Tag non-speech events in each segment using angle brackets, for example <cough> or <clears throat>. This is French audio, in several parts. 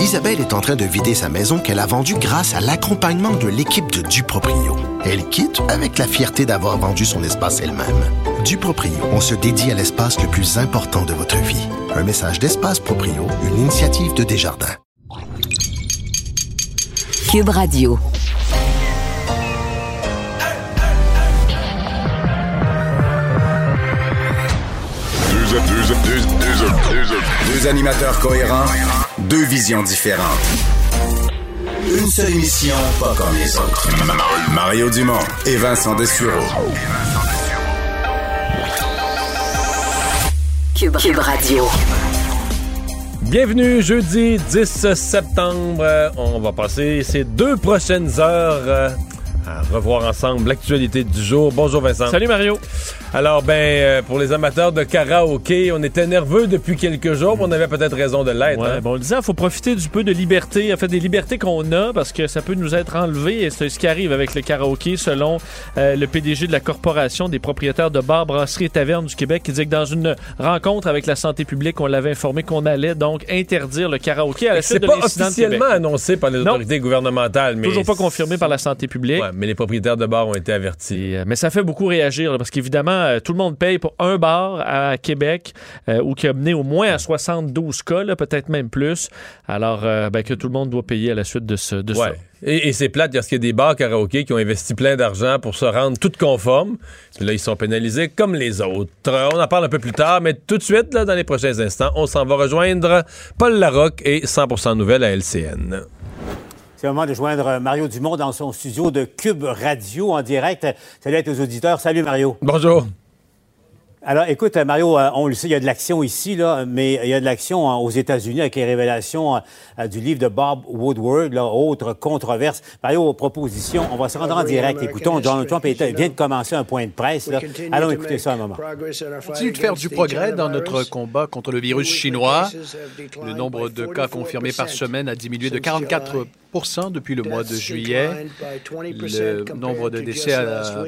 Isabelle est en train de vider sa maison qu'elle a vendue grâce à l'accompagnement de l'équipe de Duproprio. Elle quitte avec la fierté d'avoir vendu son espace elle-même. Duproprio, on se dédie à l'espace le plus important de votre vie. Un message d'Espace Proprio, une initiative de Desjardins. Cube Radio. Deux animateurs cohérents, deux visions différentes. Une seule émission, pas comme les autres. Mario Dumont et Vincent Dessureau. Cube, Cube Radio. Bienvenue jeudi 10 septembre. On va passer ces deux prochaines heures euh, à revoir ensemble l'actualité du jour. Bonjour Vincent. Salut Mario. Alors, ben, euh, pour les amateurs de karaoké, on était nerveux depuis quelques jours, mais on avait peut-être raison de l'être. Ouais, hein. bon, on le disait, il faut profiter du peu de liberté, en fait, des libertés qu'on a, parce que ça peut nous être enlevé, et c'est ce qui arrive avec le karaoké, selon euh, le PDG de la Corporation des propriétaires de bars, brasseries et tavernes du Québec, qui dit que dans une rencontre avec la santé publique, on l'avait informé qu'on allait donc interdire le karaoké à la C'est suite de pas de officiellement annoncé par les Non. autorités gouvernementales, mais Toujours pas confirmé par la santé publique. Ouais, mais les propriétaires de bars ont été avertis. Et, euh, mais ça fait beaucoup réagir là, parce qu'évidemment, euh, tout le monde paye pour un bar à Québec euh, ou qui a mené au moins à 72 cas, peut-être même plus. Alors euh, ben, que tout le monde doit payer à la suite de, ce, de ça. Ouais. Et, et c'est plate parce qu'il y a des bars karaoké qui ont investi plein d'argent pour se rendre tout conformes. Puis là, ils sont pénalisés comme les autres. On en parle un peu plus tard, mais tout de suite, là, dans les prochains instants, on s'en va rejoindre Paul Larocque et 100% Nouvelles à LCN. C'est le moment de joindre Mario Dumont dans son studio de Cube Radio en direct. Salut à tes auditeurs. Salut Mario. Bonjour. Alors écoute, Mario, euh, on le sait, il y a de l'action ici, là, mais il y a de l'action hein, aux États-Unis avec les révélations euh, du livre de Bob Woodward, là, autre controverse. Mario, proposition, on va se rendre en direct. Écoutons, Donald Trump est- vient de commencer un point de presse. là. Allons écouter ça un moment. On continue de faire du progrès dans notre combat contre le virus chinois. Le nombre de cas confirmés par semaine a diminué de 44 depuis le mois de juillet. Le nombre de décès a a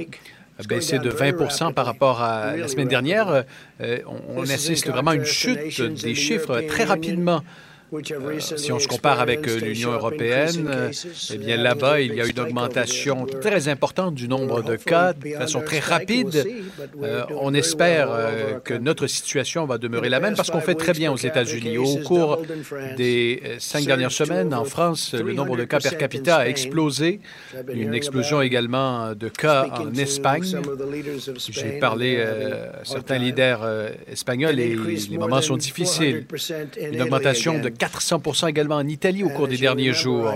baissé de 20% par rapport à la semaine dernière. Euh, on, on assiste vraiment à une chute des chiffres très rapidement. Euh, si on se compare avec euh, l'Union européenne, euh, eh bien là-bas, il y a une augmentation très importante du nombre de cas de façon très rapide. Euh, on espère euh, que notre situation va demeurer la même parce qu'on fait très bien aux États-Unis. Au cours des cinq dernières semaines, en France, le nombre de cas per capita a explosé. Une explosion également de cas en Espagne. J'ai parlé euh, à certains leaders espagnols et les moments sont difficiles. Une augmentation de 400 également en Italie au cours des derniers jours.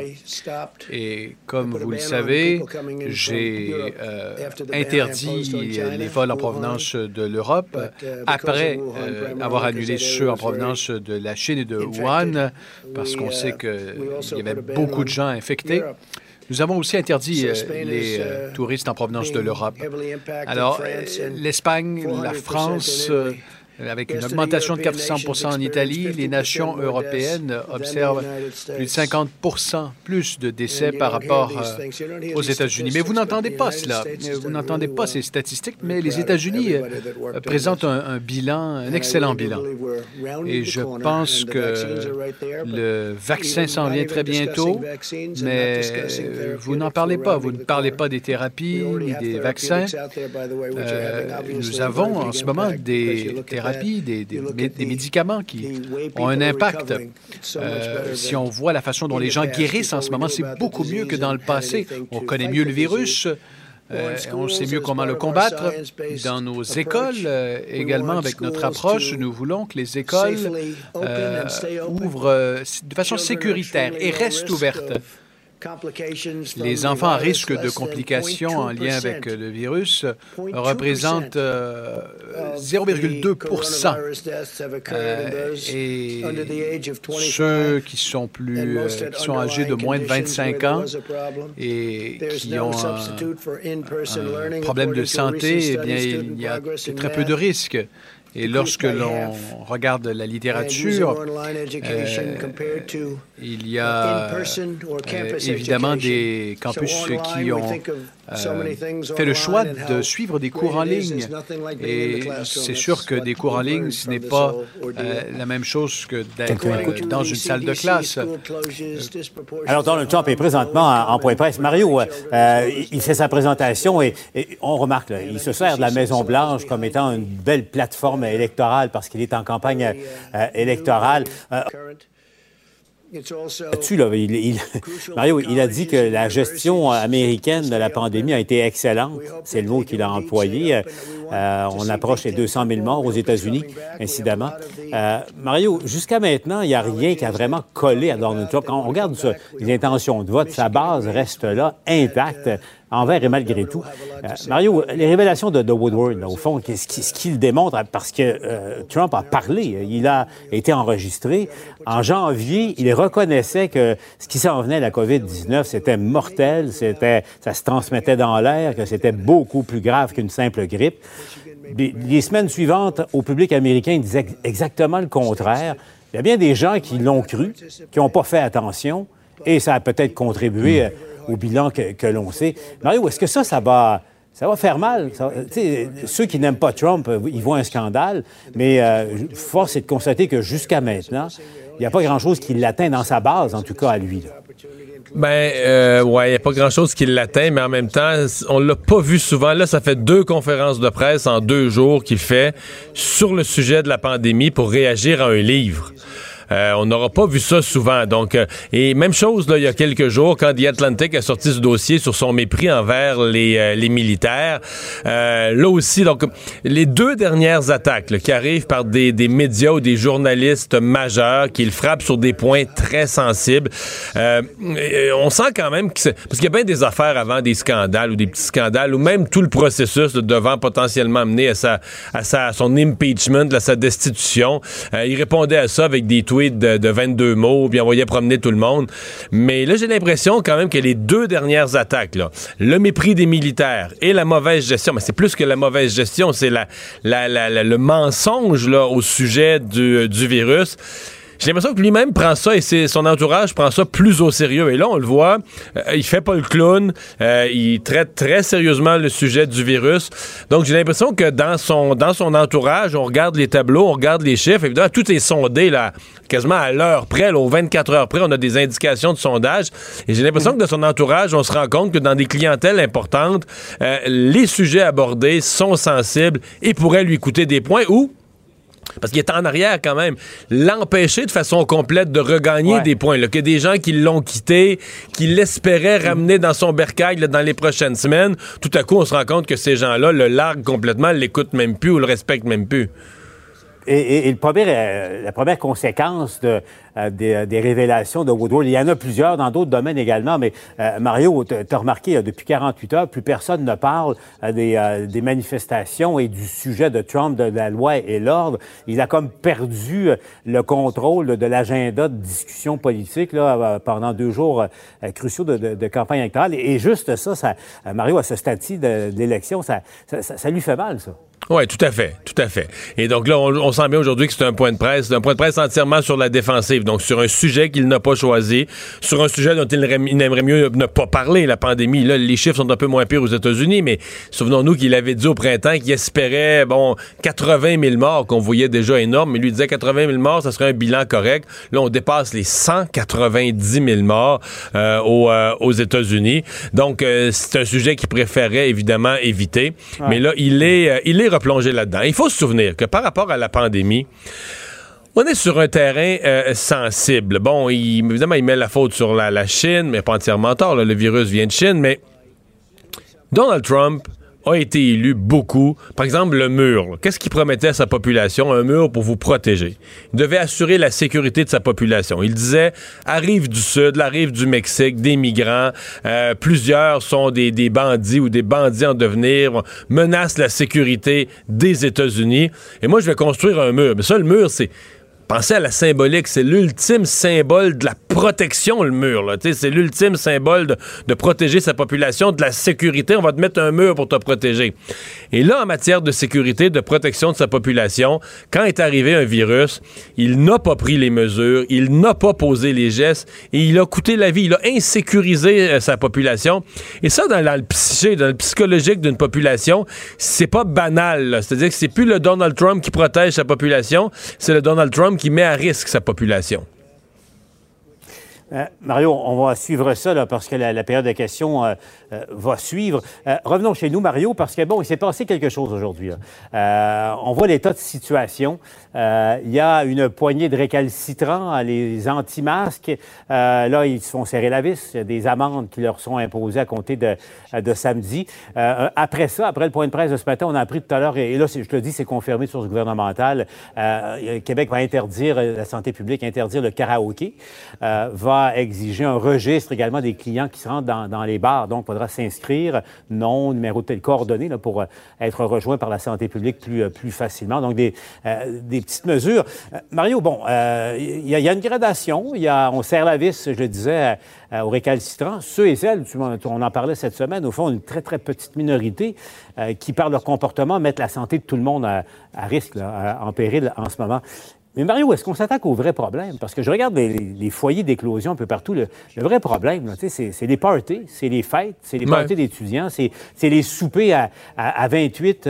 Et comme vous le savez, j'ai euh, interdit les vols en provenance de l'Europe après euh, avoir annulé ceux en provenance de la Chine et de Wuhan parce qu'on sait qu'il y avait beaucoup de gens infectés. Nous avons aussi interdit euh, les euh, touristes en provenance de l'Europe. Alors, l'Espagne, la France, avec une augmentation de 400% en Italie, les nations européennes observent plus de 50 plus de décès par rapport euh, aux États-Unis. Mais vous n'entendez pas cela. Vous n'entendez pas ces statistiques, mais les États-Unis euh, présentent un, un bilan, un excellent bilan. Et je pense que le vaccin s'en vient très bientôt, mais euh, vous n'en parlez pas. Vous ne parlez pas des thérapies ni des vaccins. Euh, nous avons en ce moment des thérapies, des, des mé- des médicaments qui ont un impact. Euh, si on voit la façon dont les gens guérissent en ce moment, c'est beaucoup mieux que dans le passé. On connaît mieux le virus. euh, on sait mieux comment le combattre. Dans nos écoles, euh, également avec notre approche, nous voulons que les écoles euh, ouvrent de façon sécuritaire et restent ouvertes. Les enfants à risque de complications en lien avec le virus représentent euh, 0,2 euh, et ceux qui sont plus euh, qui sont âgés de moins de 25 ans et qui ont un, un problème de santé, eh bien, il y a très peu de risques. Et lorsque l'on regarde la littérature, euh, il y a euh, évidemment des campus qui ont euh, fait le choix de suivre des cours en ligne. Et c'est sûr que des cours en ligne, ce n'est pas la même chose que d'être dans une salle de classe. Alors, Donald Trump est présentement en, point presse. Mario, il fait sa présentation et, on remarque, il se sert de la Maison-Blanche comme étant une belle plateforme électorale parce qu'il est en campagne euh, électorale. Euh, là, il, Mario, il a dit que la gestion américaine de la pandémie a été excellente. C'est le mot qu'il a employé. Euh, on approche les 200 000 morts aux États-Unis, incidemment. Mario, jusqu'à maintenant, il n'y a rien qui a vraiment collé à Donald Trump. Quand on regarde les intentions de vote, sa base reste là, intacte envers et malgré tout. Euh, Mario, les révélations de, Woodward, au fond, ce qu'il démontre, parce que euh, Trump a parlé, il a été enregistré. En janvier, il reconnaissait que ce qui s'en venait, la COVID-19, c'était mortel, c'était, ça se transmettait dans l'air, que c'était beaucoup plus grave qu'une simple grippe. Les, semaines suivantes, au public américain, il disait exactement le contraire. Il y a bien des gens qui l'ont cru, qui n'ont pas fait attention, et ça a peut-être contribué au bilan que, l'on sait. Mario, est-ce que ça, ça va, ça va faire mal? ceux qui n'aiment pas Trump, ils voient un scandale, mais euh, force est de constater que jusqu'à maintenant, il n'y a pas grand-chose qui l'atteint dans sa base, en tout cas à lui. Ben, euh, ouais, il n'y a pas grand-chose qui l'atteint, mais en même temps, on l'a pas vu souvent. Là, ça fait deux conférences de presse en deux jours qu'il fait sur le sujet de la pandémie pour réagir à un livre. Euh, on n'aura pas vu ça souvent. Donc, euh, et même chose là, il y a quelques jours, quand The Atlantic a sorti ce dossier sur son mépris envers les, euh, les militaires. là aussi, donc, les deux dernières attaques qui arrivent par des, des, médias ou des journalistes majeurs qui le frappent sur des points très sensibles. on sent quand même que parce qu'il y a bien des affaires avant des scandales ou des petits scandales ou même tout le processus devant potentiellement mener à sa à sa son impeachment, à sa destitution. il répondait à ça avec des de, 22 mots, puis envoyait promener tout le monde. Mais là, j'ai l'impression quand même que les deux dernières attaques, là, le mépris des militaires et la mauvaise gestion, mais c'est plus que la mauvaise gestion, c'est la, le mensonge là, au sujet du, du virus j'ai l'impression que lui-même prend ça et son entourage prend ça plus au sérieux. Et là, on le voit, euh, il fait pas le clown, euh, il traite très sérieusement le sujet du virus. Donc, j'ai l'impression que dans son, dans son entourage, on regarde les tableaux, on regarde les chiffres. Évidemment, tout est sondé, là, quasiment à l'heure près, là, aux 24 heures près. On a des indications de sondage. Et j'ai l'impression que de son entourage, on se rend compte que dans des clientèles importantes, euh, les sujets abordés sont sensibles et pourraient lui coûter des points ou parce qu'il est en arrière quand même, l'empêcher de façon complète de regagner des points. Là, que des gens qui l'ont quitté, qui l'espéraient ramener dans son bercail dans les prochaines semaines, tout à coup, on se rend compte que ces gens-là le larguent complètement, l'écoutent même plus ou le respectent même plus. Et, le premier, euh, la première conséquence de, euh, euh, des, révélations de Woodward, il y en a plusieurs dans d'autres domaines également, mais Mario, tu as remarqué, depuis 48 heures, plus personne ne parle des, des, manifestations et du sujet de Trump, de la loi et l'ordre. Il a comme perdu le contrôle de l'agenda de discussion politique là, pendant deux jours cruciaux de, campagne électorale. Et, juste ça, ça, Mario, à ce stade-ci de, ça, ça, ça lui fait mal, ça. Oui, tout à fait, tout à fait. Et donc là, on, sent bien aujourd'hui que c'est un point de presse, un point de presse entièrement sur la défensive, donc sur un sujet qu'il n'a pas choisi, sur un sujet dont il, aimerait mieux ne pas parler, la pandémie. Là, les chiffres sont un peu moins pires aux États-Unis, mais souvenons-nous qu'il avait dit au printemps qu'il espérait, bon, 80 000 morts, qu'on voyait déjà énorme, mais lui disait 80 000 morts, ça serait un bilan correct. Là, on dépasse les 190 000 morts euh, euh, aux, États-Unis. Donc, euh, c'est un sujet qu'il préférait évidemment éviter. Mais là, il est, il est replonger là-dedans. Il faut se souvenir que par rapport à la pandémie, on est sur un terrain euh, sensible. Bon, évidemment, il met la faute sur la, Chine, mais pas entièrement tort. le virus vient de Chine, mais Donald Trump a été élu beaucoup. Par exemple, le mur. Qu'est-ce qu'il promettait à sa population? Un mur pour vous protéger. Il devait assurer la sécurité de sa population. Il disait, arrive du Sud, la rive du Mexique, des migrants, euh, plusieurs sont des, des, bandits ou des bandits en devenir, menacent la sécurité des États-Unis. Et moi, je vais construire un mur. Mais ça, le mur, c'est Pensez à la symbolique, c'est l'ultime symbole de la protection, le mur. C'est l'ultime symbole de, protéger sa population, de la sécurité. On va te mettre un mur pour te protéger. Et là, en matière de sécurité, de protection de sa population, quand est arrivé un virus, il n'a pas pris les mesures, il n'a pas posé les gestes et il a coûté la vie. Il a insécurisé euh, sa population. Et ça, dans, le psyché, dans le psychologique d'une population, c'est pas banal. C'est-à-dire que c'est plus le Donald Trump qui protège sa population, c'est le Donald Trump qui met à risque sa population. Euh, Mario, on va suivre ça parce que la, période de questions euh, euh, va suivre. revenons chez nous, Mario, parce que bon, il s'est passé quelque chose aujourd'hui. on voit l'état de situation. Il y a une poignée de récalcitrants, les anti-masques. là, ils se font serrer la vis. Il y a des amendes qui leur sont imposées à compter de, samedi. après ça, après le point de presse de ce matin, on a appris tout à l'heure, et là, je te le dis, c'est confirmé sur ce gouvernemental. Québec va interdire, la santé publique interdire le karaoké. Exiger un registre également des clients qui se rendent dans, les bars. Donc, il faudra s'inscrire, nom, numéro de coordonnées là, pour euh, être rejoint par la santé publique plus, euh, plus facilement. Donc, des, euh, des petites mesures. Mario, bon, il y, a une gradation. Y a, on serre la vis, je le disais, aux récalcitrants. Ceux et celles, on en parlait cette semaine, au fond, une très, très petite minorité qui, par leur comportement, mettent la santé de tout le monde à, risque, en péril en ce moment. Mais Mario, est-ce qu'on s'attaque au vrai problème? Parce que je regarde les, foyers d'éclosion un peu partout. Le, vrai problème, c'est les parties, c'est les fêtes, c'est les parties d'étudiants, c'est les soupers à, à, 28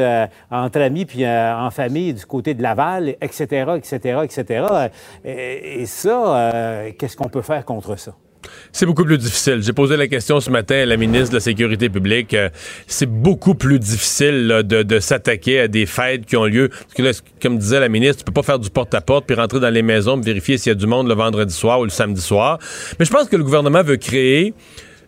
entre amis puis euh, en famille du côté de Laval, etc., etc., etc. Et, et ça, euh, qu'est-ce qu'on peut faire contre ça? C'est beaucoup plus difficile. J'ai posé la question ce matin à la ministre de la Sécurité publique. Euh, c'est beaucoup plus difficile de, s'attaquer à des fêtes qui ont lieu. Là, comme disait la ministre, tu peux pas faire du porte-à-porte puis rentrer dans les maisons vérifier s'il y a du monde le vendredi soir ou le samedi soir. Mais je pense que le gouvernement veut créer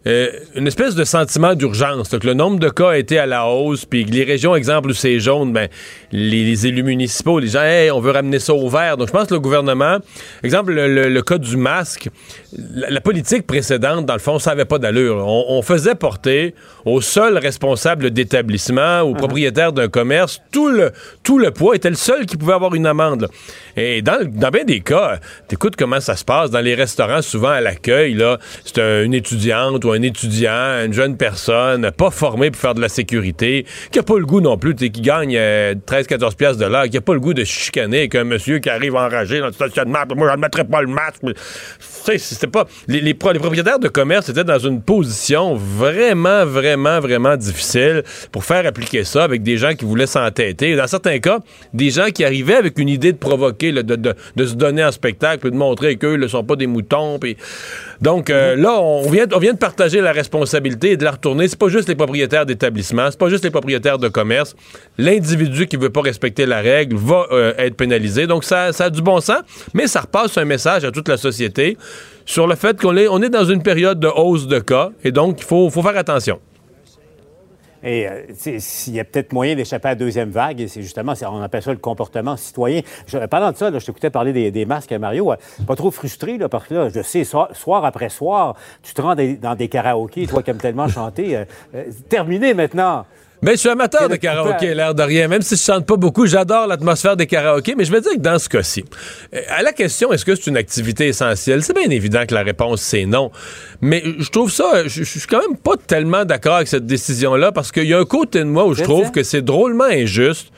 euh, une espèce de sentiment d'urgence. Le nombre de cas a été à la hausse, puis les régions, exemple où c'est jaune, ben, les, élus municipaux, les gens, hey, on veut ramener ça au vert. Donc, je pense que le gouvernement, exemple, le, cas du masque, la, politique précédente, dans le fond, ça n'avait pas d'allure. On, faisait porter au seul responsable d'établissement, au uh-huh. propriétaire d'un commerce, tout le, tout le poids, était le seul qui pouvait avoir une amende. Et dans, dans bien des cas, t'écoutes comment ça se passe dans les restaurants, souvent à l'accueil, là, c'est une étudiante un étudiant, une jeune personne, pas formée pour faire de la sécurité, qui a pas le goût non plus, qui gagne 13-14 euh, piastres de qui a pas le goût de chicaner avec un monsieur qui arrive enragé dans le stationnement, moi je ne mettrais pas le masque. Pas. Les, propriétaires de commerce étaient dans une position vraiment, vraiment, vraiment difficile pour faire appliquer ça avec des gens qui voulaient s'entêter. Dans certains cas, des gens qui arrivaient avec une idée de provoquer, de, se donner un spectacle et de montrer qu'eux ne sont pas des moutons. Pis... Donc euh, mm-hmm. là, on vient, on vient de partager la responsabilité et de la retourner. C'est pas juste les propriétaires d'établissements, c'est pas juste les propriétaires de commerce. L'individu qui veut pas respecter la règle va euh, être pénalisé. Donc ça, ça a du bon sens, mais ça repasse un message à toute la société sur le fait qu'on est, on est dans une période de hausse de cas et donc il faut, faut faire attention. Et euh, s'il y a peut-être moyen d'échapper à la deuxième vague, c'est justement, on appelle ça le comportement citoyen. Je, parlant de ça, je t'écoutais parler des, masques, Mario. Euh, pas trop frustré, là, parce que là, je sais, soir, après soir, tu te rends dans des karaokés, toi qui aimes tellement <laughs> chanter. Euh, terminé maintenant. Mais je suis amateur de karaoké, l'air de rien. Même si je chante pas beaucoup, j'adore l'atmosphère des karaokés. Mais je veux dire que dans ce cas-ci, euh, à la question est-ce que c'est une activité essentielle, c'est bien évident que la réponse c'est non. Mais je trouve ça, je, suis quand même pas tellement d'accord avec cette décision-là parce qu'il y a un côté de moi où je trouve que c'est drôlement injuste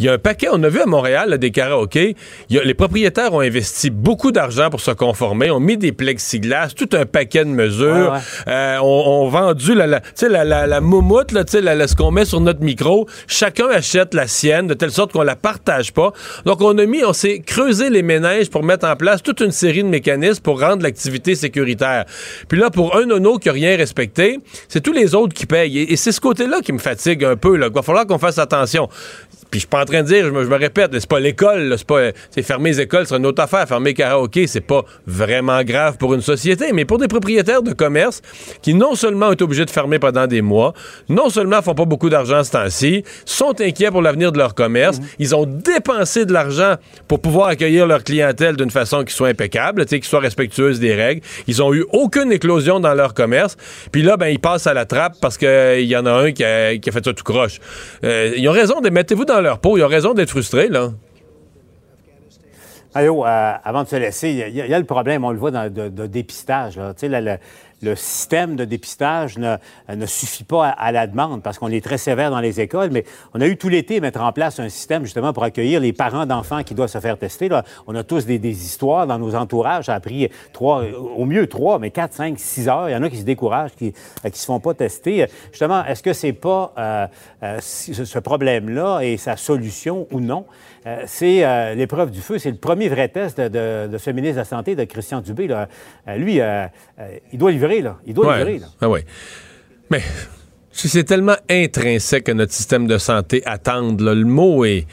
il y a un paquet, on a vu à Montréal des karaokés, les propriétaires ont investi beaucoup d'argent pour se conformer, ont mis des plexiglas, tout un paquet de mesures, euh, ont, vendu la, la, la, la, la moumoute, là, la, ce qu'on met sur notre micro, chacun achète la sienne de telle sorte qu'on la partage pas. Donc on a mis, on s'est creusé les ménages pour mettre en place toute une série de mécanismes pour rendre l'activité sécuritaire. Puis là, pour un nono qui a rien respecté, c'est tous les autres qui payent. Et, c'est ce côté-là qui me fatigue un peu. Là. Il va falloir qu'on fasse attention. Puis je suis pas en train de dire, je me, répète, c'est pas l'école, c'est pas, c'est fermer les écoles, c'est une autre affaire. Fermer karaoké, c'est pas vraiment grave pour une société, mais pour des propriétaires de commerce qui non seulement ont été obligés de fermer pendant des mois, non seulement font pas beaucoup d'argent ce temps-ci, sont inquiets pour l'avenir de leur commerce, mhm. ils ont dépensé de l'argent pour pouvoir accueillir leur clientèle d'une façon qui soit impeccable, qui soit respectueuse des règles. Ils ont eu aucune éclosion dans leur commerce. Puis là, ben ils passent à la trappe parce qu'il y en a un qui a, fait ça tout croche. Euh, ils ont raison de mettez-vous dans leur peau. Ils ont raison d'être frustrés, là. Mario, euh, avant de se laisser, il y, a- le problème, on le voit dans, de, dépistage. là. Le, le- le système de dépistage ne, ne suffit pas à, la demande parce qu'on est très sévère dans les écoles, mais on a eu tout l'été mettre en place un système justement pour accueillir les parents d'enfants qui doivent se faire tester. Là. On a tous des, histoires dans nos entourages. Ça a pris trois, au mieux trois, mais quatre, cinq, six heures. Il y en a qui se découragent, qui ne se font pas tester. Justement, est-ce que c'est pas euh, euh, ce problème-là et sa solution ou non? Euh, c'est euh, l'épreuve du feu. C'est le premier vrai test de, ce ministre de la Santé, de Christian Dubé. Euh, lui, euh, euh, il doit livrer. Là. Il doit. Là. Ah ouais. Mais c'est tellement intrinsèque à notre système de santé attendre. là. Le mot est.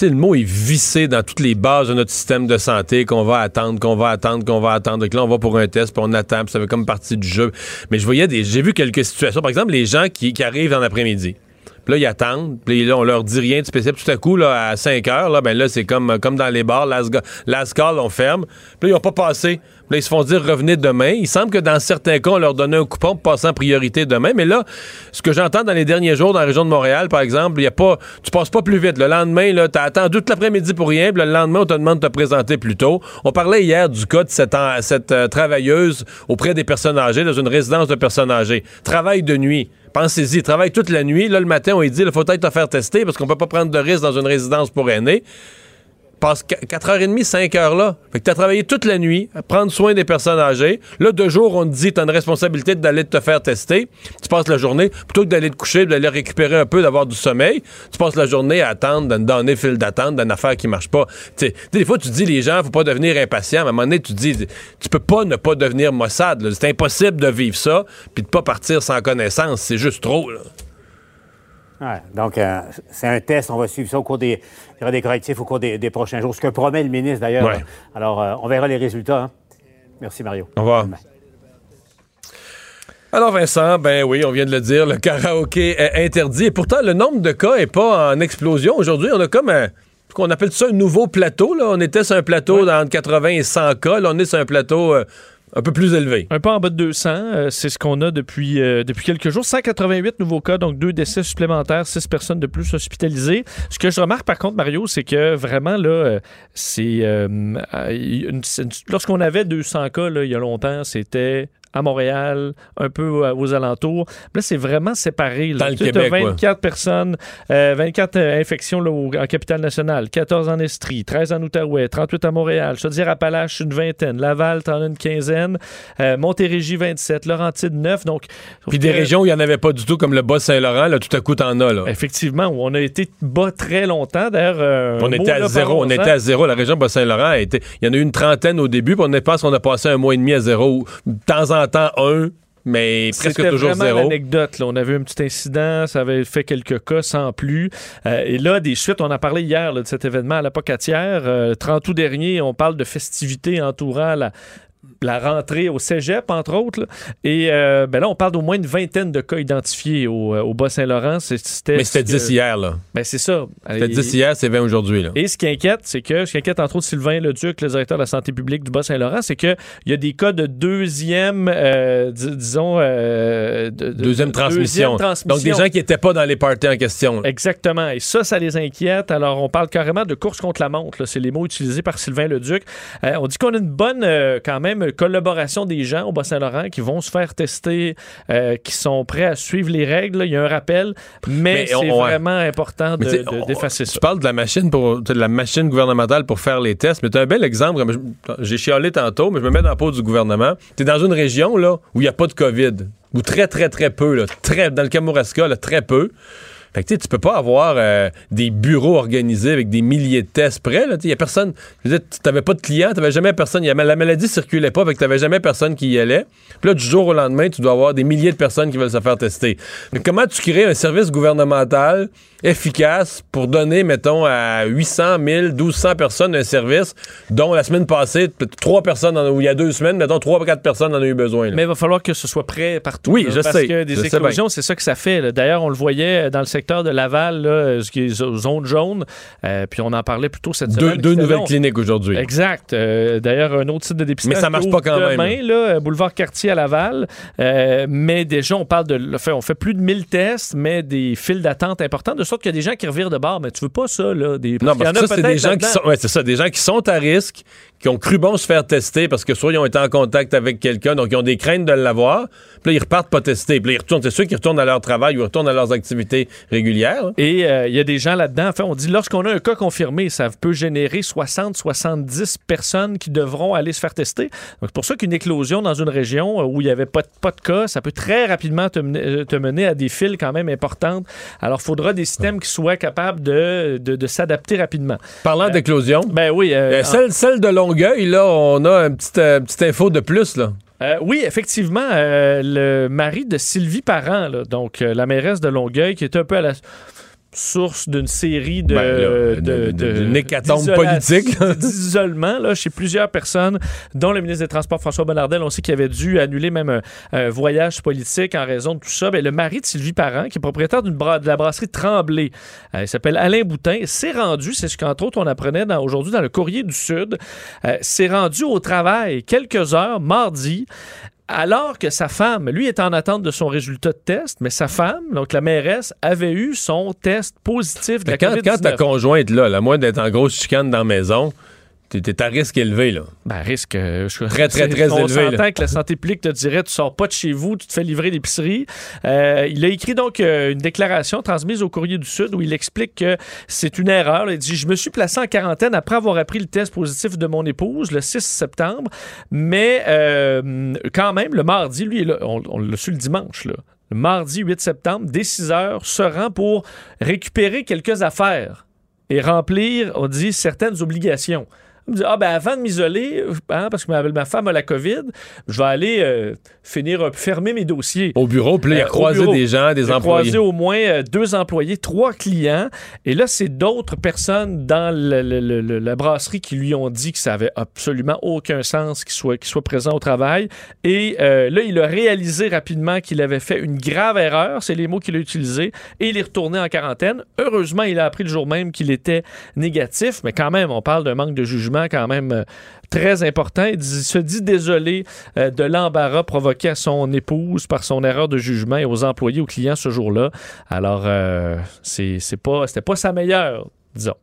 le mot est vissé dans toutes les bases de notre système de santé qu'on va attendre, qu'on va attendre, qu'on va attendre. Donc là, on va pour un test, puis on attend, puis ça fait comme partie du jeu. Mais je voyais des. J'ai vu quelques situations. Par exemple, les gens qui, qui arrivent en après-midi. Puis là, ils attendent. Puis là, on leur dit rien de spécial. Tout à coup, à 5 heures, là, ben là, c'est comme, comme dans les bars. Last, on ferme. Puis là, ils n'ont pas passé. Puis là, ils se font dire revenez demain. Il semble que dans certains cas, on leur donnait un coupon pour passer en priorité demain. Mais là, ce que j'entends dans les derniers jours dans la région de Montréal, par exemple, il y a pas, tu passes pas plus vite. Le lendemain, là, t'as attendu toute l'après-midi pour rien. Puis le lendemain, on te demande de te présenter plus tôt. On parlait hier du cas de cette, cette euh, travailleuse auprès des personnes âgées dans une résidence de personnes âgées. Travail de nuit. Pensez-y, travaille toute la nuit. Là, le matin, on lui dit, il faut peut-être te faire tester parce qu'on peut pas prendre de risque dans une résidence pour aînés. Passe 4h30, 5 heures là. Fait que tu as travaillé toute la nuit à prendre soin des personnes âgées. Là, deux jours, on te dit, tu as une responsabilité d'aller te faire tester. Tu passes la journée, plutôt que d'aller te coucher, d'aller récupérer un peu, d'avoir du sommeil, tu passes la journée à attendre, dans, dans un fil d'attente, d'une affaire qui marche pas. Tu sais, des fois, tu dis, les gens, faut pas devenir impatient. À un moment donné, tu dis, tu peux pas ne pas devenir Mossad. C'est impossible de vivre ça, puis de pas partir sans connaissance. C'est juste trop. Ouais, donc, euh, c'est un test. On va suivre ça au cours des, il y aura des correctifs au cours des, des prochains jours. Ce que promet le ministre, d'ailleurs. Ouais. Alors, euh, on verra les résultats. hein. Merci, Mario. Au revoir. Alors Vincent, ben oui, on vient de le dire, le karaoké est interdit. Et pourtant, le nombre de cas est pas en explosion. Aujourd'hui, on a comme un... qu'on appelle ça un nouveau plateau. Là. On était sur un plateau d'entre 80 et 100 cas. Là, on est sur un plateau euh, un peu plus élevé. Un peu en bas de 200, euh, c'est ce qu'on a depuis, euh, depuis quelques jours. 188 nouveaux cas, donc deux décès supplémentaires, six personnes de plus hospitalisées. Ce que je remarque par contre, Mario, c'est que vraiment, là, euh, c'est. Lorsqu'on avait 200 cas, il y a longtemps, c'était à Montréal, un peu aux alentours. Là, c'est vraiment séparé. Là. Dans le Tu Québec, ouais. 24 personnes, euh, 24 euh, infections là, au- en capitale nationale, 14 en Estrie, 13 en Outaouais, 38 à Montréal, Chaudière-Appalaches, une vingtaine, Laval, t'en as une quinzaine, euh, Montérégie, 27, Laurentide, 9. Donc, Puis des euh, régions où il n'y en avait pas du tout, comme le Bas-Saint-Laurent, là, tout à coup, t'en as. Là. Effectivement, où on a été bas très longtemps. D'ailleurs, euh, On était à zéro. On était à zéro. La région Bas-Saint-Laurent a été. Il y en a eu une trentaine au début, puis on pense qu'on a passé un mois et demi à zéro. De temps en temps, un, mais presque toujours vraiment zéro. l'anecdote. là. On avait eu un petit incident, ça avait fait quelques cas sans plus. Euh, et là, des suites, on a parlé hier là, de cet événement à la Pocatière. Euh, 30 août dernier, on parle de festivités entourant la, la rentrée au cégep, entre autres. là. Et euh, ben là, on parle d'au moins une vingtaine de cas identifiés au, euh, au Bas-Saint-Laurent. Mais c'était ce que- 10 hier, là. Ben, c'est ça. C'était Et- 10 hier, c'est 20 aujourd'hui, là. Et ce qui inquiète, c'est que, ce qui inquiète entre autres Sylvain Leduc, le directeur de la santé publique du Bas-Saint-Laurent, c'est qu'il y a des cas de deuxième, euh, dis- disons, euh, de- de- Deuxième de- transmission. deuxième transmission. Donc, des gens qui n'étaient pas dans les parties en question. là. Exactement. Et ça, ça les inquiète. Alors, on parle carrément de course contre la montre. C'est les mots utilisés par Sylvain Leduc. On dit qu'on a une bonne, quand même, collaboration des gens au Bas-Saint-Laurent qui vont se faire tester, euh, qui sont prêts à suivre les règles. Il y a un rappel, mais, Mais c'est vraiment important de- tu de- d'effacer Tu ça. parles de la machine pour de la machine gouvernementale pour faire les tests, mais tu as un bel exemple. J'ai chialé tantôt, mais je me mets dans la peau du gouvernement. Tu es dans une région là, où il n'y a pas de COVID, ou très, très, très peu. Là, très, dans le Kamouraska, là, très peu. Fait que tu tu peux pas avoir euh, des bureaux organisés avec des milliers de tests prêts. Il y a personne. Je veux dire, tu n'avais pas de clients, tu jamais personne. la maladie circulait pas, fait que tu n'avais jamais personne qui y allait. Puis là, du jour au lendemain, tu dois avoir des milliers de personnes qui veulent se faire tester. Mais comment tu crées un service gouvernemental efficace pour donner, mettons, à 800, 1000, 1200 personnes un service, dont la semaine passée, trois personnes, en- ou il y a deux semaines, mettons, trois ou quatre personnes en ont eu besoin. là. Mais il va falloir que ce soit prêt partout. Oui, là, je parce sais. que des éclosions, c'est ça que ça fait. là. D'ailleurs, on le voyait dans le secteur de Laval, là, ce qui est zone jaune. Euh, puis on en parlait plutôt cette Deux, semaine. deux nouvelles long. cliniques aujourd'hui. Exact. Euh, D'ailleurs, un autre site de dépistage. Mais ça marche pas quand même. Demain, là, euh, boulevard Cartier à Laval. Euh, mais déjà, on parle de. fait, on fait plus de 1000 tests, mais des files d'attente importantes, de sorte qu'il y a des gens qui revirent de bord. Mais tu veux pas ça, là? Des, Non, parce que ça, c'est des gens qui sont, ouais, c'est ça, des gens qui sont à risque, qui ont cru bon se faire tester parce que soit ils ont été en contact avec quelqu'un, donc ils ont des craintes de l'avoir. Puis là, ils repartent pas tester. Puis là, ils retournent, c'est sûr qu'ils retournent à leur travail ou retournent à leurs activités régulières. hein. Et euh, il y a des gens là-dedans. Enfin, on dit lorsqu'on a un cas confirmé, ça peut générer 60-70 personnes qui devront aller se faire tester. Donc, c'est pour ça qu'une éclosion dans une région euh, où il n'y avait pas de, pas de cas, ça peut très rapidement te mener, euh, te mener à des files quand même importantes. Alors, il faudra des systèmes qui soient capables de, de, de s'adapter rapidement. Parlant d'éclosion, Ben oui. euh, euh, celle, celle de Longueuil, là, on a une petite, euh, petite info de plus, là. Euh, oui, effectivement, euh, le mari de Sylvie Parent, là, donc euh, la mairesse de Longueuil, qui est un peu à la source d'une série de, Ben, de- politique, <laughs> d'isolement là, chez plusieurs personnes, dont le ministre des Transports François Bonnardel. On sait qu'il avait dû annuler même un, un voyage politique en raison de tout ça. Ben, le mari de Sylvie Parent, qui est propriétaire d'une bra- de la brasserie Tremblay, euh, il s'appelle Alain Boutin, s'est rendu, c'est ce qu'entre autres on apprenait aujourd'hui dans le Courrier du Sud, euh, s'est rendu au travail quelques heures mardi alors que sa femme, lui, est en attente de son résultat de test, mais sa femme, donc la mairesse, avait eu son test positif de la Quand, quand ta COVID-19. conjointe, là, la moins d'être en grosse chicane dans la maison, t'es à risque élevé, là. Ben, risque. euh, je- Très, très, <laughs> très On élevé, s'entend que la santé publique te dirait tu sors pas de chez vous, tu te fais livrer l'épicerie. Euh, il a écrit donc euh, une déclaration transmise au Courrier du Sud où il explique que c'est une erreur. là. Il dit Je me suis placé en quarantaine après avoir appris le test positif de mon épouse le 6 septembre, mais quand même, le mardi, lui, là, on, on l'a su le dimanche, là. Le mardi 8 septembre, dès 6 heures, se rend pour récupérer quelques affaires et remplir, on dit, certaines obligations. Il me dit, ah ben avant de m'isoler, hein, parce que ma, ma femme a la COVID, je vais aller euh, finir, euh, fermer mes dossiers. Au bureau, puis là, il a Euh, croisé des gens, des employés. croisé au moins euh, deux employés, trois clients. Et là, c'est d'autres personnes dans le- le- le- le- la brasserie qui lui ont dit que ça avait absolument aucun sens qu'il soit, qu'il soit présent au travail. Et euh, là, il a réalisé rapidement qu'il avait fait une grave erreur. C'est les mots qu'il a utilisés. Et il est retourné en quarantaine. Heureusement, il a appris le jour même qu'il était négatif. Mais quand même, on parle d'un manque de jugement quand même euh, très important. Il, se dit désolé euh, de l'embarras provoqué à son épouse par son erreur de jugement et aux employés, aux clients ce jour-là. Alors, euh, c'est c'était pas sa meilleure, disons.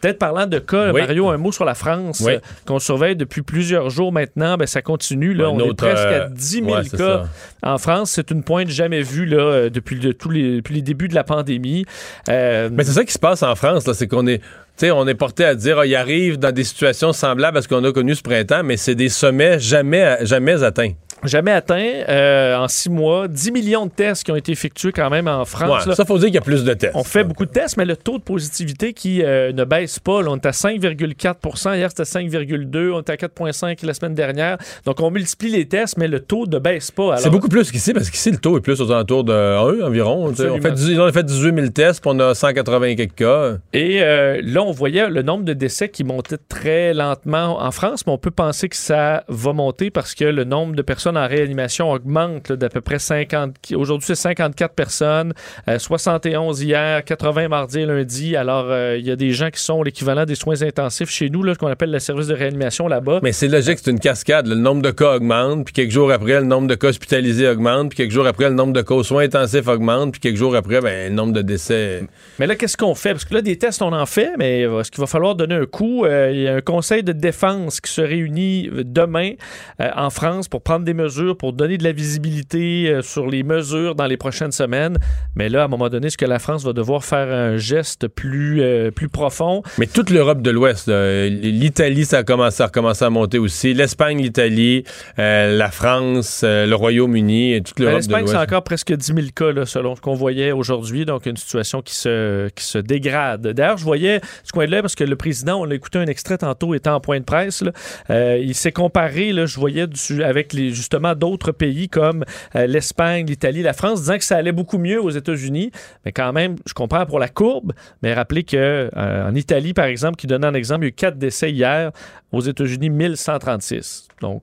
Peut-être parlant de cas, Oui. Mario, un mot sur la France, Oui. euh, qu'on surveille depuis plusieurs jours maintenant. Ben, ça continue. Là, Un on est presque euh, à 10 000 ouais, c'est cas ça. en France. C'est une pointe jamais vue là, euh, depuis, le- tous les, depuis les débuts de la pandémie. Euh, Mais c'est ça qui se passe en France, là, c'est qu'on est, on est porté à dire, il arrive dans des situations semblables à ce qu'on a connu ce printemps, mais c'est des sommets jamais, jamais atteints. Jamais atteint euh, en six mois. 10 millions de tests qui ont été effectués quand même en France. Ouais, ça, faut dire qu'il y a plus de tests. On fait beaucoup de tests, mais le taux de positivité qui euh, ne baisse pas. Là, on est à 5,4% Hier, c'était 5,2 On était à 4,5 la semaine dernière. Donc, on multiplie les tests, mais le taux ne baisse pas. C'est beaucoup plus qu'ici, parce qu'ici, le taux est plus aux alentours de 1 environ. On fait, 18 on a fait 18 000 tests, puis on a 180 quelques cas. Et euh, là, on voyait le nombre de décès qui montait très lentement en France, mais on peut penser que ça va monter parce que le nombre de personnes en réanimation augmente d'à peu près 50. Aujourd'hui, c'est 54 personnes, euh, 71 hier, 80 mardi et lundi. Alors, euh, il y a des gens qui sont l'équivalent des soins intensifs chez nous, là, ce qu'on appelle le service de réanimation là-bas. Mais c'est logique, c'est une cascade. là. Le nombre de cas augmente, puis quelques jours après, le nombre de cas hospitalisés augmente, puis quelques jours après, le nombre de cas aux soins intensifs augmente, puis quelques jours après, ben, le nombre de décès. Mais là, qu'est-ce qu'on fait? Parce que là, des tests, on en fait, mais euh, est-ce qu'il va falloir donner un coup? Euh, il y a un conseil de défense qui se réunit euh, demain euh, en France pour prendre des mesures, pour donner de la visibilité euh, sur les mesures dans les prochaines semaines. Mais là, à un moment donné, est-ce que la France va devoir faire un geste plus, euh, plus profond? Mais toute l'Europe de l'Ouest, l'Italie, ça a commencé, ça a recommencé à monter aussi. L'Espagne, l'Italie, euh, la France, le Royaume-Uni, et toute l'Europe de L'Espagne, c'est encore presque 10 000 cas, là, selon ce qu'on voyait aujourd'hui. Donc, une situation qui se, qui se dégrade. D'ailleurs, je voyais ce coin-là parce que le président, on l'a écouté un extrait tantôt, était en point de presse. là. Il s'est comparé, là, je voyais, du- avec les, justement d'autres pays comme euh, l'Espagne, l'Italie, la France, disant que ça allait beaucoup mieux aux États-Unis. Mais quand même, je comprends pour la courbe, mais rappelez que euh, en Italie, par exemple, qui donnait un exemple, il y a eu quatre décès hier. Aux États-Unis, 1136. Donc,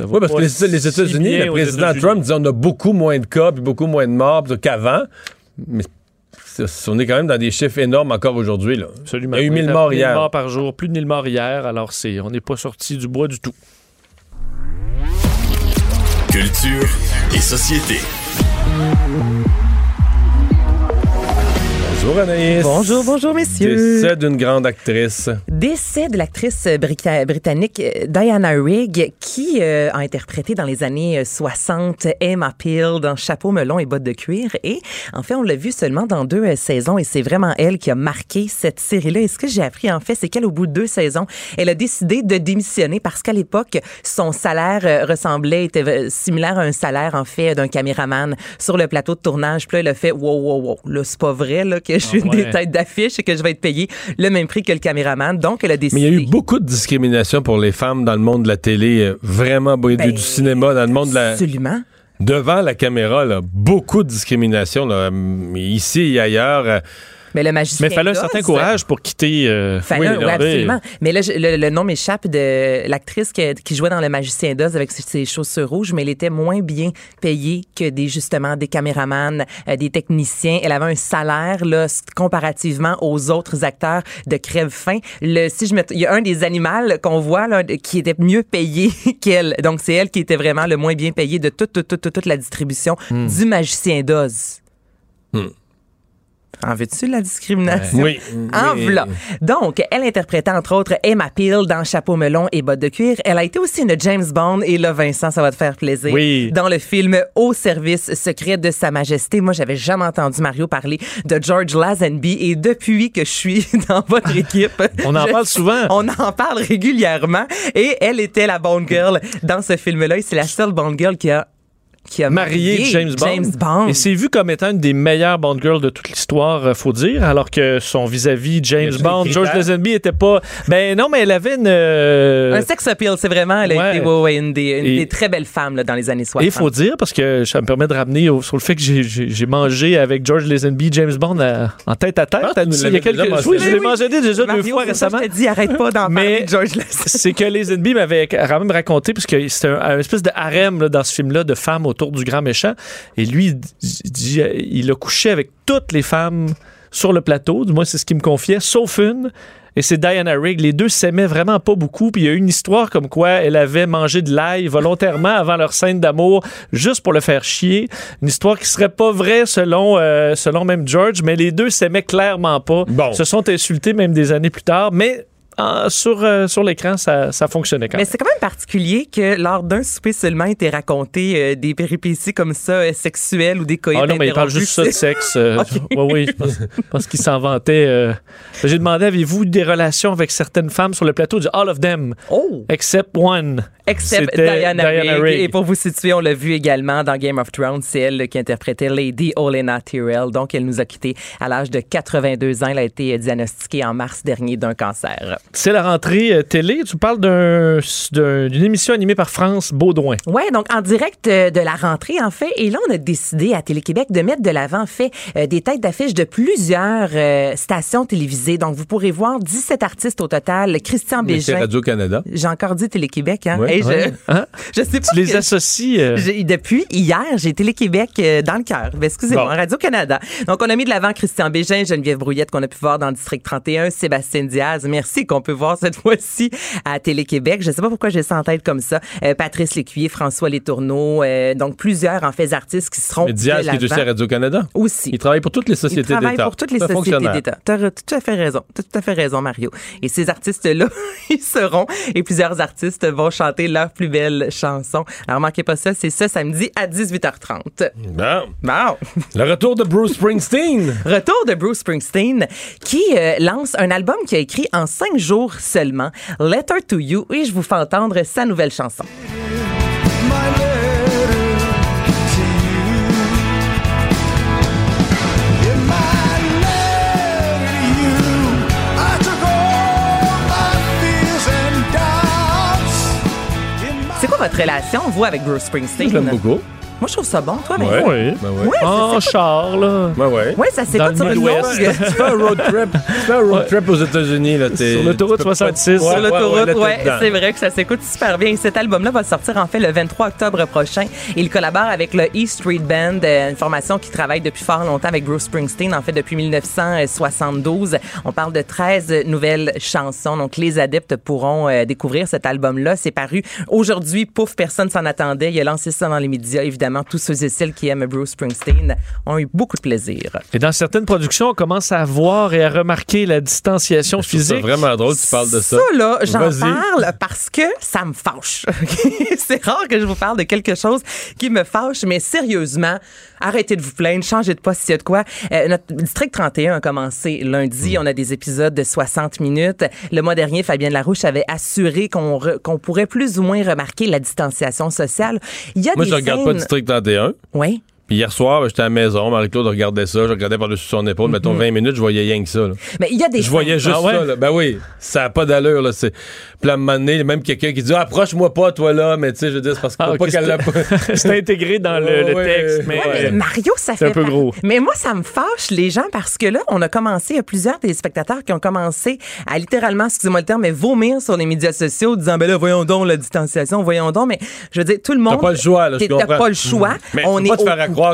Oui, parce que les, États-Unis, le président. Trump disait on a beaucoup moins de cas, puis beaucoup moins de morts qu'avant. Mais on est quand même dans des chiffres énormes encore aujourd'hui. Absolument. Il y a eu Oui, 1000 plus morts hier. morts par jour, plus de 1000 morts hier. Alors, c'est, on n'est pas sorti du bois du tout. Culture et société. Bonjour Anaïs. Bonjour, bonjour, messieurs. Décès d'une grande actrice. Décès de l'actrice brita- britannique euh, Diana Rigg, qui euh, a interprété dans les années euh, 60 Emma Peel dans Chapeau melon et bottes de cuir. Et en fait, on l'a vu seulement dans deux euh, saisons et c'est vraiment elle qui a marqué cette série-là. Et ce que j'ai appris, en fait, c'est qu'elle, au bout de deux saisons, elle a décidé de démissionner parce qu'à l'époque, son salaire euh, ressemblait, était euh, similaire à un salaire, en fait, d'un caméraman sur le plateau de tournage. Puis là, elle a fait, wow, wow, wow, là, c'est pas vrai, là, que je suis une ouais. des têtes d'affiche et que je vais être payée le même prix que le caméraman. Donc, elle a Mais décidé. il y a eu beaucoup de discrimination pour les femmes dans le monde de la télé. euh, Vraiment, du- Ben, du cinéma, dans le monde de la... Absolument. Devant la caméra, là, beaucoup de discrimination. là, ici et ailleurs. Mais le magicien. Mais il fallait un certain courage pour quitter. euh, Fallait, oui, absolument. Mais là, le, le nom m'échappe de l'actrice qui, qui jouait dans Le Magicien d'Oz avec ses, ses chaussures rouges, mais elle était moins bien payée que des justement des caméramans, euh, des techniciens. Elle avait un salaire là comparativement aux autres acteurs de crève-fin. Le si je me, il y a un des animaux qu'on voit là qui était mieux payé <laughs> qu'elle. Donc c'est elle qui était vraiment le moins bien payée de toute toute toute, toute, toute la distribution du Magicien d'Oz. En veux-tu la discrimination? Oui. <laughs> En v'là. Donc, elle interprétait entre autres Emma Peel dans Chapeau melon et bottes de cuir. Elle a été aussi une James Bond et là, Vincent, ça va te faire plaisir. Oui. Dans le film Au service secret de Sa Majesté. Moi, j'avais jamais entendu Mario parler de George Lazenby et depuis que je suis <laughs> dans votre équipe, <laughs> On en je- parle souvent. On en parle régulièrement et elle était la Bond girl dans ce film-là et c'est la seule Bond girl qui a qui a marié marié James Bond. James Bond. Et c'est vu comme étant une des meilleures Bond girls de toute l'histoire, euh, faut dire, alors que son vis-à-vis James Bond, George? Lazenby était pas. Ben non, mais elle avait une. euh, un sex appeal, c'est vraiment elle a Ouais. été ouais, ouais, une, des, une Et- des très belles femmes là, dans les années 60. Et il faut dire, parce que ça me permet de ramener au- sur le fait que j'ai- mangé avec George Lazenby, James Bond à- en tête à tête. Ah, il y a quelques Oui, je l'ai mangé déjà deux Mario, fois c'est ça, récemment. Je te dis, arrête pas d'en parler George Lazenby. c'est que les ennemis m'avaient quand même raconté, parce que c'était un, un espèce de harem là, dans ce film-là de femmes autour du grand méchant. Et lui, il dit- il a couché avec toutes les femmes sur le plateau, du moins c'est ce qu'il me confiait, sauf une. Et c'est Diana Rigg. Les deux s'aimaient vraiment pas beaucoup. Puis il y a eu une histoire comme quoi elle avait mangé de l'ail volontairement avant leur scène d'amour, juste pour le faire chier. Une histoire qui serait pas vraie selon, euh, selon même George, mais les deux s'aimaient clairement pas. Bon. Se sont insultés même des années plus tard. Mais sur, euh, sur l'écran, ça, ça fonctionnait quand Mais même. c'est quand même particulier que lors d'un souper seulement était raconté euh, des péripéties comme ça euh, sexuelles ou des coïts Ah non, mais il parle juste ça de sexe. euh, <laughs> Ok. Oui, oui, je pense, pense qu'il s'en vantait. euh. J'ai demandé, avez-vous des relations avec certaines femmes sur le plateau? Il dit, all of them, Oh! except one. Except Diana, Diana Rigg. Et pour vous situer, on l'a vu également dans Game of Thrones. C'est elle qui interprétait Lady Olenna Tyrell. Donc, elle nous a quittés à l'âge de 82 ans. Elle a été diagnostiquée en mars dernier d'un cancer. C'est la rentrée euh, télé. Tu parles d'un- d'un- d'une émission animée par France Baudouin. Ouais, donc en direct euh, de la rentrée, en fait. Et là, on a décidé à Télé-Québec de mettre de l'avant, en fait, euh, des têtes d'affiche de plusieurs euh, stations télévisées. Donc, vous pourrez voir 17 artistes au total. Christian Bégin. Radio-Canada. J'ai encore dit Télé-Québec, hein? Ouais, Hey, je, ouais. <laughs> Hein? je sais pas. Tu les associes. euh, depuis hier, j'ai Télé-Québec euh, dans le cœur. Ben, excusez-moi, Bon. Radio-Canada. Donc, on a mis de l'avant Christian Bégin, Geneviève Brouillette qu'on a pu voir dans le District 31, Sébastien Diaz. Merci qu'on peut voir cette <laughs> fois-ci à Télé-Québec. Je sais pas pourquoi j'ai ça en tête comme ça. Euh, Patrice Lécuyer, François Letourneau, euh, donc plusieurs, en fait, artistes qui seront Diaz, qui est aussi à Radio-Canada. Aussi. Il travaille pour toutes les Il sociétés travaille d'État. pour toutes les sociétés d'État. Tu as tout à fait raison. T'as tout à fait raison, Mario. Et ces artistes-là, <laughs> ils seront, et plusieurs artistes vont chanter leurs plus belles chansons. Alors, manquez pas ça, c'est ce samedi à 18h30. Bon. Bon. Le retour de Bruce Springsteen. <laughs> Retour de Bruce Springsteen qui euh, lance un album qu'il a écrit en cinq jours seulement, Letter to You, et je vous fais entendre sa nouvelle chanson. C'est quoi votre relation, vous, avec Bruce Springsteen? Je. Moi, je trouve ça bon, toi, mais. Ouais. Oui. Ben ouais. Ouais, En char, là. Ben ouais. Ouais, ça s'écoute sur une longue. Tu fais un road trip, tu fais un road trip aux États-Unis, là. t'es- Sur l'autoroute tu peux pas- 66. Sur l'autoroute, ouais, c'est vrai que ça s'écoute super bien. Cet album-là va sortir en fait le 23 octobre prochain. Il collabore avec le E Street Band, euh, une formation qui travaille depuis fort longtemps avec Bruce Springsteen, en fait depuis 1972. On parle de 13 nouvelles chansons, donc les adeptes pourront euh, découvrir cet album-là. C'est paru aujourd'hui, pouf, personne s'en attendait. Il a lancé ça dans les médias. Évidemment, tous ceux et celles qui aiment Bruce Springsteen ont eu beaucoup de plaisir. Et dans certaines productions, on commence à voir et à remarquer la distanciation physique. vraiment drôle que tu parles de ça. Ça, là, j'en parle parce que ça me fâche. <laughs> c'est rare que je vous parle de quelque chose qui me fâche, mais sérieusement, arrêtez de vous plaindre, changez de poste s'il y a de quoi. Euh, notre District 31 a commencé lundi. On a des épisodes de 60 minutes. Le mois dernier, Fabienne Larouche avait assuré qu'on pourrait plus ou moins remarquer la distanciation sociale. Il y a Moi, des je regarde pas scènes- District 31. Oui. Puis hier soir, ben, j'étais à la maison, Marie-Claude regardait ça, je regardais par-dessus son épaule, mettons 20 minutes, je voyais rien que ça. là. Mais il y a des Je voyais juste Ah ouais? ça. Là. Ben oui, ça n'a pas d'allure. Là. C'est... Puis à un moment donné, même quelqu'un qui dit Approche-moi pas, toi là, mais tu sais, je dire, c'est parce que Ah, faut pas qu'elle l'a pas. <laughs> C'est intégré dans le, le Ouais, texte. Mais, ouais. Mais Mario, ça C'est fait un peu par- gros. Mais moi, ça me fâche les gens parce que là, on a commencé, il y a plusieurs téléspectateurs qui ont commencé à littéralement, excusez-moi le terme, mais vomir sur les médias sociaux, disant ben là, voyons donc la distanciation, voyons donc. Mais je veux dire, tout le monde. T'as pas le choix, là, je T'as comprends. pas le choix. Mais on faut est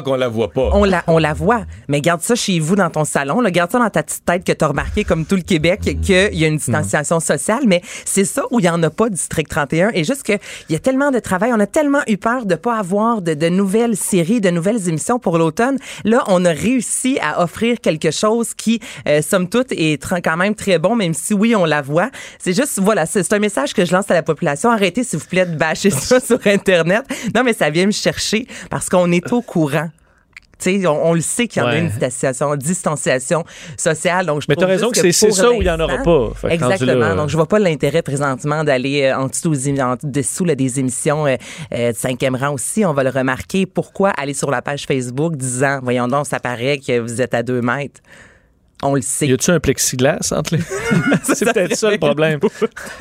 qu'on la voit pas. on la, on la voit. Mais garde ça chez vous dans ton salon. Là. Garde ça dans ta petite tête que tu as remarqué, comme tout le Québec, qu'il y a une distanciation sociale. Mais c'est ça où il n'y en a pas, District 31. Et juste qu'il y a tellement de travail. On a tellement eu peur de pas avoir de, de nouvelles séries, de nouvelles émissions pour l'automne. Là, on a réussi à offrir quelque chose qui, euh, somme toute, est quand même très bon, même si oui, on la voit. C'est juste, voilà, c'est un message que je lance à la population. Arrêtez, s'il vous plaît, de bâcher <laughs> ça sur Internet. Non, mais ça vient me chercher parce qu'on est au courant. Tu on, on le sait qu'il y en a une distanciation, distanciation sociale. Donc je Mais trouve t'as raison que c'est- ça où il y en aura pas. Fait Exactement. là, Donc je vois pas l'intérêt présentement d'aller euh, en dessous, aux émi- en dessous là, des émissions euh, euh, de cinquième rang aussi. On va le remarquer. Pourquoi? Aller sur la page Facebook disant, voyons donc, ça paraît que vous êtes à deux mètres. On le sait. y a-tu un plexiglas entre les. <laughs> <laughs> c'est peut-être ça le problème.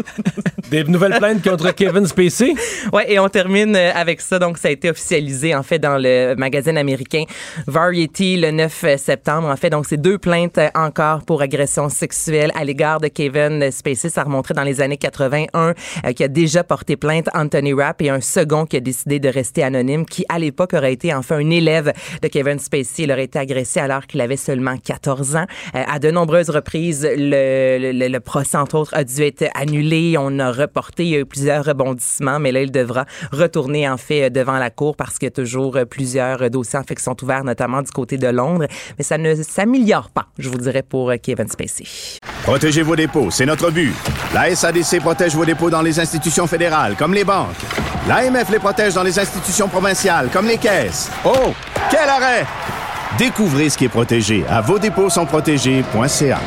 <laughs> Des nouvelles plaintes contre Kevin Spacey? Ouais, et on termine euh, avec ça. Donc, ça a été officialisé, en fait, dans le magazine américain Variety le 9 septembre. En fait, donc, c'est deux plaintes euh, encore pour agression sexuelle à l'égard de Kevin Spacey. Ça remonterait dans les années 81, euh, qui a déjà porté plainte Anthony Rapp et un second qui a décidé de rester anonyme, qui, à l'époque, aurait été, enfin, un élève de Kevin Spacey. Il aurait été agressé alors qu'il avait seulement 14 ans. Euh, à de nombreuses reprises, le, procès, entre autres, a dû être annulé. On a reporté. Plusieurs rebondissements, mais là, il devra retourner, en fait, euh, devant la Cour parce qu'il y a toujours euh, plusieurs dossiers en fait qui sont ouverts, notamment du côté de Londres. Mais ça ne s'améliore pas, je vous dirais, pour Kevin Spacey. Protégez vos dépôts, c'est notre but. La SADC protège vos dépôts dans les institutions fédérales, comme les banques. L'AMF les protège dans les institutions provinciales, comme les caisses. Oh, quel arrêt! Découvrez ce qui est protégé à vos dépôts sont protégés.ca.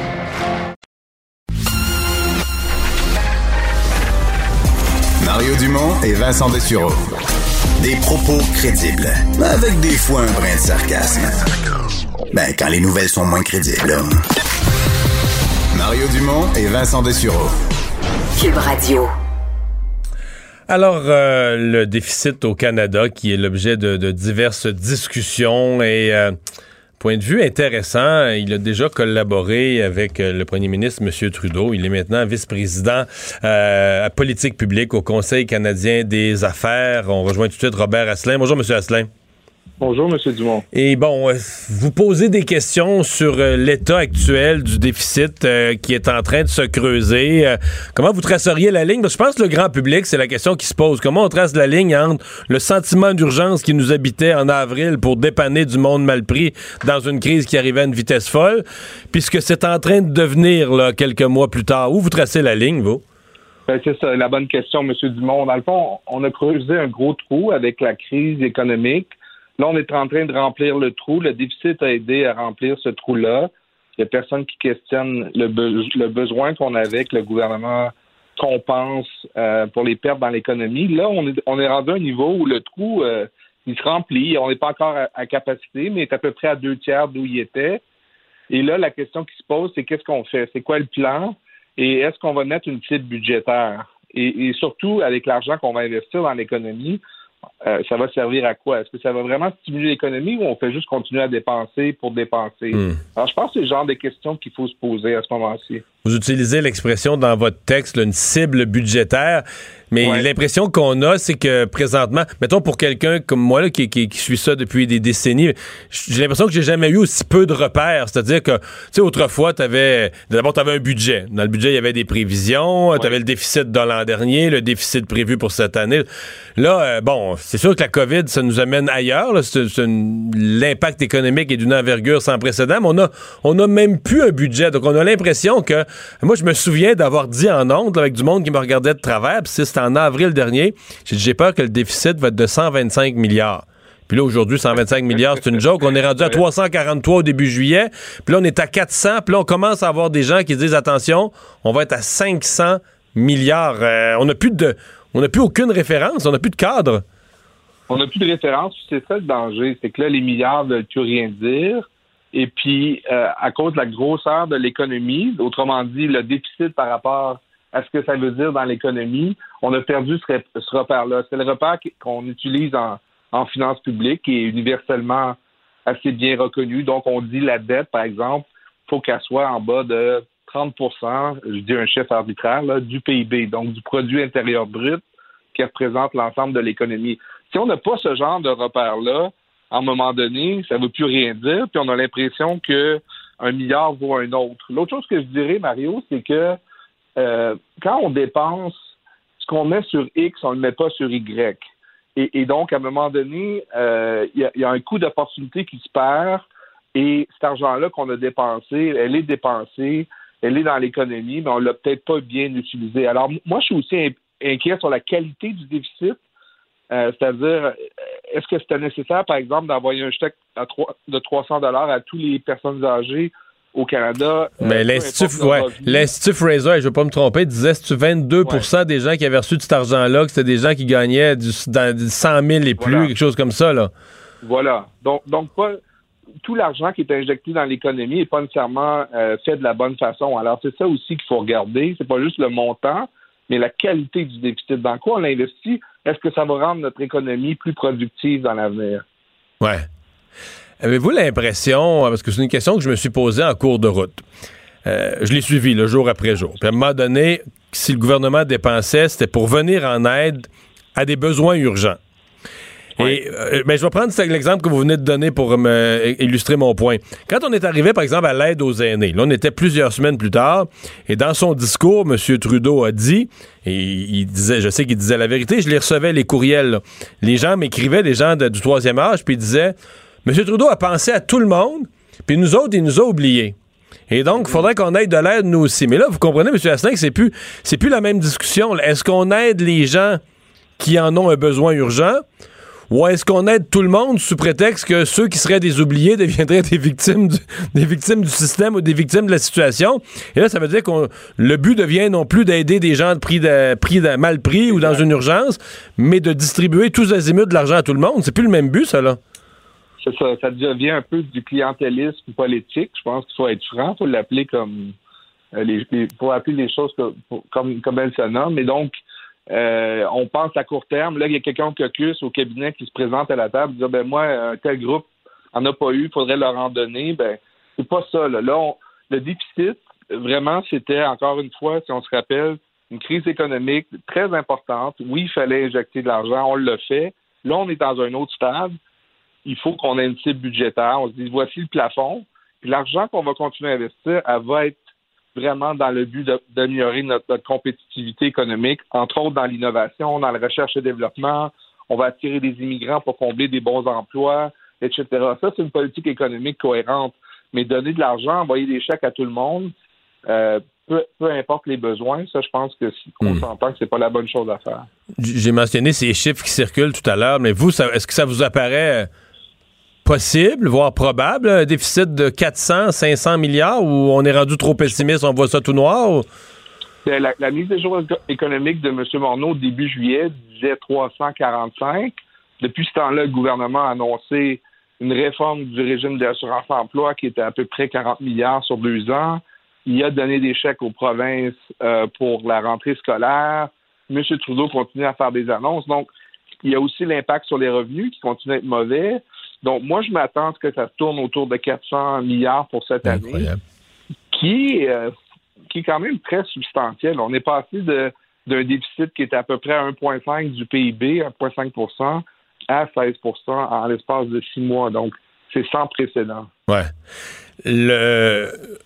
Mario Dumont et Vincent Dessureau. Des propos crédibles, avec des fois un brin de sarcasme. Ben, quand les nouvelles sont moins crédibles. Mario Dumont et Vincent Dessureau. Cube Radio. Alors, euh, le déficit au Canada, qui est l'objet de, diverses discussions et euh, point de vue intéressant, il a déjà collaboré avec euh, le premier ministre, M. Trudeau. Il est maintenant vice-président euh, à politique publique au Conseil canadien des affaires. On rejoint tout de suite Robert Asselin. Bonjour, M. Asselin. Bonjour, M. Dumont. Et bon, euh, vous posez des questions sur euh, l'état actuel du déficit euh, qui est en train de se creuser. Euh, comment vous traceriez la ligne? Parce que je pense que le grand public, c'est la question qui se pose. Comment on trace la ligne entre le sentiment d'urgence qui nous habitait en avril pour dépanner du monde mal pris dans une crise qui arrivait à une vitesse folle, puisque c'est en train de devenir là, quelques mois plus tard? Où vous tracez la ligne, vous? Ben, c'est ça, la bonne question, M. Dumont. Dans le fond, on a creusé un gros trou avec la crise économique. Là, on est en train de remplir le trou. Le déficit a aidé à remplir ce trou-là. Il n'y a personne qui questionne le, be- le besoin qu'on avait que le gouvernement compense euh, pour les pertes dans l'économie. Là, on est, on est rendu à un niveau où le trou, euh, il se remplit. On n'est pas encore à, capacité, mais est à peu près à deux tiers d'où il était. Et là, la question qui se pose, c'est qu'est-ce qu'on fait? C'est quoi le plan? Et est-ce qu'on va mettre une cible budgétaire? Et, et surtout, avec l'argent qu'on va investir dans l'économie, euh, ça va servir à quoi? Est-ce que ça va vraiment stimuler l'économie ou on fait juste continuer à dépenser pour dépenser? Hmm. Alors, je pense que c'est le genre de questions qu'il faut se poser à ce moment-ci. Vous utilisez l'expression dans votre texte, là, une cible budgétaire. Mais Ouais. l'impression qu'on a, c'est que présentement, mettons pour quelqu'un comme moi là, qui, qui, qui suit ça depuis des décennies, j'ai l'impression que j'ai jamais eu aussi peu de repères. C'est-à-dire que, tu sais, autrefois, t'avais d'abord t'avais un budget. Dans le budget, il y avait des prévisions. T'avais le déficit de l'an dernier, le déficit prévu pour cette année. Là, euh, bon, c'est sûr que la COVID, ça nous amène ailleurs. L'impact économique est d'une envergure sans précédent. Mais on a, on a même plus un budget. Donc, on a l'impression que, moi, je me souviens d'avoir dit en ondes avec du monde qui me regardait de travers. Puis, c'était en avril dernier. J'ai dit, j'ai peur que le déficit va être de 125 milliards. Puis là, aujourd'hui, 125 milliards, c'est une joke. On est rendu à 343 au début juillet. Puis là, on est à 400. Puis là, on commence à avoir des gens qui se disent, attention, on va être à 500 milliards. Euh, on n'a plus de, on n'a plus aucune référence. On n'a plus de cadre. On n'a plus de référence, c'est ça le danger, c'est que là, les milliards ne veulent plus rien dire. Et puis, euh, à cause de la grosseur de l'économie, autrement dit, le déficit par rapport à ce que ça veut dire dans l'économie, on a perdu ce, rep- ce repère-là. C'est le repère qu'on utilise en, finances publiques et universellement assez bien reconnu. Donc, on dit la dette, par exemple, faut qu'elle soit en bas de 30% je dis un chiffre arbitraire, du PIB, donc du produit intérieur brut qui représente l'ensemble de l'économie. Si on n'a pas ce genre de repère-là, à un moment donné, ça ne veut plus rien dire, puis on a l'impression que un milliard vaut un autre. L'autre chose que je dirais, Mario, c'est que euh, quand on dépense, ce qu'on met sur X, on ne le met pas sur Y. Et, donc, à un moment donné, euh, il y, a- il y a un coût d'opportunité qui se perd, et cet argent-là qu'on a dépensé, elle est dépensée, elle est dans l'économie, mais on l'a peut-être pas bien utilisé. Alors, moi, je suis aussi in- inquiet sur la qualité du déficit. Euh, C'est-à-dire, euh, est-ce que c'était nécessaire, par exemple, d'envoyer un chèque à de 300 dollars à toutes les personnes âgées au Canada? euh, Mais l'Institut ouais, Fraser, je ne veux pas me tromper, disait c'est 22% des gens qui avaient reçu de cet argent-là, que c'était des gens qui gagnaient du, dans, du 100 000 et plus, Voilà. quelque chose comme ça. Là? Voilà. Donc, donc pas tout l'argent qui est injecté dans l'économie n'est pas nécessairement euh, fait de la bonne façon. Alors, c'est ça aussi qu'il faut regarder. C'est pas juste le montant, mais la qualité du déficit. Dans quoi on l'investit? Est-ce que ça va rendre notre économie plus productive dans l'avenir? Ouais. Avez-vous l'impression, parce que c'est une question que je me suis posée en cours de route, euh, je l'ai suivi le jour après jour. Puis à un moment donné, si le gouvernement dépensait, c'était pour venir en aide à des besoins urgents. Et euh, ben, je vais prendre l'exemple que vous venez de donner pour me illustrer mon point. Quand on est arrivé, par exemple, à l'aide aux aînés, là, on était plusieurs semaines plus tard, et dans son discours, M. Trudeau a dit, et il disait, je sais qu'il disait la vérité, je les recevais les courriels. là. Les gens m'écrivaient, les gens de- du troisième âge, puis ils disaient, M. Trudeau a pensé à tout le monde, puis nous autres, il nous a oubliés. Et donc, il faudrait qu'on aide de l'aide, nous aussi. Mais là, vous comprenez, M. Asselin, que c'est plus, c'est plus la même discussion. Est-ce qu'on aide les gens qui en ont un besoin urgent? Ou est-ce qu'on aide tout le monde sous prétexte que ceux qui seraient des oubliés <laughs> deviendraient des victimes du, des victimes du système ou des victimes de la situation? Et là, ça veut dire que le but devient non plus d'aider des gens de pris de, mal pris ou dans une urgence, mais de distribuer tous azimuts de l'argent à tout le monde. C'est plus le même but, ça, là. C'est ça, ça devient un peu du clientélisme politique. Je pense qu'il faut être franc, il faut l'appeler comme euh, les, les- faut appeler les choses que- pour- comme, comme elles se nomment. Mais donc, euh, on pense à court terme. Là, il y a quelqu'un au caucus, au cabinet, qui se présente à la table, dit ben moi, tel groupe en a pas eu, il faudrait leur en donner. Ben, c'est pas ça. Là, Là, on- le déficit, vraiment, c'était encore une fois, si on se rappelle, une crise économique très importante. Oui, il fallait injecter de l'argent, on l'a fait. Là, on est dans un autre stade il faut qu'on ait une cible budgétaire. On se dit, voici le plafond. Puis l'argent qu'on va continuer à investir, elle va être vraiment dans le but d'améliorer notre, notre compétitivité économique, entre autres dans l'innovation, dans la recherche et développement. On va attirer des immigrants pour combler des bons emplois, etc. Ça, c'est une politique économique cohérente. Mais donner de l'argent, envoyer des chèques à tout le monde, euh, peu, peu importe les besoins, ça, je pense que si- on Hmm. s'entend que c'est pas la bonne chose à faire. J'ai mentionné ces chiffres qui circulent tout à l'heure, mais vous, est-ce que ça vous apparaît euh, possible, voire probable, un déficit de 400, 500 milliards, ou on est rendu trop pessimiste, on voit ça tout noir? Ben, La, mise à jour éco- économique de M. Morneau début juillet disait 345. Depuis ce temps-là, le gouvernement a annoncé une réforme du régime d'assurance-emploi qui était à peu près 40 milliards sur deux ans. Il a donné des chèques aux provinces euh, pour la rentrée scolaire. M. Trudeau continue à faire des annonces. Donc, Il y a aussi l'impact sur les revenus qui continuent à être mauvais. Donc, moi, je m'attends à ce que ça tourne autour de 400 milliards pour cette année, qui, euh, qui est quand même très substantiel. On est passé de d'un déficit qui était à peu près à 1,5 du PIB, 1,5 à 16% en l'espace de six mois. Donc, c'est sans précédent. Ouais. Le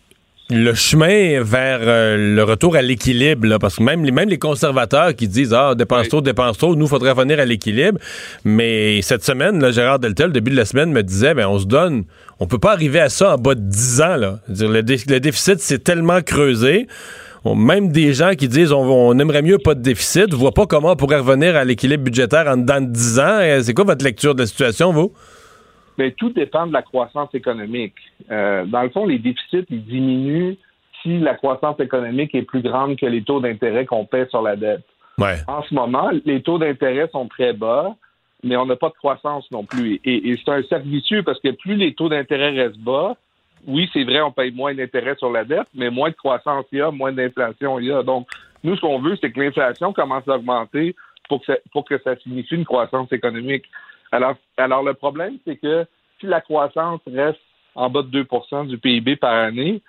le chemin vers euh, le retour à l'équilibre, parce que même, même les conservateurs qui disent Ah, dépense trop, dépense trop, nous, faudrait revenir à l'équilibre. Mais cette semaine, là, Gérard Deltel, au début de la semaine, me disait ben, on se donne, on peut pas arriver à ça en bas de 10 ans. Là. Dire, le, déficit s'est tellement creusé. même des gens qui disent on, on, aimerait mieux pas de déficit, ne voient pas comment on pourrait revenir à l'équilibre budgétaire en dedans de 10 ans. C'est quoi votre lecture de la situation, vous? Mais tout dépend de la croissance économique. Euh, dans le fond, les déficits ils diminuent si la croissance économique est plus grande que les taux d'intérêt qu'on paie sur la dette. Ouais. En ce moment, les taux d'intérêt sont très bas, mais on n'a pas de croissance non plus. Et, c'est un cercle vicieux parce que plus les taux d'intérêt restent bas, oui, c'est vrai, on paye moins d'intérêt sur la dette, mais moins de croissance il y a, moins d'inflation il y a. Donc, nous, ce qu'on veut, c'est que l'inflation commence à augmenter pour que pour que ça signifie une croissance économique. Alors, alors le problème, c'est que si la croissance reste en bas de 2% du PIB par année,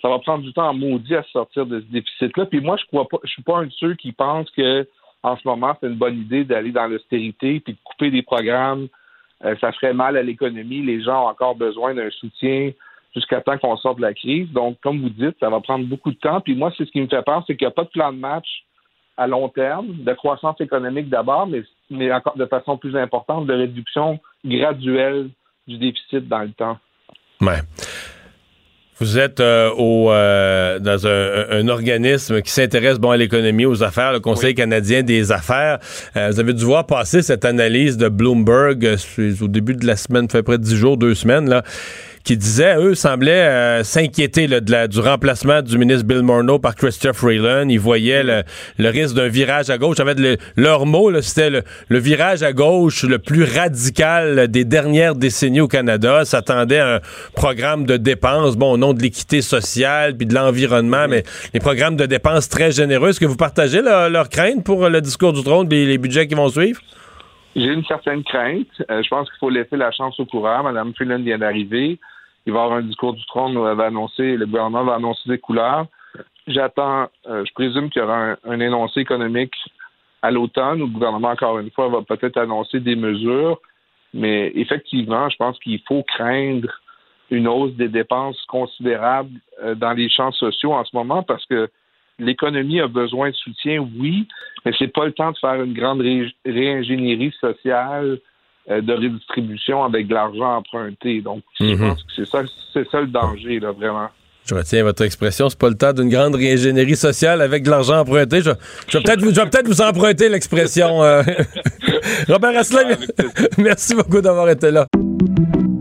ça va prendre du temps maudit à sortir de ce déficit-là. Puis moi, je crois pas, je suis pas un de ceux qui pensent que en ce moment, c'est une bonne idée d'aller dans l'austérité puis de couper des programmes. Euh, ça ferait mal à l'économie. Les gens ont encore besoin d'un soutien jusqu'à temps qu'on sorte de la crise. Donc, comme vous dites, ça va prendre beaucoup de temps. Puis moi, c'est ce qui me fait peur, c'est qu'il n'y a pas de plan de match à long terme, de croissance économique d'abord, mais, mais encore de façon plus importante, de réduction graduelle du déficit dans le temps. Ouais. Vous êtes euh, au, euh, dans un, organisme qui s'intéresse bon, à l'économie, aux affaires, le Conseil canadien des affaires. Euh, vous avez dû voir passer cette analyse de Bloomberg au début de la semaine, fait près de dix jours, deux semaines. là qui disaient, eux, semblaient euh, s'inquiéter du remplacement du ministre Bill Morneau par Christophe Freeland. Ils voyaient le, risque d'un virage à gauche. En fait, leur mot, c'était le, virage à gauche le plus radical des dernières décennies au Canada. S'attendait à un programme de dépenses, bon, au nom de l'équité sociale puis de l'environnement, mais les programmes de dépenses très généreux. Est-ce que vous partagez leur crainte pour le discours du trône et les budgets qui vont suivre? J'ai une certaine crainte. Euh, je pense qu'il faut laisser la chance au courant. Mme Freeland vient d'arriver il va y avoir un discours du trône où elle va annoncer, le gouvernement va annoncer des couleurs. J'attends, euh, je présume qu'il y aura un, énoncé économique à l'automne où le gouvernement, encore une fois, va peut-être annoncer des mesures. Mais effectivement, je pense qu'il faut craindre une hausse des dépenses considérables euh, dans les champs sociaux en ce moment parce que l'économie a besoin de soutien, oui, mais c'est pas le temps de faire une grande réingénierie sociale euh, de redistribution avec de l'argent emprunté. Donc, je mhm. pense que c'est ça, c'est ça le danger, là, vraiment. Je retiens votre expression, c'est pas le temps d'une grande réingénierie sociale avec de l'argent emprunté. Je, vais peut-être vous, peut vous emprunter l'expression. Euh. <laughs> Robert Asselin, <laughs> merci beaucoup d'avoir été là.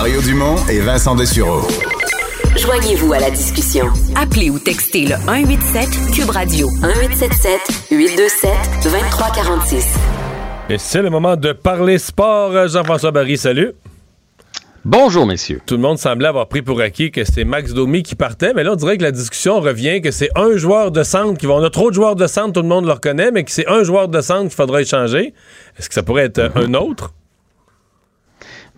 Mario Dumont et Vincent Dessureau. Joignez-vous à la discussion. Appelez ou textez le 187 Cube Radio 1877 827 2346. Et c'est le moment de parler sport. Jean-François Barry, salut. Bonjour, messieurs. Tout le monde semblait avoir pris pour acquis que c'était Max Domi qui partait, mais là, on dirait que la discussion revient que c'est un joueur de centre qui va. On a trop de joueurs de centre, tout le monde le reconnaît, mais que c'est un joueur de centre qu'il faudra échanger. Est-ce que ça pourrait être un autre?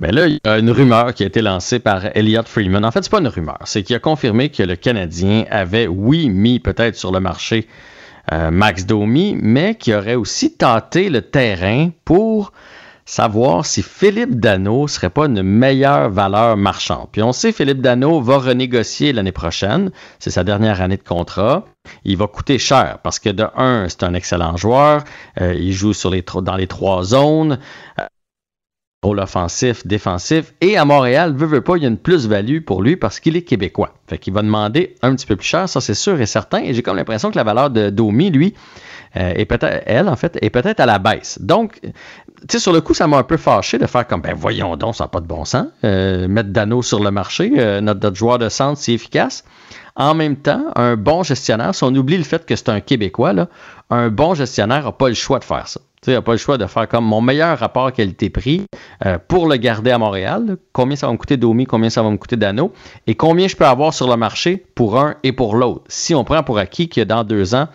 Mais là, il y a une rumeur qui a été lancée par Elliot Freeman. En fait, c'est pas une rumeur, c'est qu'il a confirmé que le Canadien avait, oui, mis peut-être sur le marché euh, Max Domi, mais qu'il aurait aussi tâté le terrain pour savoir si Philippe Dano serait pas une meilleure valeur marchande. Puis on sait Philippe Dano va renégocier l'année prochaine, c'est sa dernière année de contrat. Il va coûter cher parce que de un, c'est un excellent joueur, euh, il joue dans les trois zones rôle offensif, défensif. Et à Montréal, veut, veut pas, il y a une plus-value pour lui parce qu'il est québécois. Fait qu'il va demander un petit peu plus cher, ça c'est sûr et certain. Et j'ai comme l'impression que la valeur de Domi, lui, euh, est peut-être, elle, en fait, est peut-être à la baisse. Donc, tu sais, sur le coup, ça m'a un peu fâché de faire comme, ben voyons donc, ça n'a pas de bon sens. Euh, mettre Dano sur le marché, euh, notre, notre joueur de centre, c'est efficace. En même temps, un bon gestionnaire, si on oublie le fait que c'est un Québécois, là, un bon gestionnaire n'a pas le choix de faire ça. Tu sais, n'a pas le choix de faire comme mon meilleur rapport qualité-prix euh, pour le garder à Montréal. là. Combien ça va me coûter Domi, combien ça va me coûter Dano, et combien je peux avoir sur le marché pour un et pour l'autre. Si on prend pour acquis que dans deux ans,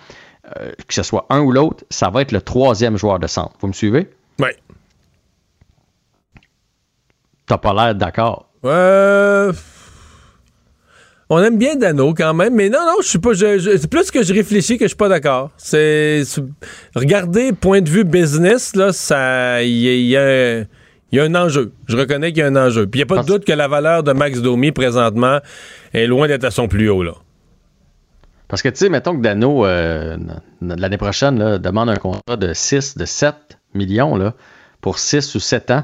euh, que ce soit un ou l'autre, ça va être le troisième joueur de centre. Vous me suivez? Oui. T'as pas l'air d'accord. Euh, On aime bien Dano quand même, mais non, non, je suis pas. je- je- c'est plus que je réfléchis que je suis pas d'accord. C'est. c'est- Regardez, point de vue business, là, ça. Il y, a- il y a, il y a un enjeu. Je reconnais qu'il y a un enjeu. Puis il n'y a pas de doute que la valeur de Max Domi présentement est loin d'être à son plus haut, là. Parce que, tu sais, mettons que Dano, euh, l'année prochaine, là, demande un contrat de 6, de 7 millions là, pour 6 ou 7 ans.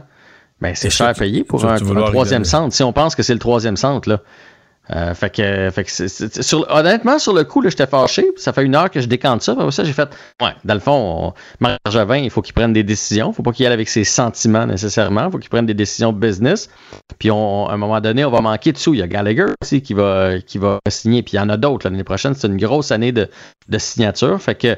Ben, c'est Et cher payé pour un, un troisième centre. Si on pense que c'est le troisième centre, là. Euh, fait que, honnêtement, sur le coup, j'étais fâché. Ça fait une heure que je décante ça. Après ça, j'ai fait, ouais, dans le fond, on, Marc Bergevin, il faut qu'il prenne des décisions. Il faut pas qu'il aille avec ses sentiments nécessairement. Il faut qu'il prenne des décisions business. Puis, on, à un moment donné, on va manquer de sous. Il y a Gallagher aussi qui va, qui va signer. Puis, il y en a d'autres. L'année prochaine, c'est une grosse année de, de signature. Fait que,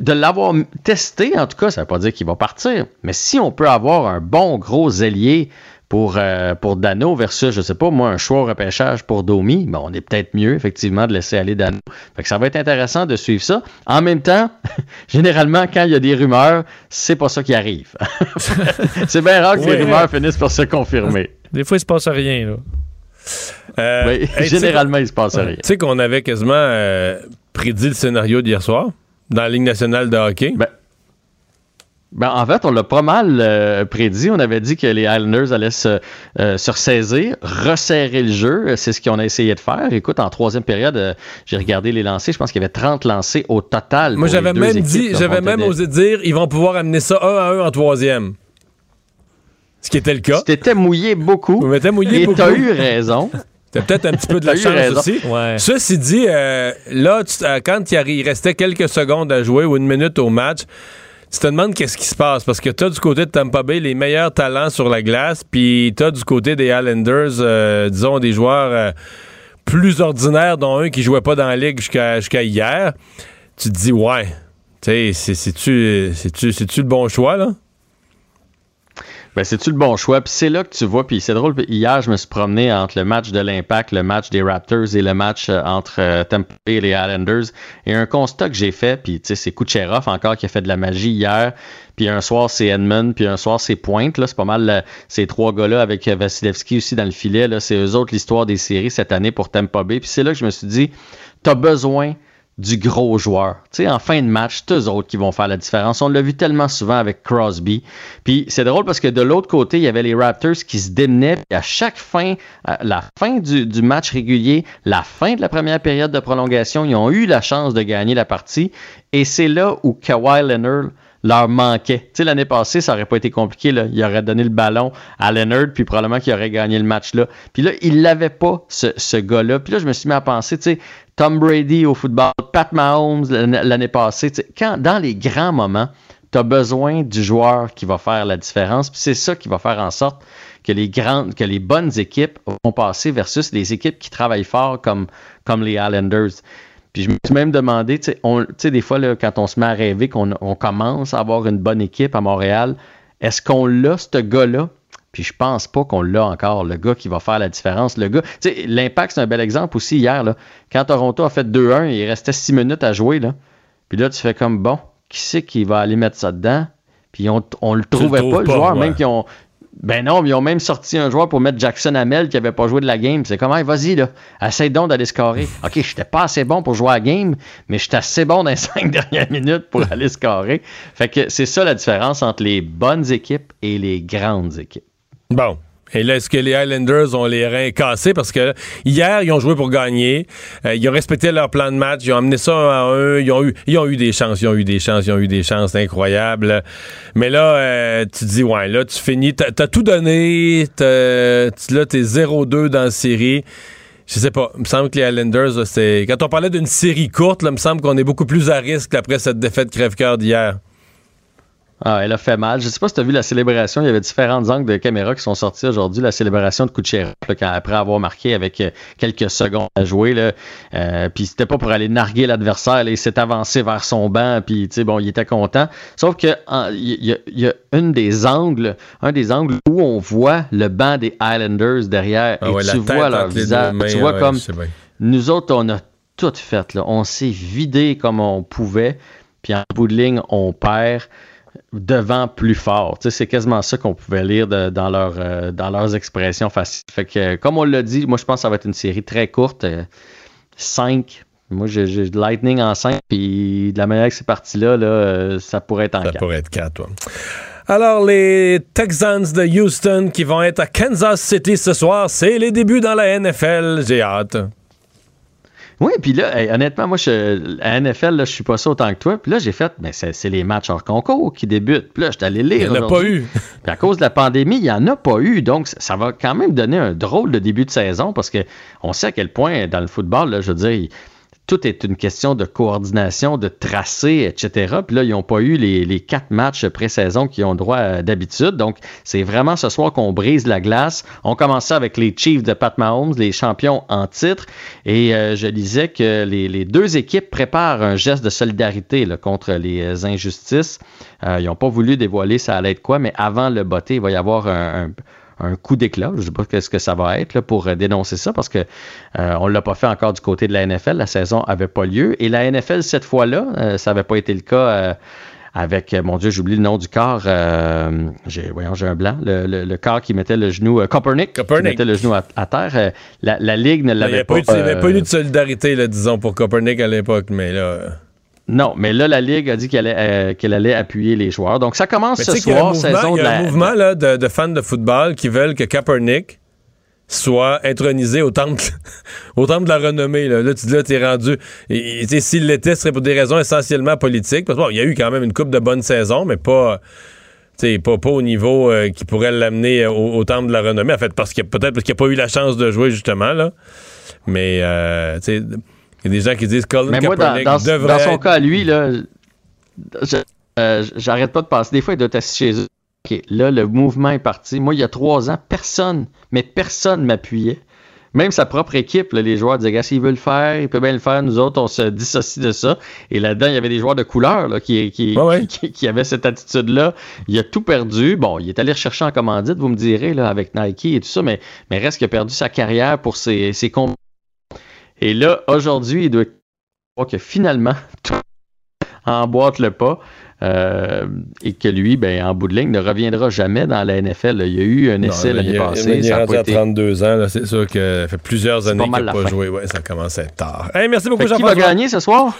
de l'avoir testé, en tout cas, ça veut pas dire qu'il va partir. Mais si on peut avoir un bon gros ailier pour, euh, pour Dano versus, je sais pas, moi, un choix au repêchage pour Domi, ben, on est peut-être mieux, effectivement, de laisser aller Dano. Fait que ça va être intéressant de suivre ça. En même temps, <laughs> généralement, quand il y a des rumeurs, c'est pas ça qui arrive. <laughs> c'est bien rare que Ouais. les rumeurs finissent par se confirmer. <laughs> Des fois, il se passe rien, là. Euh, Oui, hey, généralement, il se passe rien. Tu sais qu'on avait quasiment euh, prédit le scénario d'hier soir dans la Ligue nationale de hockey. Ben, en fait, on l'a pas mal euh, prédit. On avait dit que les Islanders allaient se, euh, se ressaisir, resserrer le jeu. C'est ce qu'on a essayé de faire. Écoute, en troisième période, euh, j'ai regardé les lancers. Je pense qu'il y avait 30 lancers au total. Moi, j'avais même équipes, dit, j'avais même tenait- osé dire, ils vont pouvoir amener ça un à un en troisième. Ce qui était le cas. Tu t'étais mouillé beaucoup. Je mouillé Et beaucoup. t'as eu raison. <laughs> T'as peut-être un petit peu de la chance raison. aussi. Ouais. Ceci dit, euh, là, tu- euh, quand il restait quelques secondes à jouer ou une minute au match, tu te demandes qu'est-ce qui se passe parce que t'as du côté de Tampa Bay les meilleurs talents sur la glace, puis t'as du côté des Islanders, euh, disons, des joueurs euh, plus ordinaires, dont un qui jouait pas dans la ligue jusqu'à hier. Tu te dis, ouais, tu sais, c'est- c'est-tu c'est-tu- c'est-tu le bon choix, là? Ben, c'est-tu le bon choix? Puis c'est là que tu vois, puis c'est drôle, hier, je me suis promené entre le match de l'Impact, le match des Raptors et le match euh, entre euh, Tampa Bay et les Islanders. Et un constat que j'ai fait, puis tu sais, c'est Kucherov encore qui a fait de la magie hier, puis un soir c'est Edmund, puis un soir c'est Pointe, là, c'est pas mal euh, ces trois gars-là avec euh, Vasilevski aussi dans le filet, là, c'est eux autres l'histoire des séries cette année pour Tampa Bay. Puis c'est là que je me suis dit, t'as besoin du gros joueur. Tu sais, en fin de match, c'est eux autres qui vont faire la différence. On l'a vu tellement souvent avec Crosby. Puis c'est drôle parce que de l'autre côté, il y avait les Raptors qui se démenaient. Puis à chaque fin, la fin du, match régulier, la fin de la première période de prolongation, ils ont eu la chance de gagner la partie. Et c'est là où Kawhi Leonard leur manquait. Tu sais, l'année passée, ça aurait pas été compliqué. Là. Il aurait donné le ballon à Leonard, puis probablement qu'il aurait gagné le match là. Puis là, il l'avait pas, ce, ce gars-là. Puis là, je me suis mis à penser, tu sais, Tom Brady au football, Pat Mahomes l'année passée. Quand, dans les grands moments, tu as besoin du joueur qui va faire la différence. Puis c'est ça qui va faire en sorte que les grandes, que les bonnes équipes vont passer versus les équipes qui travaillent fort comme, comme les Islanders. Puis je me suis même demandé, tu sais, des fois, là, quand on se met à rêver qu'on on commence à avoir une bonne équipe à Montréal, est-ce qu'on l'a, ce gars-là? Puis je pense pas qu'on l'a encore, le gars qui va faire la différence. Le gars, tu sais, l'impact, c'est un bel exemple aussi hier, là. Quand Toronto a fait 2-1, il restait 6 minutes à jouer, là. Puis là, tu fais comme, bon, qui c'est qui va aller mettre ça dedans? Puis on, on le trouvait pas, le joueur, ouais. même qui ont. Ben non, ils ont même sorti un joueur pour mettre Jackson Hamel qui avait pas joué de la game. C'est comme, Hey, vas-y, là, essaye donc d'aller scorer. OK, j'étais pas assez bon pour jouer à la game, mais j'étais assez bon dans les <laughs> cinq dernières minutes pour aller scorer. Fait que c'est ça la différence entre les bonnes équipes et les grandes équipes. Bon. Et là, est-ce que les Highlanders ont les reins cassés? Parce que hier, ils ont joué pour gagner. Euh, ils ont respecté leur plan de match. Ils ont amené ça à un. Ils ont eu, ils ont eu des chances. Ils ont eu des chances. Ils ont eu des chances incroyables. Mais là, euh, tu te dis, ouais, là, tu finis. T'as as tout donné. Tu- Là, t'es 0-2 dans la série. Je sais pas. Il me semble que les Islanders, là, c'est. Quand on parlait d'une série courte, là, il me semble qu'on est beaucoup plus à risque après cette défaite crève-cœur d'hier. Ah, elle a fait mal. Je sais pas si tu as vu la célébration. Il y avait différents angles de caméra qui sont sortis aujourd'hui. La célébration de Kucherov, quand- après avoir marqué avec euh, quelques secondes à jouer. Là, euh, puis c'était pas pour aller narguer l'adversaire. Il s'est avancé vers son banc. Puis, tu sais, bon, il était content. Sauf que il y, a- il y a une des angles, un des angles où on voit le banc des Islanders derrière. Ah et ouais, tu vois leur visage. mains, tu vois ouais, comme nous autres, on a tout fait. Là. On s'est vidé comme on pouvait. Puis en bout de ligne, on perd devant plus fort. Tu sais, c'est quasiment ça qu'on pouvait lire de- dans, leur, euh, dans leurs expressions faciles. Fait que, euh, comme on l'a dit, moi, je pense que ça va être une série très courte. 5. Moi, j'ai Lightning en 5. Puis de la manière que c'est parti là, là euh, ça pourrait être en Ça 4. pourrait être 4, toi. Alors, les Texans de Houston qui vont être à Kansas City ce soir, c'est les débuts dans la NFL. J'ai hâte. Oui, puis là, hey, honnêtement, moi, je, à NFL, là, je suis pas ça autant que toi. Puis là, j'ai fait, mais c'est c'est les matchs hors concours qui débutent. Puis là, je suis allé lire. Il n'y en a pas eu. <laughs> Puis à cause de la pandémie, il n'y en a pas eu. Donc, ça- va quand même donner un drôle de début de saison parce que on sait à quel point dans le football, là, je veux dire, tout est une question de coordination, de tracé, etc. Puis là, ils n'ont pas eu les, quatre matchs pré-saison qu'ils ont droit euh, d'habitude. Donc, c'est vraiment ce soir qu'on brise la glace. On commençait avec les Chiefs de Pat Mahomes, les champions en titre. Et euh, je lisais que les, deux équipes préparent un geste de solidarité contre les euh, injustices. Euh, ils n'ont pas voulu dévoiler ça allait être quoi, mais avant le botté, il va y avoir un- un coup d'éclat. Je ne sais pas ce que ça va être là, pour euh, dénoncer ça parce que euh, on ne l'a pas fait encore du côté de la NFL. La saison n'avait pas lieu. Et la NFL, cette fois-là, euh, ça n'avait pas été le cas. euh, avec, mon Dieu, j'oublie le nom du corps. euh, j'ai, voyons, j'ai un blanc. Le, le- le corps qui mettait le genou, euh, Copernic, qui mettait le genou à, à terre. euh, la, la Ligue ne n'y l'avait avait pas. il y avait pas eu de solidarité, là, disons, pour Copernic à l'époque, mais là. Euh, Non, mais là, la Ligue a dit qu'elle allait, euh, allait appuyer les joueurs. Donc, ça commence Mais ce soir, saison il y de a un mouvement là, de, de fans de football qui veulent que Kaepernick soit intronisé au temple, <laughs> au temple de la renommée. Là, là tu là, es rendu. S'il l'était, ce serait pour des raisons essentiellement politiques. Parce que bon, il y a eu quand même une coupe de bonnes saisons, mais pas. Pas, pas au niveau euh, qui pourrait l'amener au, au temple de la renommée. En fait, parce a- peut-être parce qu'il n'a pas eu la chance de jouer, justement. là. Mais euh, il y a des gens qui disent Colin Mais moi, dans, Kaepernick dans- devrait dans son être- cas, lui, là, euh, j'arrête pas de passer. Des fois, il doit être assis chez eux. OK, là, le mouvement est parti. Moi, il y a trois ans, personne, mais personne m'appuyait. Même sa propre équipe, là, les joueurs disaient, s'il veut le faire, il peut bien le faire. Nous autres, on se dissocie de ça. Et là-dedans, il y avait des joueurs de couleur là, qui, qui, <laughs> qui, qui avaient cette attitude-là. Il a tout perdu. Bon, il est allé rechercher en commandite, vous me direz, là, avec Nike et tout ça, mais, mais reste qu'il a perdu sa carrière pour ses, ses combats. Et là, aujourd'hui, il doit croire que finalement, <laughs> tout emboîte le pas. euh, et que lui, ben, en bout de ligne, ne reviendra jamais dans la NFL. Il y a eu un essai l'année passée. Il est rendu pas à été- 32 ans. C'est sûr que ça fait plusieurs années pas qu'il n'a pas fin. joué. Ouais, ça commence à être tard. Hey, merci beaucoup, que qui Jean-François. va gagner ce soir?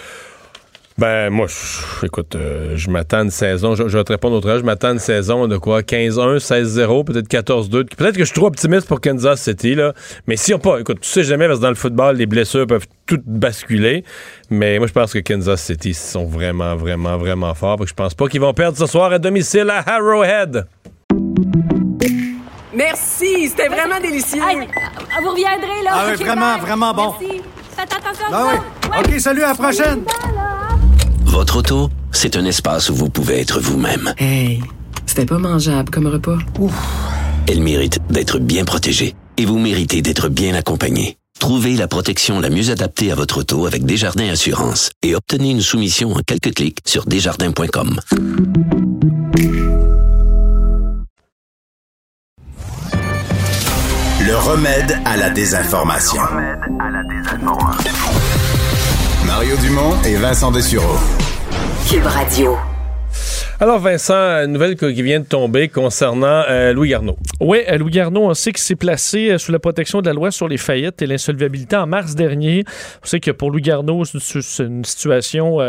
Ben, moi, je- écoute, euh, je m'attends à une saison, je, je vais te répondre autrement, je m'attends à une saison de quoi, 15-1, 16-0, peut-être 14-2. Peut-être que je suis trop optimiste pour Kansas City, là. Mais si on pas, écoute, tu sais jamais, parce que dans le football, les blessures peuvent toutes basculer. Mais moi, je pense que Kansas City sont vraiment, vraiment, vraiment forts. Que je pense pas qu'ils vont perdre ce soir à domicile à Arrowhead. Merci, c'était vraiment délicieux. Vous reviendrez, là. Ah oui, vraiment, bye. vraiment bon. Merci. Faites attention Ah oui. OK, salut, à la prochaine. Votre auto, c'est un espace où vous pouvez être vous-même. Hey, c'était pas mangeable comme repas. Elle mérite d'être bien protégée et vous méritez d'être bien accompagné. Trouvez la protection la mieux adaptée à votre auto avec Desjardins Assurance et obtenez une soumission en quelques clics sur desjardins.com. Le remède à la désinformation. Mario Dumont et Vincent Dessureau. Cube Radio. Alors, Vincent, une nouvelle qui vient de tomber concernant euh, Louis Garneau. Oui, euh, Louis Garneau, on sait qu'il s'est placé euh, sous la protection de la loi sur les faillites et l'insolvabilité en mars dernier. On sait que pour Louis Garneau, c'est une, situation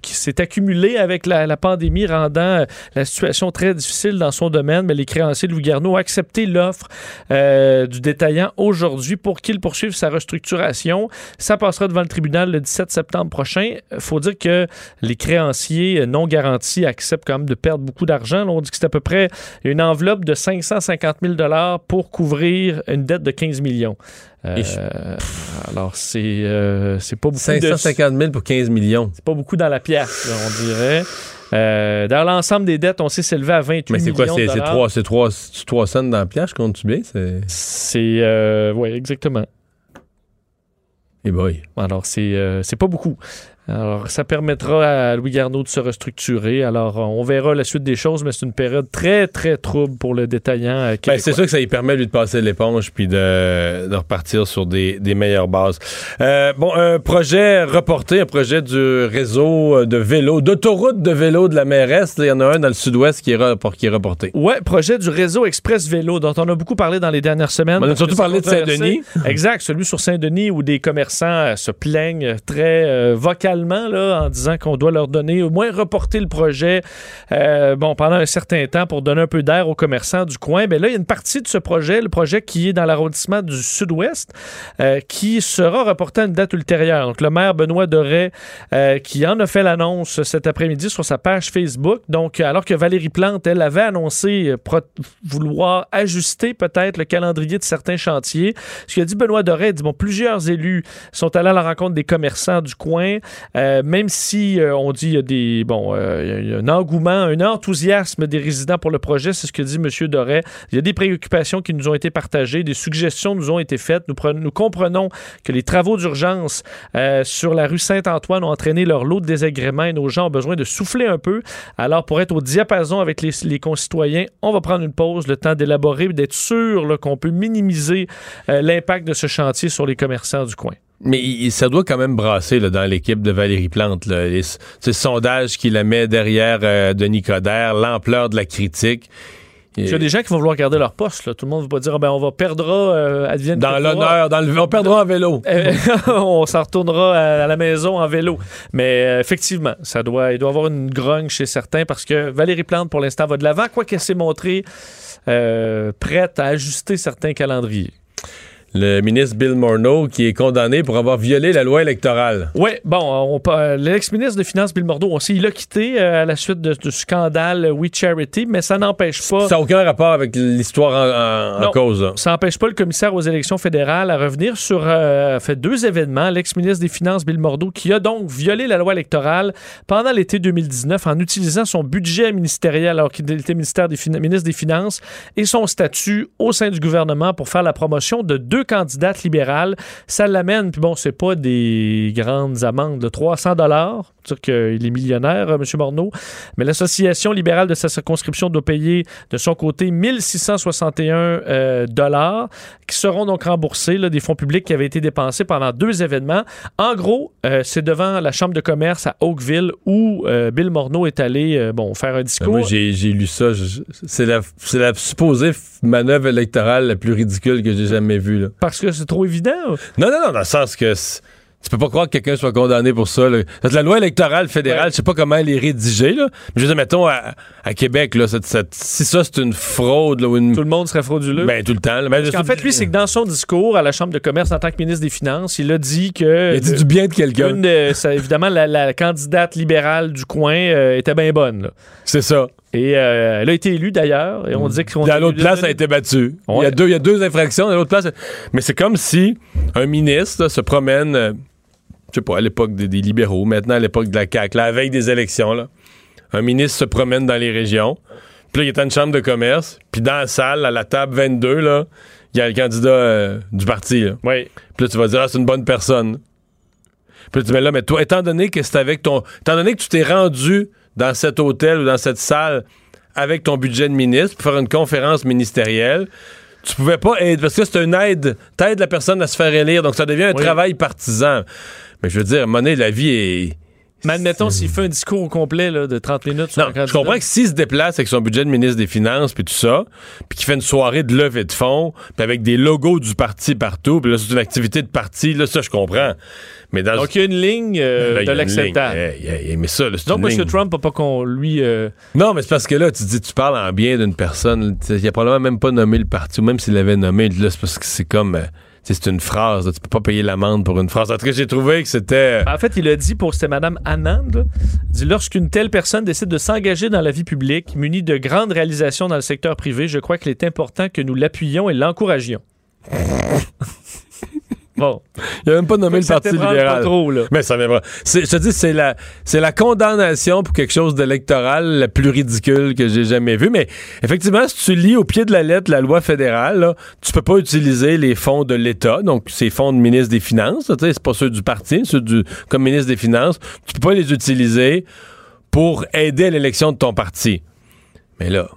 qui, s'est accumulée avec la, la pandémie, rendant la situation très difficile dans son domaine. Mais les créanciers de Louis Garneau ont accepté l'offre du détaillant aujourd'hui pour qu'il poursuive sa restructuration. Ça passera devant le tribunal le 17 septembre prochain. Il faut dire que les créanciers non garantis parti accepte quand même de perdre beaucoup d'argent. On dit que c'est à peu près une enveloppe de 550 000 pour couvrir une dette de 15 millions. Euh, alors, c'est euh, pas beaucoup. 550 000 pour 15 millions. C'est pas beaucoup dans la pièce, on dirait. Euh, dans l'ensemble des dettes, on s'est s'élevé à 28 Mais c'est millions quoi? C'est de c'est dollars. trois, c'est trois, c'est trois cents dans la pièce, compte-tu bien? C'est... C'est... euh, oui, exactement. Et boy. Alors, c'est c'est pas beaucoup. Alors, ça permettra à Louis Garneau de se restructurer. Alors, on verra la suite des choses, mais c'est une période très, très trouble pour le détaillant euh, Ben, c'est sûr que ça lui permet, lui, de passer l'éponge puis de, de repartir sur des, des meilleures bases. Euh, bon, un projet reporté, un projet du réseau de vélo, d'autoroute de vélo de la mairesse. Il y en a un dans le sud-ouest qui est, repor- qui est reporté. Ouais, projet du réseau Express Vélo, dont on a beaucoup parlé dans les dernières semaines. On a surtout parlé de. Saint-Denis. Exact, celui sur Saint-Denis où des commerçants euh, se plaignent très euh, vocalement en disant qu'on doit leur donner, au moins reporter le projet euh, bon, pendant un certain temps pour donner un peu d'air aux commerçants du coin. Mais là, il y a une partie de ce projet, le projet qui est dans l'arrondissement du sud-ouest, euh, qui sera reporté à une date ultérieure. Donc, le maire Benoît Doré, euh, qui en a fait l'annonce cet après-midi sur sa page Facebook. Donc, alors que Valérie Plante, elle avait annoncé vouloir ajuster peut-être le calendrier de certains chantiers. Ce qu'a dit Benoît Doré, il dit, bon, plusieurs élus sont allés à la rencontre des commerçants du coin, euh, même si euh, on dit il y a des, bon, euh, un engouement, un enthousiasme des résidents pour le projet, c'est ce que dit M. Doré. Il y a des préoccupations qui nous ont été partagées, des suggestions nous ont été faites. Nous, prenons- nous comprenons que les travaux d'urgence euh, sur la rue Saint-Antoine ont entraîné leur lot de désagréments et nos gens ont besoin de souffler un peu. Alors, pour être au diapason avec les, les concitoyens, on va prendre une pause, le temps d'élaborer d'être sûr qu'on peut minimiser euh, l'impact de ce chantier sur les commerçants du coin. Mais il- ça doit quand même brasser là, dans l'équipe de Valérie Plante. Là. Les, ce sondage qui la met derrière euh, Denis Coderre, l'ampleur de la critique. Il y a des gens qui vont vouloir garder leur poste. Là. Tout le monde ne va pas dire ben, on va perdre, euh, Dans l'honneur, dans le, on perdra en vélo. Euh, <laughs> on s'en retournera à, à la maison en vélo. Mais euh, effectivement, ça doit, il doit y avoir une grogne chez certains parce que Valérie Plante, pour l'instant, va de l'avant, quoiqu'elle s'est montrée euh, prête à ajuster certains calendriers. Le ministre Bill Morneau qui est condamné pour avoir violé la loi électorale. Oui, bon, on, pa- l'ex-ministre des Finances, Bill Mordeau, on sait, il a quitté euh, à la suite de- du scandale We Charity, mais ça n'empêche pas. Ça n'a aucun rapport avec l'histoire en, en- en Non. cause. là. Ça n'empêche pas le commissaire aux élections fédérales à revenir sur euh, fait deux événements. L'ex-ministre des Finances, Bill Mordeau, qui a donc violé la loi électorale pendant l'été 2019 en utilisant son budget ministériel alors qu'il était ministère des ministre des Finances et son statut au sein du gouvernement pour faire la promotion de deux candidates libérales. Ça l'amène, puis bon, c'est pas des grandes amendes de 300 dollars, dire qu'il est millionnaire, euh, M. Morneau, mais l'Association libérale de sa circonscription doit payer de son côté 1661 euh, dollars qui seront donc remboursés des fonds publics qui avaient été dépensés pendant deux événements. En gros, euh, c'est devant la Chambre de commerce à Oakville où Bill Morneau est allé bon, faire un Ben, discours. Moi, j'ai lu ça. C'est la, supposée manœuvre électorale la plus ridicule que j'ai jamais vue. Parce que c'est trop évident. Non, non, non, dans le sens que tu peux pas croire que quelqu'un soit condamné pour ça. là. La loi électorale fédérale, je sais pas comment elle est rédigée, là. Mais je veux dire, mettons, à, à Québec, là, cette- cette- si ça, c'est une fraude, là, une... Tout le monde serait frauduleux. Ben, tout le temps. là. Ben, Parce qu'en fait, lui, c'est que dans son discours à la Chambre de commerce en tant que ministre des Finances, il a dit que. Il a dit du bien de quelqu'un. Évidemment, la, la candidate libérale du coin euh, était bien bonne. C'est ça. Et euh, elle a été élue d'ailleurs. Et on dit qu'on. Dans l'autre place, ça a été battu. Il, y a deux, il y a deux infractions. Dans l'autre place, mais c'est comme si un ministre là, se promène, euh, je sais pas, à l'époque des, des libéraux, maintenant à l'époque de la CAQ, là, à la veille des élections. Là, un ministre se promène dans les régions. Puis là, il est à une chambre de commerce. Puis dans la salle, à la table 22, là, il y a le candidat euh, du parti. Là. Oui. Puis là, tu vas dire, ah, c'est une bonne personne. Puis là, tu dis, mais là, mais toi, étant donné que c'est avec ton. Étant donné que tu t'es rendu dans cet hôtel ou dans cette salle avec ton budget de ministre pour faire une conférence ministérielle, tu pouvais pas aider. Parce que c'est une aide. T'aides la personne à se faire élire. Donc, ça devient un Oui. travail partisan. Mais je veux dire, donné, la vie est. Mais admettons, s'il fait un discours au complet là, de 30 minutes sur Non, je comprends que s'il se déplace avec son budget de ministre des Finances puis tout ça, puis qu'il fait une soirée de levée de fonds, puis avec des logos du parti partout, puis là c'est une activité de parti, là ça je comprends. Mais dans Donc, il y a une ligne euh, Là, de l'acceptable. mais ça, là, Donc, M. ligne. Trump n'a pas qu'on lui. euh, Non, mais c'est parce que là, tu dis, tu parles en bien d'une personne. Il a probablement même pas nommé le parti, ou même s'il l'avait nommé, là, c'est parce que c'est comme. euh, c'est une phrase. là. tu peux pas payer l'amende pour une phrase. En tout cas, j'ai trouvé que c'était. En fait, il a dit pour c'était Madame Anand, là, dit lorsqu'une telle personne décide de s'engager dans la vie publique, munie de grandes réalisations dans le secteur privé, je crois qu'il est important que nous l'appuyions et l'encouragions. Bon. Il a même pas nommé le Parti libéral. pas trop, là. Mais ça. C'est- Je te dis, c'est la, c'est la condamnation pour quelque chose d'électoral la plus ridicule que j'ai jamais vu. Mais effectivement, si tu lis au pied de la lettre la loi fédérale, là, tu peux pas utiliser les fonds de l'État, donc ces fonds de ministre des Finances, tu sais, c'est pas ceux du parti, ceux du, comme ministre des Finances, tu peux pas les utiliser pour aider à l'élection de ton parti. Mais là,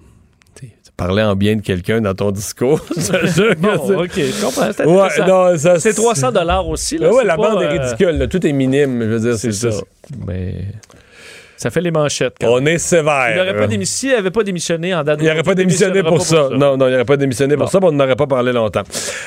parlais en bien de quelqu'un dans ton discours. <laughs> Bon, c'est- OK, je comprends. C'est Ouais, intéressant. non, ça, c'est 300 dollars aussi. Là, ouais, la bande est euh, ridicule. là. Tout est minime. Je veux dire, c'est C'est ça. ça. Mais ça fait les manchettes. quand On est sévère. Il n'aurait pas démissionné, avait pas démissionné en date Il n'aurait pas démissionné pour ça. Non, non, il n'aurait pas démissionné pour ça, mais on n'aurait pas parlé longtemps.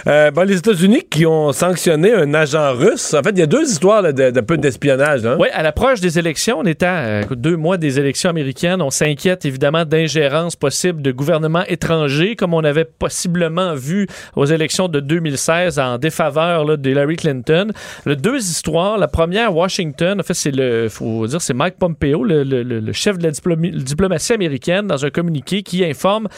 Euh, bon, les États-Unis qui ont sanctionné un agent russe. En fait, il y a deux histoires de, de peu d'espionnage. Hein? Oui, à l'approche des élections, on est à euh, deux mois des élections américaines. On s'inquiète évidemment d'ingérence possible de gouvernements étrangers, comme on avait possiblement vu aux élections de 2016 en défaveur d'Hillary Clinton. Le deux histoires. La première, Washington, en fait, c'est le, faut dire, c'est Mike Pompeo, le, chef de la diplomatie américaine, dans un communiqué qui informe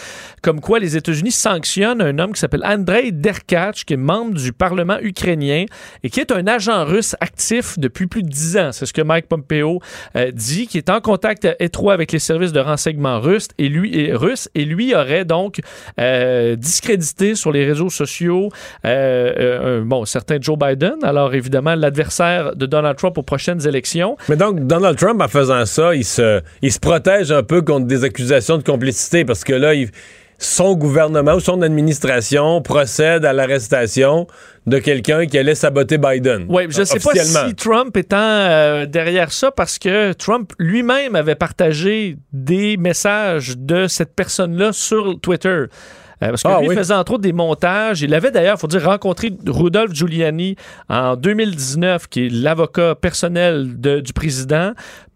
comme quoi les États-Unis sanctionnent un homme qui s'appelle Andrei Derkach, qui est membre du Parlement ukrainien et qui est un agent russe actif depuis plus de dix ans. C'est ce que Mike Pompeo euh, dit, qui est en contact étroit avec les services de renseignement russes et lui, et, russes, et lui aurait donc euh, discrédité sur les réseaux sociaux euh, euh, bon, certain Joe Biden, alors évidemment l'adversaire de Donald Trump aux prochaines élections. Mais donc, Donald Trump, en faisant ça, il se, il se protège un peu contre des accusations de complicité parce que là, il- son gouvernement ou son administration procède à l'arrestation de quelqu'un qui allait saboter Biden. Oui, je ne sais pas si Trump étant euh, derrière ça parce que Trump lui-même avait partagé des messages de cette personne-là sur Twitter. Euh, parce que Ah, lui oui. faisait entre autres des montages. Il avait d'ailleurs, il faut dire, rencontré Rudolph Giuliani en 2019, qui est l'avocat personnel de- du président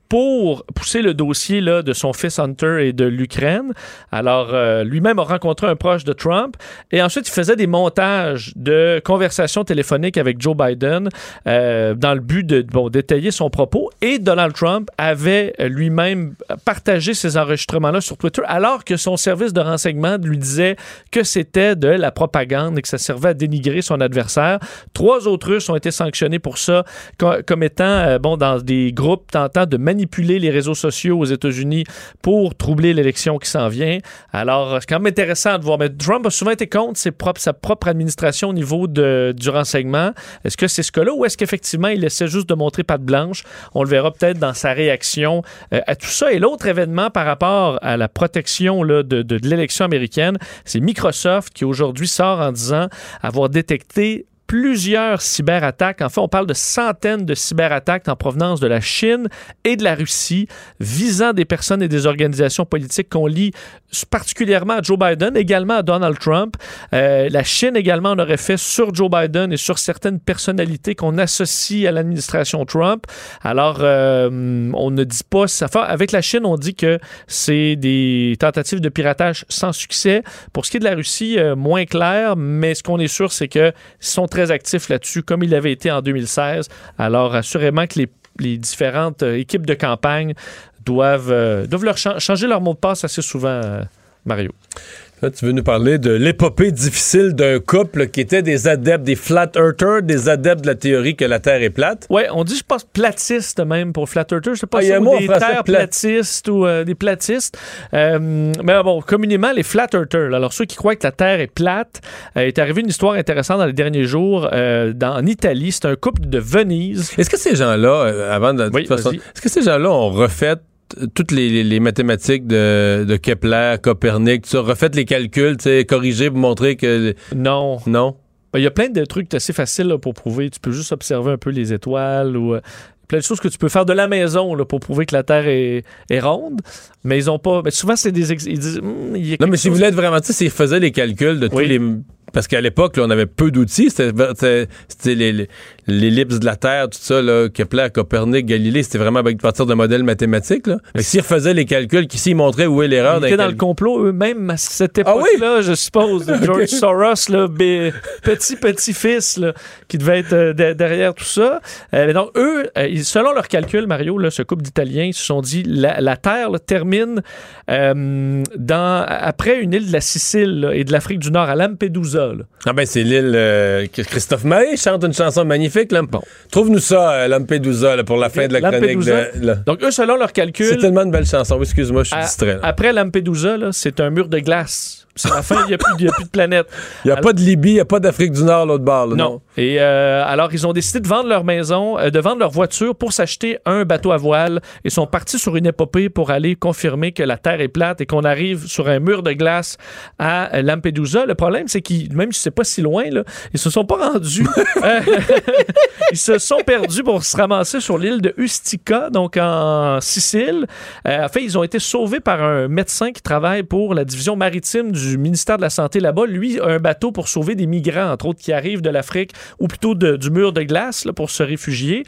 pour pousser le dossier là, de son fils Hunter et de l'Ukraine. Alors, euh, lui-même a rencontré un proche de Trump et ensuite, il faisait des montages de conversations téléphoniques avec Joe Biden euh, dans le but de bon, détailler son propos. Et Donald Trump avait lui-même partagé ces enregistrements-là sur Twitter alors que son service de renseignement lui disait que c'était de la propagande et que ça servait à dénigrer son adversaire. Trois autres Russes ont été sanctionnés pour ça co- comme étant euh, bon, dans des groupes tentant de manipuler les réseaux sociaux aux États-Unis pour troubler l'élection qui s'en vient. Alors, c'est quand même intéressant de voir. Mais Trump a souvent été contre sa propre administration au niveau de- du renseignement. Est-ce que c'est ce cas-là ou est-ce qu'effectivement il essaie juste de montrer patte blanche? On le verra peut-être dans sa réaction euh, à tout ça. Et l'autre événement par rapport à la protection de l'élection américaine, c'est Microsoft qui aujourd'hui sort en disant avoir détecté plusieurs cyberattaques. En fait, on parle de centaines de cyberattaques en provenance de la Chine et de la Russie visant des personnes et des organisations politiques qu'on lit particulièrement à Joe Biden, également à Donald Trump. Euh, la Chine également en aurait fait sur Joe Biden et sur certaines personnalités qu'on associe à l'administration Trump. Alors, euh, on ne dit pas ça. Enfin, avec la Chine, on dit que c'est des tentatives de piratage sans succès. Pour ce qui est de la Russie, euh, moins clair, mais ce qu'on est sûr, c'est qu'ils sont très actifs là-dessus, comme il avait été en 2016. Alors, assurément que les, différentes euh, équipes de campagne doivent, euh, doivent leur chan- changer leur mot de passe assez souvent, euh, Mario. Là, tu veux nous parler de l'épopée difficile d'un couple qui était des adeptes, des flat earthers, des adeptes de la théorie que la Terre est plate. Oui, on dit, je pense, platiste même pour Flat Earther. Je sais pas Ah, il si des terres plat- platistes ou euh, des platistes. Euh, mais bon, communément, les Flat Earthers. Alors, ceux qui croient que la Terre est plate, euh, est arrivé une histoire intéressante dans les derniers jours dans, en Italie. C'est un couple de Venise. Est-ce que ces gens-là, avant de, de Oui, toute façon, vas-y. est-ce que ces gens-là ont refait toutes les, les- mathématiques de, de Kepler, Copernic, tout ça, refait les calculs, tu sais, corrigé pour montrer que... Non. Non? Ben, Il y a plein de trucs assez faciles là, pour prouver. Tu peux juste observer un peu les étoiles ou euh, plein de choses que tu peux faire de la maison là, pour prouver que la Terre est, est ronde. Mais ils ont pas. mais souvent, c'est des. ex- Ils disent. Hmm, il y a Non, mais si vous voulez être vraiment, tu sais, s'ils faisaient les calculs de tous les... Parce qu'à l'époque, on avait peu d'outils. C'était c'était- c'était les, les- l'ellipse de la Terre, tout ça, là, Kepler, Copernic, Galilée, c'était vraiment à partir de modèles mathématiques. Là. Que S'ils refaisaient les calculs, qu'ici, ils montraient où est l'erreur Ils étaient dans calcul. le complot eux-mêmes à cette Ah époque-là, je suppose, <laughs> George Soros, là, bé- petit petit-fils, qui devait être euh, de- derrière tout ça. Euh, mais donc, eux, euh, selon leurs calculs, Mario, là, ce couple d'Italiens, ils se sont dit la, la Terre là, termine dans, après une île de la Sicile là, et de l'Afrique du Nord, à Lampedusa. Ah ben c'est l'île que Christophe Maé chante une chanson magnifique. Trouve-nous ça, euh, Lampedusa, là, pour la fin de la chronique. Lampedusa. de- là. Donc, eux, selon leurs calculs, C'est tellement de belles chansons. Oui, Excuse-moi, je suis à- distrait. là. après Lampedusa, c'est un mur de glace. C'est la fin, il n'y a, plus- de planète. <laughs> Il n'y a pas de Libye, il n'y a pas d'Afrique du Nord, l'autre bord. là, non. Non. Et euh, alors, ils ont décidé de vendre leur maison, euh, de vendre leur voiture pour s'acheter un bateau à voile et sont partis sur une épopée pour aller confirmer que la Terre est plate et qu'on arrive sur un mur de glace à Lampedusa. Le problème, c'est qu'ils, même si c'est pas si loin, là, ils se sont pas rendus. <laughs> Euh, <laughs> ils se sont perdus pour se ramasser sur l'île de Ustica, donc en Sicile. En fait, ils ont été sauvés par un médecin qui travaille pour la division maritime du ministère de la Santé là-bas. Lui a un bateau pour sauver des migrants, entre autres, qui arrivent de l'Afrique ou plutôt du mur de glace pour se réfugier.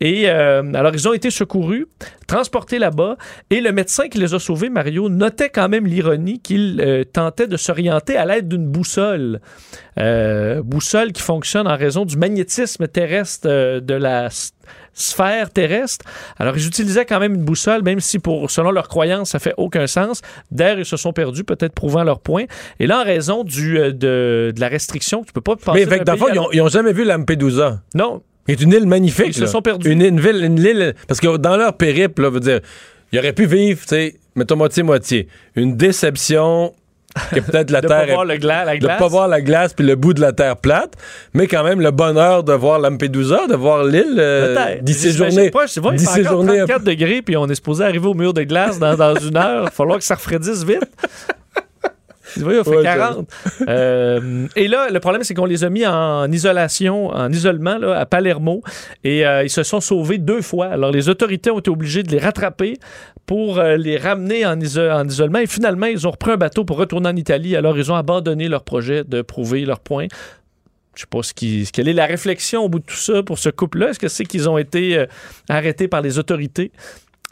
Et euh, alors, ils ont été secourus, transportés là-bas. Et le médecin qui les a sauvés, Mario, notait quand même l'ironie qu'il euh, tentait de s'orienter à l'aide d'une boussole. Euh, boussole qui fonctionne en raison du magnétisme terrestre de la sphère terrestre. Alors, ils utilisaient quand même une boussole, même si, pour, selon leurs croyances, ça fait aucun sens. D'ailleurs, ils se sont perdus, peut-être prouvant leur point. Et là, en raison du, euh, de, de la restriction, tu peux pas passer Mais fait à ils ils ont jamais vu Lampedusa. Non. C'est une île magnifique. Ils se sont perdus. Une, une ville, une île. Parce que dans leur périple, là, veut dire, ils auraient pu vivre, tu sais, mettons moitié-moitié. Une déception que peut-être la <laughs> De terre. pas voir le gla- la de glace. pas voir la glace puis le bout de la terre plate, mais quand même le bonheur de voir Lampedusa, de voir l'île, euh, J'imagine séjourner. pas, je il fait encore séjourner un 34 degrés, puis on est supposé arriver au mur de glace dans, dans une heure. Il va falloir que ça refroidisse vite. Il fait Ouais, 40. Euh, et là, le problème, c'est qu'on les a mis en isolation, en isolement là, à Palermo. Et euh, ils se sont sauvés deux fois. Alors, les autorités ont été obligées de les rattraper pour euh, les ramener en, iso- en isolement. Et finalement, ils ont repris un bateau pour retourner en Italie. Alors, ils ont abandonné leur projet de prouver leur point. Je sais pas ce qui, quelle est la réflexion au bout de tout ça pour ce couple-là. Est-ce que c'est qu'ils ont été arrêtés par les autorités?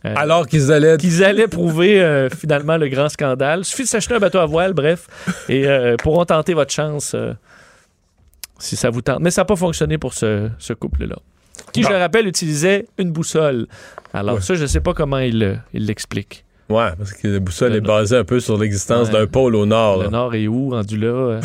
Euh, Alors qu'ils allaient. qu'ils allaient prouver euh, finalement le grand scandale. Il suffit de s'acheter un bateau à voile, bref, et euh, pourront tenter votre chance si ça vous tente. Mais ça n'a pas fonctionné pour ce, ce couple-là. Qui, je le rappelle, utilisait une boussole. Alors, Ouais. ça, je ne sais pas comment il euh, il l'explique. Ouais, parce que la boussole Le est basée un peu sur l'existence Ouais. d'un pôle au nord. Le là. nord est où, rendu là? euh?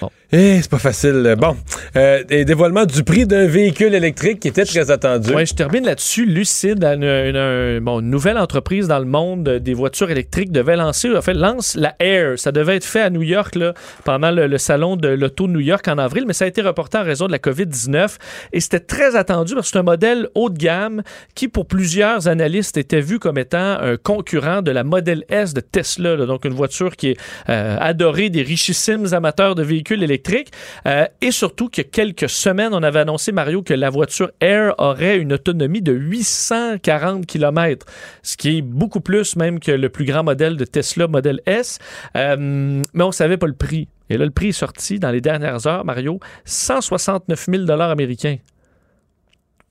<laughs> Eh, c'est pas facile. Bon, euh, et dévoilement du prix d'un véhicule électrique qui était très attendu. Ouais, je termine là-dessus. Lucide, une, nouvelle entreprise dans le monde des voitures électriques devait lancer, en fait, lance la Air. Ça devait être fait à New York là, pendant le, salon de l'auto de New York en avril, mais ça a été reporté en raison de la COVID-19. Et c'était très attendu parce que c'est un modèle haut de gamme qui, pour plusieurs analystes, était vu comme étant un concurrent de la Model S de Tesla. donc, une voiture qui est euh, adorée des richissimes amateurs de véhicules électriques. Euh, et surtout qu'il y a quelques semaines, on avait annoncé, Mario, que la voiture Air aurait une autonomie de 840 km, ce qui est beaucoup plus même que le plus grand modèle de Tesla, Model S. Euh, mais on savait pas le prix. Et là, le prix est sorti dans les dernières heures, Mario, 169 000 américains.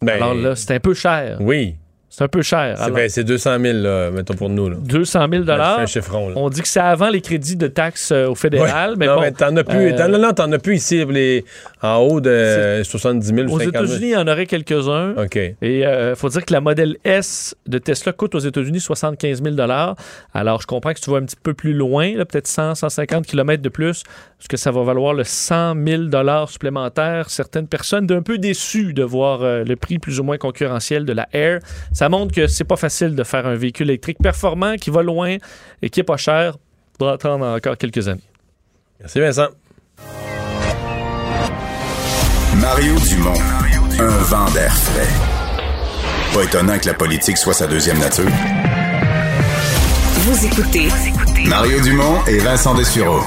Ben, Alors là, c'est un peu cher. Oui. C'est un peu cher. C'est Alors, ben, c'est 200 000, là, mettons, pour nous. Là. 200 000 Ben, un chiffron. là. On dit que c'est avant les crédits de taxes euh, au fédéral, Ouais. mais non, bon. mais t'en as plus. euh, t'en- non, non, t'en as plus ici, les, en haut de euh, 70 000 Aux 50 000. États-Unis, il y en aurait quelques-uns. OK. Et il faut dire que la modèle S de Tesla coûte aux États-Unis 75 000 Alors, je comprends que si tu vas un petit peu plus loin, peut-être 100, 150 km de plus, est-ce que ça va valoir le 100 000 supplémentaires? Certaines personnes sont un peu déçues de voir euh, le prix plus ou moins concurrentiel de la Air. Ça montre que c'est pas facile de faire un véhicule électrique performant qui va loin et qui est pas cher. Il faudra attendre encore quelques années. Merci, Vincent. Mario Dumont, un vent d'air frais. Pas étonnant que la politique soit sa deuxième nature. Vous écoutez Mario Dumont et Vincent Dessureau.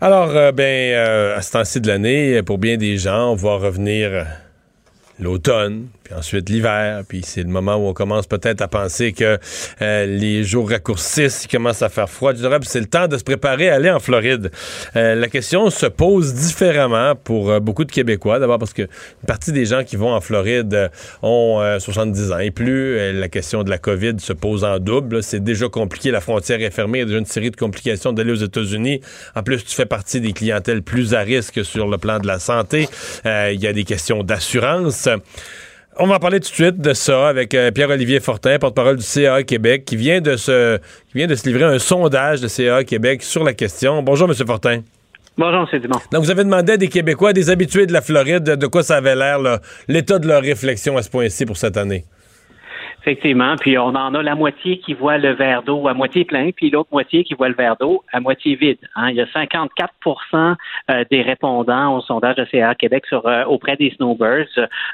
Alors, euh, ben, euh, à ce temps-ci de l'année, pour bien des gens, on va revenir euh, l'automne, puis ensuite l'hiver, puis c'est le moment où on commence peut-être à penser que euh, les jours raccourcissent, il commence à faire froid, etc. Puis c'est le temps de se préparer à aller en Floride. Euh, la question se pose différemment pour euh, beaucoup de Québécois. D'abord parce que une partie des gens qui vont en Floride euh, ont euh, 70 ans et plus. Euh, la question de la COVID se pose en double. C'est déjà compliqué, la frontière est fermée, il y a déjà une série de complications d'aller aux États-Unis. En plus, tu fais partie des clientèles plus à risque sur le plan de la santé. Euh, il y a des questions d'assurance. On va en parler tout de suite de ça avec euh, Pierre-Olivier Fortin, porte-parole du CA Québec, qui vient de se qui vient de se livrer un sondage de CA Québec sur la question. Bonjour, M. Fortin. Bonjour, c'est Dumont. Donc, vous avez demandé à des Québécois, des habitués de la Floride, de quoi ça avait l'air, l'état de leur réflexion à ce point-ci pour cette année. Effectivement, puis on en a la moitié qui voit le verre d'eau à moitié plein, puis l'autre moitié qui voit le verre d'eau à moitié vide. hein. Il y a 54% euh, des répondants au sondage de CA Québec sur, euh, auprès des snowbirds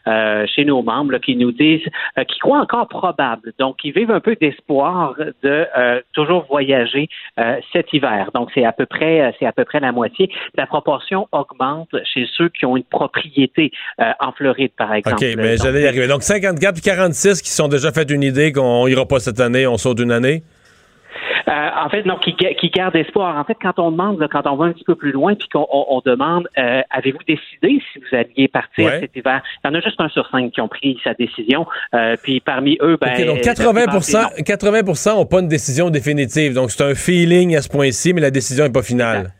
euh, chez nos membres là, qui nous disent, euh, qui croient encore probable. Donc, ils vivent un peu d'espoir de euh, toujours voyager euh, cet hiver. Donc, c'est à peu près, c'est à peu près la moitié. La proportion augmente chez ceux qui ont une propriété euh, en Floride, par exemple. OK, mais j'allais y arriver. Donc, 54 puis 46 qui sont déjà fait une idée qu'on ira pas cette année, on saute une année? Euh, en fait, non, qui, ga- qui garde espoir. En fait, quand on demande, là, quand on va un petit peu plus loin, puis qu'on on- on demande, euh, avez-vous décidé si vous alliez partir Ouais. cet hiver? Il y en a juste un sur cinq qui ont pris sa décision. Euh, puis parmi eux, ben, OK, donc la 80 plupart, c'est non. 80 n'ont pas une décision définitive. Donc, c'est un feeling à ce point-ci, mais la décision n'est pas finale.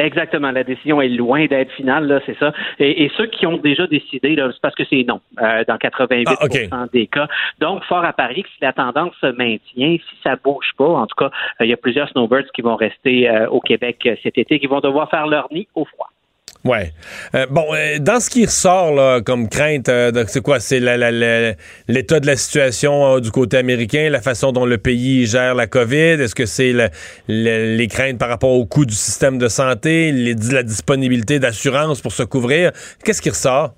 Exactement. La décision est loin d'être finale, là, c'est ça. Et, et ceux qui ont déjà décidé, là, c'est parce que c'est non, euh, dans 88 Ah, OK. des cas. Donc, fort à parier que si la tendance se maintient, si ça bouge pas, en tout cas, euh, il y a plusieurs snowbirds qui vont rester euh, au Québec euh, cet été, qui vont devoir faire leur nid au froid. Ouais. Euh, bon, euh, dans ce qui ressort comme crainte, euh, c'est quoi? C'est l'état de la situation du côté américain, la façon dont le pays gère la COVID? Est-ce que c'est le- le- les craintes par rapport au coût du système de santé, la disponibilité d'assurance pour se couvrir? Qu'est-ce qui ressort?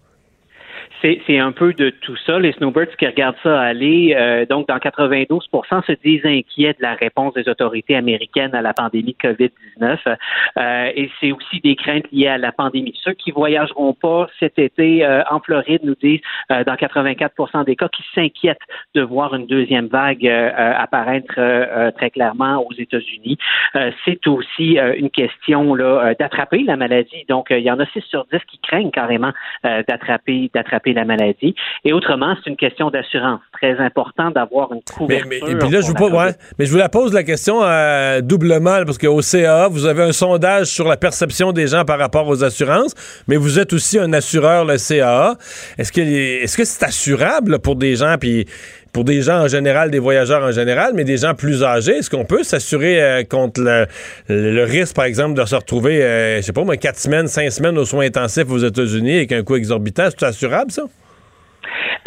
C'est, un peu de tout ça. Les snowbirds qui regardent ça aller, euh, donc dans 92% se disent inquiets de la réponse des autorités américaines à la pandémie de COVID-19. Euh, et c'est aussi des craintes liées à la pandémie. Ceux qui voyageront pas cet été euh, en Floride nous disent, euh, dans 84% des cas, qu'ils s'inquiètent de voir une deuxième vague euh, euh, apparaître très clairement aux États-Unis. C'est aussi une question là, d'attraper la maladie. Donc, il y en a 6 sur 10 qui craignent carrément euh, d'attraper, la maladie. Et autrement, c'est une question d'assurance. Très important d'avoir une couverture. mais- et puis là, je vous, la ouais, mais je vous la pose la question euh, doublement, parce qu'au CA, vous avez un sondage sur la perception des gens par rapport aux assurances, mais vous êtes aussi un assureur, le CAA. Est-ce que est-ce que c'est assurable pour des gens, puis pour des gens en général, des voyageurs en général, mais des gens plus âgés, est-ce qu'on peut s'assurer euh, contre le, risque, par exemple, de se retrouver, euh, je sais pas moi, quatre semaines, cinq semaines aux soins intensifs aux États-Unis avec un coût exorbitant? C'est assurable, ça?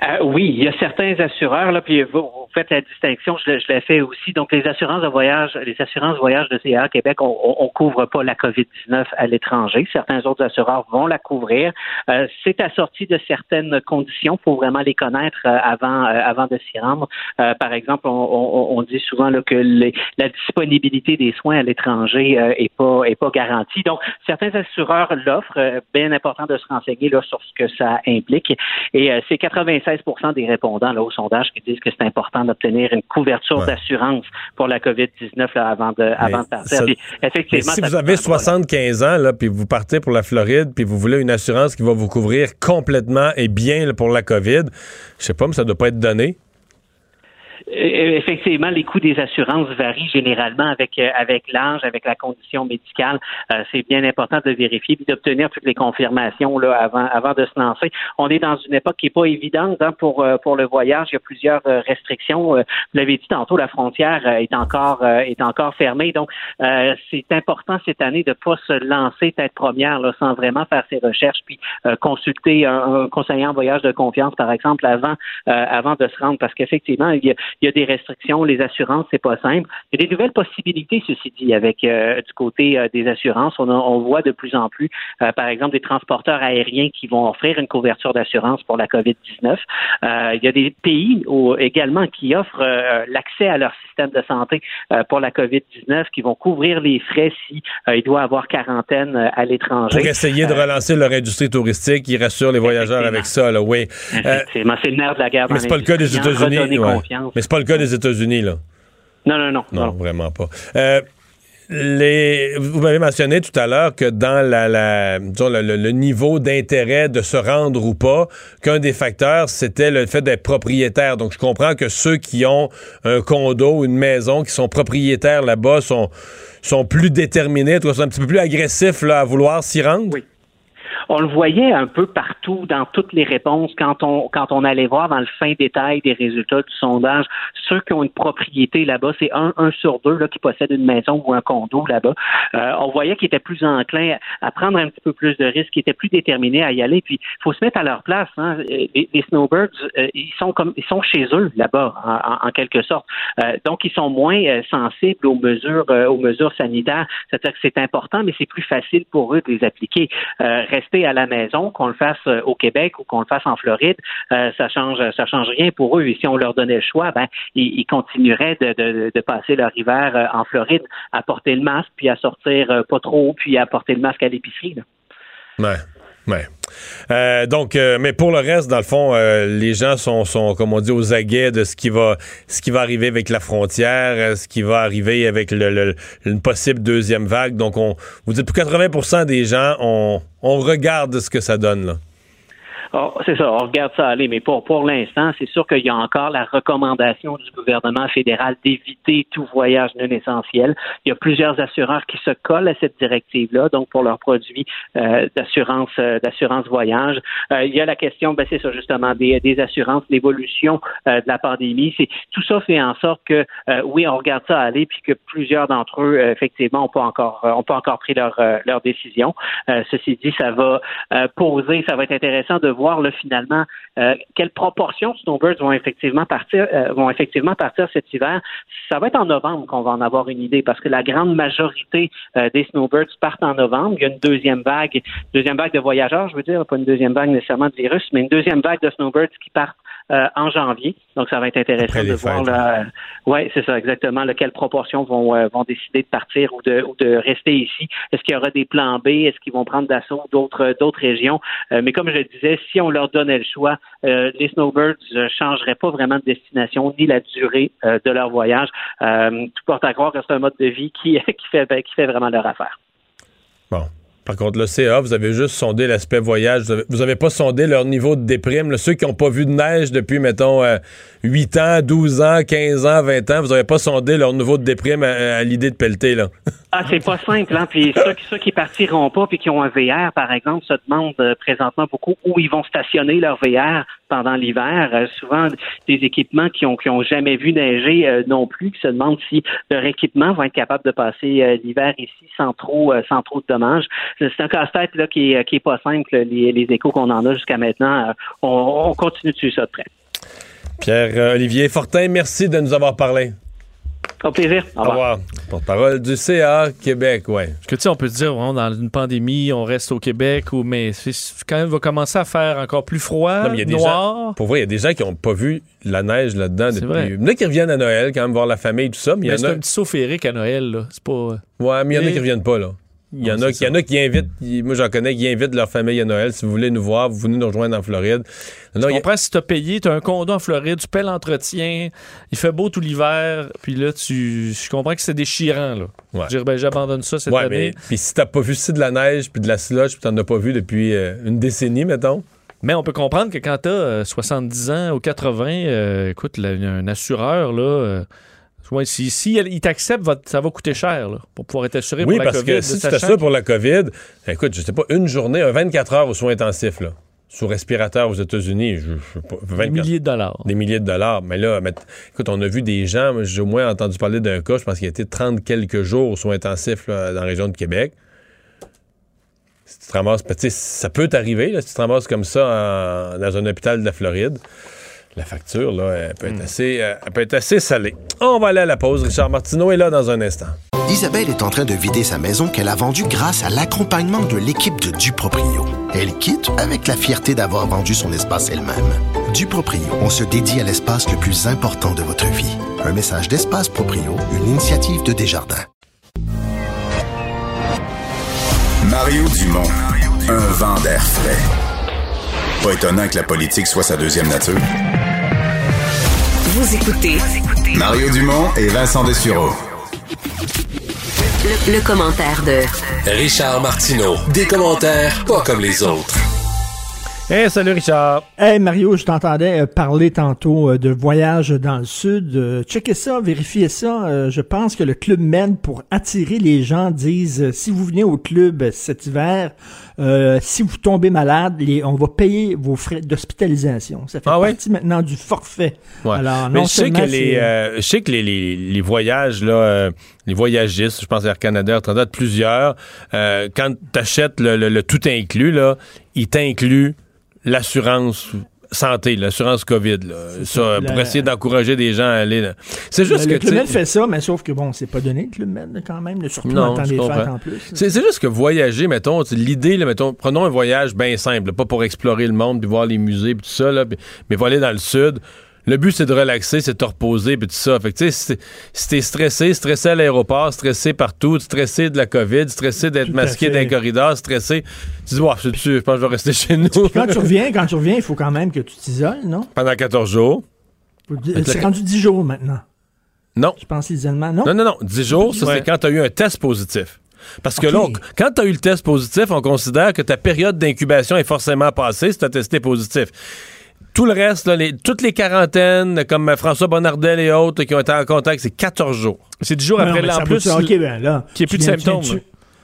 Euh, oui, il y a certains assureurs, là, puis vous faites la distinction, je, l'ai- je l'ai fait aussi. Donc, les assurances de voyage, les assurances voyage de CA Québec, on, on couvre pas la COVID-19 à l'étranger. Certains autres assureurs vont la couvrir. Euh, c'est assorti de certaines conditions. Il faut vraiment les connaître euh, avant, euh, avant de s'y rendre. Euh, par exemple, on, on, on dit souvent là, que les- la disponibilité des soins à l'étranger euh, est pas est pas garantie. Donc, certains assureurs l'offrent. Euh, bien important de se renseigner là, sur ce que ça implique. Et c'est 96% des répondants là, au sondage qui disent que c'est important d'obtenir une couverture d'assurance pour la COVID-19 là, avant de avant de partir. ça- Puis, Mais effectivement, si vous avez prendre, voilà. 75 ans, là, puis vous partez pour la Floride, puis vous voulez une assurance qui va vous couvrir complètement et bien là, pour la COVID, je sais pas, mais ça doit pas être donné. Euh, Effectivement, les coûts des assurances varient généralement avec euh, avec l'âge, avec la condition médicale. Euh, c'est bien important de vérifier et d'obtenir toutes les confirmations là avant avant de se lancer. On est dans une époque qui est pas évidente hein, pour euh, pour le voyage. Il y a plusieurs restrictions. Vous l'avez dit tantôt, la frontière est encore est encore fermée. Donc, euh, c'est important cette année de pas se lancer tête première là, sans vraiment faire ses recherches puis euh, consulter un, un conseiller en voyage de confiance, par exemple, avant avant de se rendre, parce qu'effectivement, il y a, il y a des restrictions, les assurances, c'est pas simple. Il y a des nouvelles possibilités, ceci dit, avec euh, du côté euh, des assurances. On, a- on voit de plus en plus, euh, par exemple, des transporteurs aériens qui vont offrir une couverture d'assurance pour la COVID-19. Euh, il y a des pays au- également qui offrent euh, l'accès à leur système de santé euh, pour la COVID-19, qui vont couvrir les frais si euh, il doit avoir quarantaine euh, à l'étranger. Pour essayer de relancer leur industrie touristique, ils rassurent les voyageurs avec ça, là, oui. Effectivement, c'est le nerf de la guerre. mais c'est pas le cas des États-Unis. ouais. Mais c'est pas le cas des États-Unis, là. Non, non, non. Non, vraiment pas. Euh, les, vous m'avez mentionné tout à l'heure que dans la, la- disons, le, le- le niveau d'intérêt de se rendre ou pas, qu'un des facteurs, c'était le fait d'être propriétaire. Donc, je comprends que ceux qui ont un condo ou une maison, qui sont propriétaires là-bas, sont, sont plus déterminés, sont un petit peu plus agressifs là, à vouloir s'y rendre. Oui. On le voyait un peu partout dans toutes les réponses quand on quand on allait voir dans le fin détail des résultats du sondage ceux qui ont une propriété là-bas, c'est un, un sur deux là, qui possède une maison ou un condo là-bas. Euh, on voyait qu'ils étaient plus enclins à prendre un petit peu plus de risques, qu'ils étaient plus déterminés à y aller. Puis il faut se mettre à leur place. Hein. Les, snowbirds, euh, ils sont comme ils sont chez eux là-bas en quelque sorte. Euh, donc ils sont moins euh, sensibles aux mesures euh, aux mesures sanitaires. C'est-à-dire que c'est important, mais c'est plus facile pour eux de les appliquer. Rester à la maison, qu'on le fasse euh, au Québec ou qu'on le fasse en Floride, euh, ça change ça change rien pour eux. Et si on leur donnait le choix, ben ils, continueraient de, passer leur hiver euh, en Floride à porter le masque, puis à sortir pas trop, puis à porter le masque à l'épicerie. Ouais. Ouais. Euh, donc, euh, mais pour le reste, dans le fond, euh, les gens sont, sont, comme on dit, aux aguets de ce qui va, ce qui va arriver avec la frontière, euh, ce qui va arriver avec le, le- une possible deuxième vague. Donc, on, vous dites pour 80% des gens, on, on regarde ce que ça donne là. Oh, c'est ça, on regarde ça aller, mais pour, pour l'instant, c'est sûr qu'il y a encore la recommandation du gouvernement fédéral d'éviter tout voyage non essentiel. Il y a plusieurs assureurs qui se collent à cette directive-là, donc pour leurs produits euh, d'assurance euh, d'assurance voyage. Euh, il y a la question, ben, c'est ça justement, des, des assurances, l'évolution euh, de la pandémie. C'est tout ça fait en sorte que euh, oui, on regarde ça aller, puis que plusieurs d'entre eux, euh, effectivement, n'ont pas encore ont pas encore pris leur leur décision. Ceci dit, ça va poser, ça va être intéressant de voir là, finalement euh, quelle proportion de snowbirds vont effectivement partir euh, vont effectivement partir cet hiver. Ça va être en novembre qu'on va en avoir une idée parce que la grande majorité euh, des snowbirds partent en novembre. Il y a une deuxième vague, deuxième vague de voyageurs, je veux dire, pas une deuxième vague nécessairement de virus, mais une deuxième vague de snowbirds qui partent euh, en janvier. Donc, ça va être intéressant de voir fêtes, là, euh, ouais, c'est ça, exactement, là, quelles proportions vont, euh, vont décider de partir ou de, ou de rester ici. Est-ce qu'il y aura des plans B? Est-ce qu'ils vont prendre d'assaut d'autres, d'autres régions? Euh, mais comme je le disais, si on leur donnait le choix, les snowbirds ne changeraient pas vraiment de destination ni la durée de leur voyage. Tout porte à croire que c'est un mode de vie qui, <laughs> qui, fait, qui fait vraiment leur affaire. Bon. Par contre, le CA, vous avez juste sondé l'aspect voyage. Vous avez, vous avez pas sondé leur niveau de déprime. Ceux qui n'ont pas vu de neige depuis, mettons, euh, 8 ans, 12 ans, 15 ans, 20 ans, vous n'avez pas sondé leur niveau de déprime à, à l'idée de pelleter, là. <laughs> Ah, c'est pas simple, hein. Puis ceux, qui- partiront pas puis qui ont un VR, par exemple, se demandent euh, présentement beaucoup où ils vont stationner leur VR pendant l'hiver. Euh, souvent, des équipements qui ont qui ont jamais vu neiger euh, non plus, qui se demandent si leur équipement va être capable de passer l'hiver ici sans trop sans trop de dommages. C'est un casse-tête là qui est qui est pas simple. Les, les échos qu'on en a jusqu'à maintenant, on, on continue de suivre ça de près. Pierre-Olivier Fortin, merci de nous avoir parlé. Au plaisir. Au revoir. Porte-parole du CA Québec, ouais. Parce que tu sais, on peut se dire, ouais, dans une pandémie, on reste au Québec, ou, mais quand même, va commencer à faire encore plus froid, Non, mais y a des noir? gens, pour vrai, il y a des gens qui n'ont pas vu la neige là-dedans depuis. vrai. Il y en a qui reviennent à Noël, quand même, voir la famille, tout ça, mais il y Mais en c'est a. un petit saut féerique à Noël, là. C'est pas. Ouais, mais il y en a qui reviennent pas, là. Il y, en a, il y en a qui invitent, moi j'en connais, qui invitent leur famille à Noël. Si vous voulez nous voir, vous venez nous rejoindre en Floride. Non, Tu y a- comprends si t'as payé, t'as un condo en Floride, tu paies l'entretien, il fait beau tout l'hiver, puis là, tu. Je comprends que c'est déchirant, là. Ouais. Dire, ben, j'abandonne ça cette ouais, année. puis si t'as pas vu si de la neige puis de la slush puis t'en as pas vu depuis euh, une décennie, mettons. Mais on peut comprendre que quand t'as euh, 70 ans ou 80, euh, écoute, là, un assureur, là. Si, si il t'accepte, ça va coûter cher là, pour pouvoir être assuré Oui, pour la parce COVID. que si tu sachant t'assures pour la COVID, écoute, je sais pas, une journée, un 24 heures aux soins intensifs, là, sous respirateur aux États-Unis, je, je sais pas, 24 Des milliers de dollars. Des milliers de dollars. Mais là, mais- écoute, on a vu des gens, j'ai au moins entendu parler d'un cas, je pense qu'il a été 30 quelques jours aux soins intensifs là, dans la région de Québec. Si tu te ramasses, ben, ça peut t'arriver, si tu te ramasses comme ça en- dans un hôpital de la Floride. La facture, là, elle peut, être assez, euh, elle peut être assez salée. On va aller à la pause. Richard Martineau est là dans un instant. Isabelle est en train de vider sa maison qu'elle a vendue grâce à l'accompagnement de l'équipe de Duproprio. Elle quitte avec la fierté d'avoir vendu son espace elle-même. Duproprio, on se dédie à l'espace le plus important de votre vie. Un message d'Espace Proprio, une initiative de Desjardins. Mario Dumont, un vent d'air frais. Pas étonnant que la politique soit sa deuxième nature. Vous écoutez Mario Dumont et Vincent Dessureau. le, le commentaire de Richard Martineau. Des commentaires pas comme les autres. Hey, salut Richard. Hey Mario, je t'entendais euh, parler tantôt euh, de voyage dans le sud. Euh, checkez ça, vérifiez ça. Je pense que le Club Med, pour attirer les gens, disent si vous venez au club cet hiver, euh, si vous tombez malade, les- on va payer vos frais d'hospitalisation. Ça fait Ah ouais? partie maintenant du forfait. Ouais. Alors, Mais non je sais seulement que les, c'est- euh, je sais que les, les, les voyages, là, euh, les voyagistes, je pense à Air Canada, Air Transat, plusieurs, quand tu achètes le, le- le tout inclus, là, ils t'incluent l'assurance santé, l'assurance COVID, là, ça, La- pour essayer d'encourager des gens à aller. C'est juste le, que. le Club Med fait ça, mais sauf que bon, c'est pas donné le Club Med quand même, là, surtout en temps des fêtes en plus. C'est c'est juste que voyager, mettons, l'idée, là, mettons, prenons un voyage bien simple, là, pas pour explorer le monde, puis voir les musées, puis tout ça, là, mais pour aller dans le sud. Le but, c'est de relaxer, c'est de te reposer, puis tout ça. Fait que, tu sais, si t'es- stressé, stressé à l'aéroport, stressé partout, stressé de la COVID, stressé d'être masqué dans les corridors, stressé, tu dis, ouais, je je pense que je vais rester <laughs> chez nous. Quand tu reviens, quand tu reviens, il faut quand même que tu t'isoles, non? Pendant 14 jours. C'est rendu 10 jours maintenant. Non. Je pense l'isolement, non? Non, non, non. 10 jours, ça, Ouais. c'est quand tu as eu un test positif. Parce que là, on- quand tu as eu le test positif, on considère que ta période d'incubation est forcément passée si tu as testé positif. Tout le reste, là, les- toutes les quarantaines, comme François Bonnardel et autres qui ont été en contact, c'est 14 jours. C'est 10 jours Non, après veut plus. OK, ben là? qu'il ait plus de tu symptômes.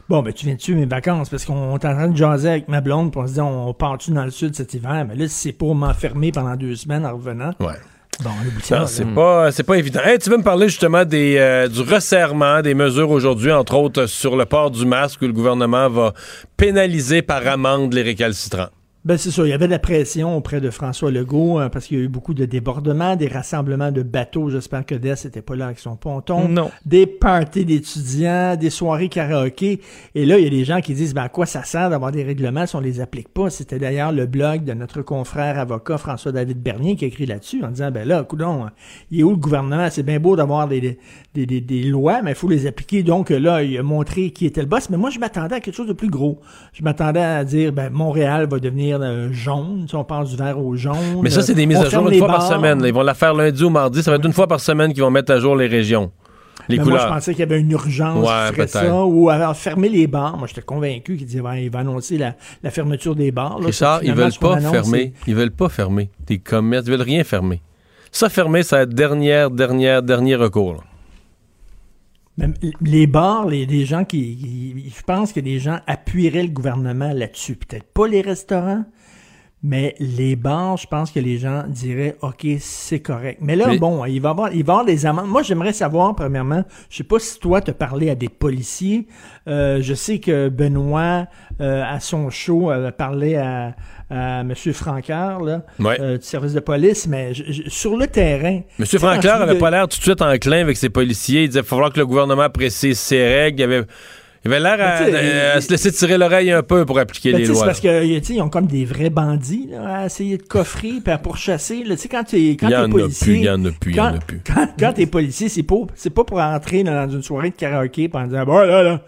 Bon, ben tu viens de tuer mes vacances? Parce qu'on est en train de jaser avec ma blonde puis on se dit on part-tu dans le sud cet hiver? Mais là, si c'est pour m'enfermer pendant deux semaines en revenant. Ouais. Bon, on c'est pas, c'est pas évident. Hey, tu veux me parler justement des, euh, du resserrement des mesures aujourd'hui, entre autres sur le port du masque, où le gouvernement va pénaliser par amende les récalcitrants? Ben c'est ça, il y avait de la pression auprès de François Legault euh, parce qu'il y a eu beaucoup de débordements, des rassemblements de bateaux. J'espère que Dess n'était pas là avec son ponton. Non. Des parties d'étudiants, des soirées karaoké. Et là, il y a des gens qui disent ben, à quoi ça sert d'avoir des règlements si on les applique pas? C'était d'ailleurs le blog de notre confrère avocat François-David Bernier qui a écrit là-dessus en disant ben là, coudon, il est où le gouvernement? C'est bien beau d'avoir des, des, des, des lois, mais il faut les appliquer. Donc là, il a montré qui était le boss. Mais moi, je m'attendais à quelque chose de plus gros. Je m'attendais à dire ben Montréal va devenir euh, jaune. Tu sais, on passe du vert au jaune. Mais ça, c'est des mises On à jour une fois par semaine. Ils vont la faire lundi ou mardi. Ça va être une fois par semaine qu'ils vont mettre à jour les régions. Les Mais moi, couleurs. je pensais qu'il y avait une urgence Ouais, ferait ça, ou alors fermer les bars. Moi, j'étais convaincu qu'il disait, ouais, il va annoncer la, la fermeture des bars. là. Richard, ils veulent pas annonce, fermer. Ils veulent pas fermer des commerces. Ils veulent rien fermer. Ça, fermer, ça va être dernière, dernière, dernier recours. là. Même les bars, les, les gens qui, qui- Je pense que des gens appuieraient le gouvernement là-dessus. Peut-être pas les restaurants, mais les bars, je pense que les gens diraient, OK, c'est correct. Mais là, Mais- bon, il va y avoir, il va avoir des amendes. Moi, j'aimerais savoir, premièrement, je sais pas si toi, tu parlé à des policiers. Euh, je sais que Benoît, euh, à son show, avait parlé à, à M. Francard, là, Ouais. euh, du service de police, mais je- je- sur le terrain... M. tu avait pas l'air tout de suite enclin avec ses policiers. Il disait qu'il va falloir que le gouvernement précise ses règles. Il avait, il avait l'air à, se laisser tirer l'oreille un peu pour appliquer les lois. C'est parce qu'ils ont comme des vrais bandits là, à essayer de coffrer puis à pourchasser. Là. Tu sais, quand tu es, quand Il y t'es en a policier. il y en a plus, il y en quand, a plus. Quand, quand t'es policier, c'est pas, c'est pas pour entrer dans une soirée de karaoké en disant Bon, là, là.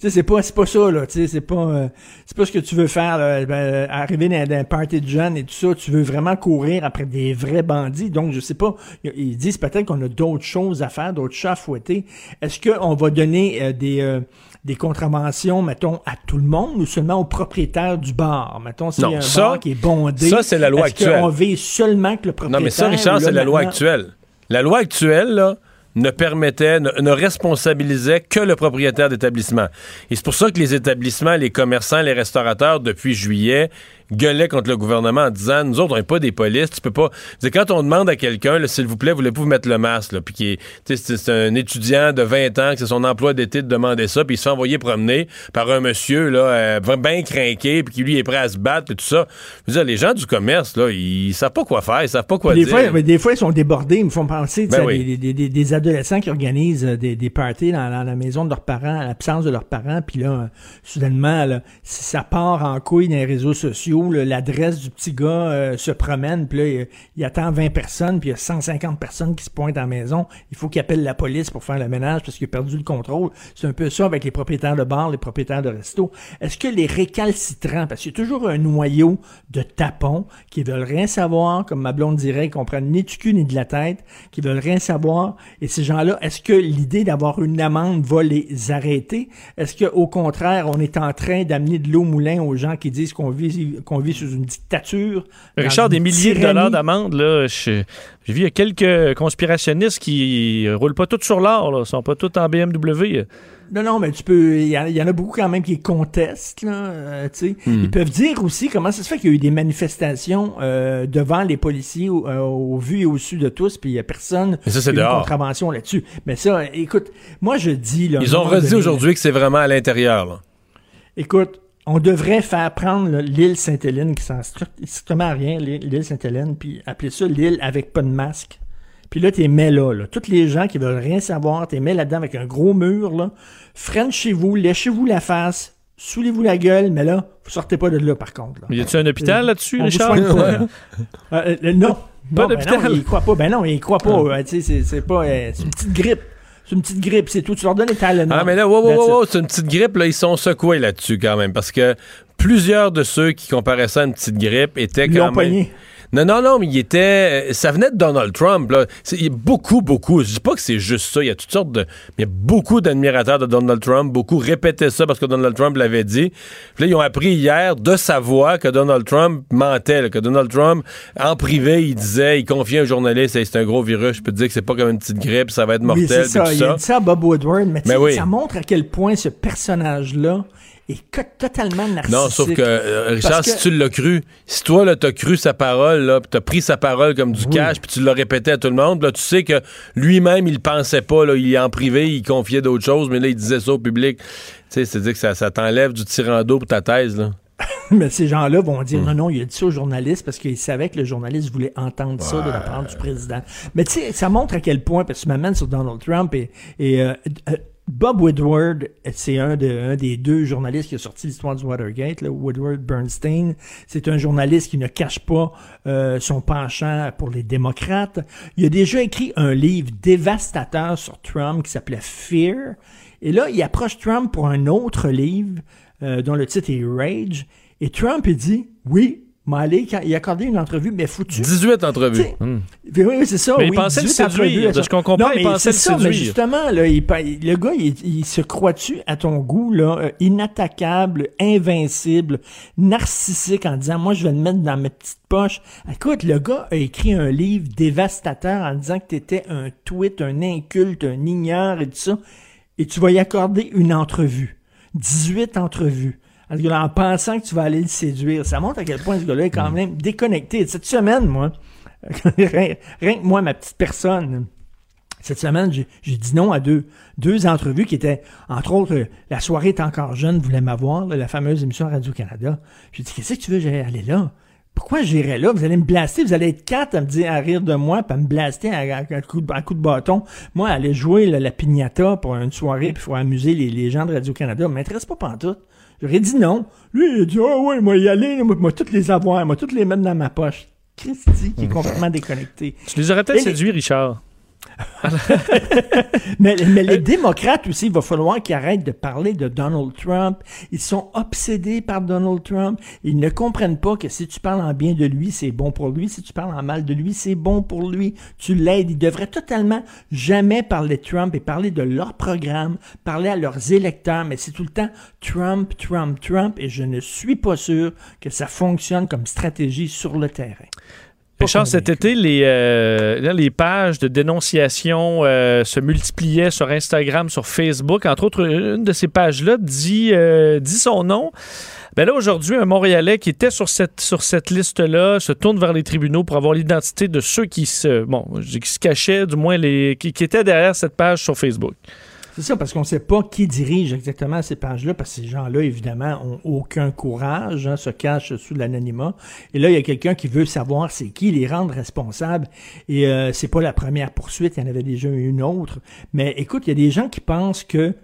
Tu sais, c'est pas, c'est pas ça, là. Tu sais, c'est pas, euh, c'est pas ce que tu veux faire, là. Ben, euh, arriver dans, dans un party de jeunes et tout ça. Tu veux vraiment courir après des vrais bandits. Donc, je sais pas. Ils disent peut-être qu'on a d'autres choses à faire, d'autres chats à fouetter. Est-ce qu'on va donner euh, des, euh, des contraventions, mettons, à tout le monde ou seulement aux propriétaires du bar? Mettons, s'il y Non, a un ça- bar qui est bondé. ça, c'est la loi actuelle. qu'on vise seulement que le propriétaire? Non, mais ça, Richard, c'est la loi actuelle. La loi actuelle, là, ne permettait, ne, ne responsabilisait que le propriétaire d'établissement. Et c'est pour ça que les établissements, les commerçants, les restaurateurs, depuis juillet, gueulaient contre le gouvernement en disant Nous autres, on n'est pas des polices, tu peux pas. C'est quand on demande à quelqu'un, s'il vous plaît, voulez-vous mettre le masque, là, puis qui c'est un étudiant de 20 ans, que c'est son emploi d'été de demander ça, puis il se fait envoyer promener par un monsieur, là, euh, bien craqué, puis qui lui est prêt à se battre, puis tout ça. Je veux dire, les gens du commerce, là, ils savent pas quoi faire, ils savent pas quoi des dire. fois, mais des fois, ils sont débordés. Ils me font penser Ben à des, des- des- des adolescents qui organisent euh, des, des parties dans, dans la maison de leurs parents, à l'absence de leurs parents. Puis là, euh, soudainement, là, ça part en couille dans les réseaux sociaux, l'adresse du petit gars euh, se promène. Puis là, il, attend 20 personnes. Puis il y a 150 personnes qui se pointent à la maison. Il faut qu'il appelle la police pour faire le ménage parce qu'il a perdu le contrôle. C'est un peu ça avec les propriétaires de bars, les propriétaires de restos. Est-ce que les récalcitrants, parce qu'il y a toujours un noyau de tapons qui veulent rien savoir, comme ma blonde dirait, qui comprennent ni du cul ni de la tête, qui veulent rien savoir. Et ces gens-là, est-ce que l'idée d'avoir une amende va les arrêter? Est-ce que au contraire, on est en train d'amener de l'eau au moulin aux gens qui disent qu'on vit, qu'on vit sous une dictature? Richard, des milliers de dollars d'amende, là, j'ai vu, il y a quelques conspirationnistes qui roulent pas tous sur l'or, là, sont pas tous en BMW. Non, non, mais tu peux. Il y, en- il y en a beaucoup quand même qui contestent, là. euh, tu sais. Hmm. Ils peuvent dire aussi comment ça se fait qu'il y a eu des manifestations euh, devant les policiers au, euh, au vu et au su de tous, puis il y a personne Mais ça, c'est dehors. contravention là-dessus. Mais ça, écoute, moi je dis là. Ils ont redit donné, aujourd'hui que c'est vraiment à l'intérieur, là. Écoute, on devrait faire prendre l'île Sainte-Hélène, qui sert strictement à rien, l'île Sainte-Hélène, puis appeler ça l'île avec pas de masque. Puis là, t'es mets là, là. Tous les gens qui veulent rien savoir, t'es mets là-dedans avec un gros mur, là. Freine chez vous, léchez-vous la face, soulez-vous la gueule, mais là, vous sortez pas de là, par contre. Là. Y a-tu un hôpital là-dessus, Richard? Euh, euh, non. Pas Non, ben d'hôpital? non, il croit pas. Ben non, il croit pas. euh, sais, c'est- pas... euh, c'est une petite grippe. C'est une petite grippe, c'est tout. Tu leur donnes les Tylenol. Ah, mais là, wow, wow, wow, c'est une petite grippe, là, ils sont secoués là-dessus quand même, parce que plusieurs de ceux qui comparaient ça à une petite grippe étaient quand l'ont même... pogné. Non, non, non, mais il était... Ça venait de Donald Trump, là. Il y a beaucoup, beaucoup... Je dis pas que c'est juste ça, il y a toutes sortes de... Mais il y a beaucoup d'admirateurs de Donald Trump, beaucoup répétaient ça parce que Donald Trump l'avait dit. Puis là, ils ont appris hier de sa voix que Donald Trump mentait, là, que Donald Trump, en privé, il disait, il confiait à un journaliste, Hey, c'est un gros virus, je peux te dire que c'est pas comme une petite grippe, ça va être mortel, Oui, c'est ça. tout Il a dit ça à Bob Woodward, mais, oui. ça montre à quel point ce personnage-là est co- totalement narcissique. Non, sauf que, euh, Richard, si que- tu l'as cru, si toi, là, t'as cru sa parole, là, pis t'as pris sa parole comme du cash, puis tu l'as répété à tout le monde, là, tu sais que lui-même, il pensait pas, là, il en privé, il confiait d'autres choses, mais là, il disait ça au public. Tu sais, c'est-à-dire que ça, ça t'enlève du tirant d'eau pour ta thèse, là. <laughs> Mais ces gens-là vont Hmm. dire non, non, il a dit ça au journaliste parce qu'il savait que le journaliste voulait entendre ça de la part du président. Mais tu sais, ça montre à quel point, parce que tu m'amènes sur Donald Trump et, et euh, euh, Bob Woodward, c'est un, de, un des deux journalistes qui a sorti l'histoire du Watergate, là, Woodward Bernstein. C'est un journaliste qui ne cache pas euh, son penchant pour les démocrates. Il a déjà écrit un livre dévastateur sur Trump qui s'appelait Fear. Et là, il approche Trump pour un autre livre euh, dont le titre est Rage. Et Trump, il dit, oui, m'a allé, quand il a accordé une entrevue, mais foutu. 18 entrevues. T'sais, Oui, oui, c'est ça. Mais il oui, pensait le 18 séduire. entrevues à De son- ce qu'on comprend, Non, il pensait le ça, mais justement, là, il, le gars, il, il se croit-tu à ton goût, là, euh, inattaquable, invincible, narcissique, en disant, moi, je vais le mettre dans ma petite poche. Écoute, le gars a écrit un livre dévastateur en disant que t'étais un tweet, un inculte, un ignore et tout ça. Et tu vas y accorder une entrevue. 18 entrevues. En pensant que tu vas aller le séduire. Ça montre à quel point ce gars-là est quand même déconnecté. Cette semaine, moi, <laughs> rien, rien que moi, ma petite personne, cette semaine, j'ai dit non à deux, deux entrevues qui étaient, entre autres, euh, La soirée est encore jeune, voulait m'avoir, la fameuse émission Radio-Canada. J'ai dit, qu'est-ce que tu veux, j'allais aller là? Pourquoi j'irais là? Vous allez me blaster, vous allez être quatre à me dire, à rire de moi, puis à me blaster à, à- à coup, de, à coup de bâton. Moi, aller jouer là, la pignata pour une soirée, puis faut amuser les, les gens de Radio-Canada, m'intéresse pas pantoute. J'aurais dit non. Lui, il a dit, ah ouais, moi y aller, moi, moi toutes les avoir, moi toutes les mettre dans ma poche. Christy, qui est complètement déconnecté. Tu les aurais peut-être séduits, Richard. <laughs> mais, les démocrates aussi, il va falloir qu'ils arrêtent de parler de Donald Trump. Ils sont obsédés par Donald Trump. Ils ne comprennent pas que si tu parles en bien de lui, c'est bon pour lui. Si tu parles en mal de lui, c'est bon pour lui. Tu l'aides. Ils devraient totalement jamais parler de Trump et parler de leur programme, parler à leurs électeurs. Mais c'est tout le temps Trump, Trump, Trump. Et je ne suis pas sûr que ça fonctionne comme stratégie sur le terrain. Richard, cet été, les, euh, là, les pages de dénonciation euh, se multipliaient sur Instagram, sur Facebook. Entre autres, une de ces pages-là dit, euh, dit son nom. Ben là, aujourd'hui, un Montréalais qui était sur cette, sur cette liste-là se tourne vers les tribunaux pour avoir l'identité de ceux qui se, bon, qui se cachaient, du moins, les, qui, qui étaient derrière cette page sur Facebook. C'est ça, parce qu'on ne sait pas qui dirige exactement ces pages-là, parce que ces gens-là, évidemment, ont aucun courage, hein, se cachent sous l'anonymat. Et là, il y a quelqu'un qui veut savoir c'est qui, les rendre responsables. Et euh, c'est pas la première poursuite, il y en avait déjà une autre. Mais écoute, il y a des gens qui pensent que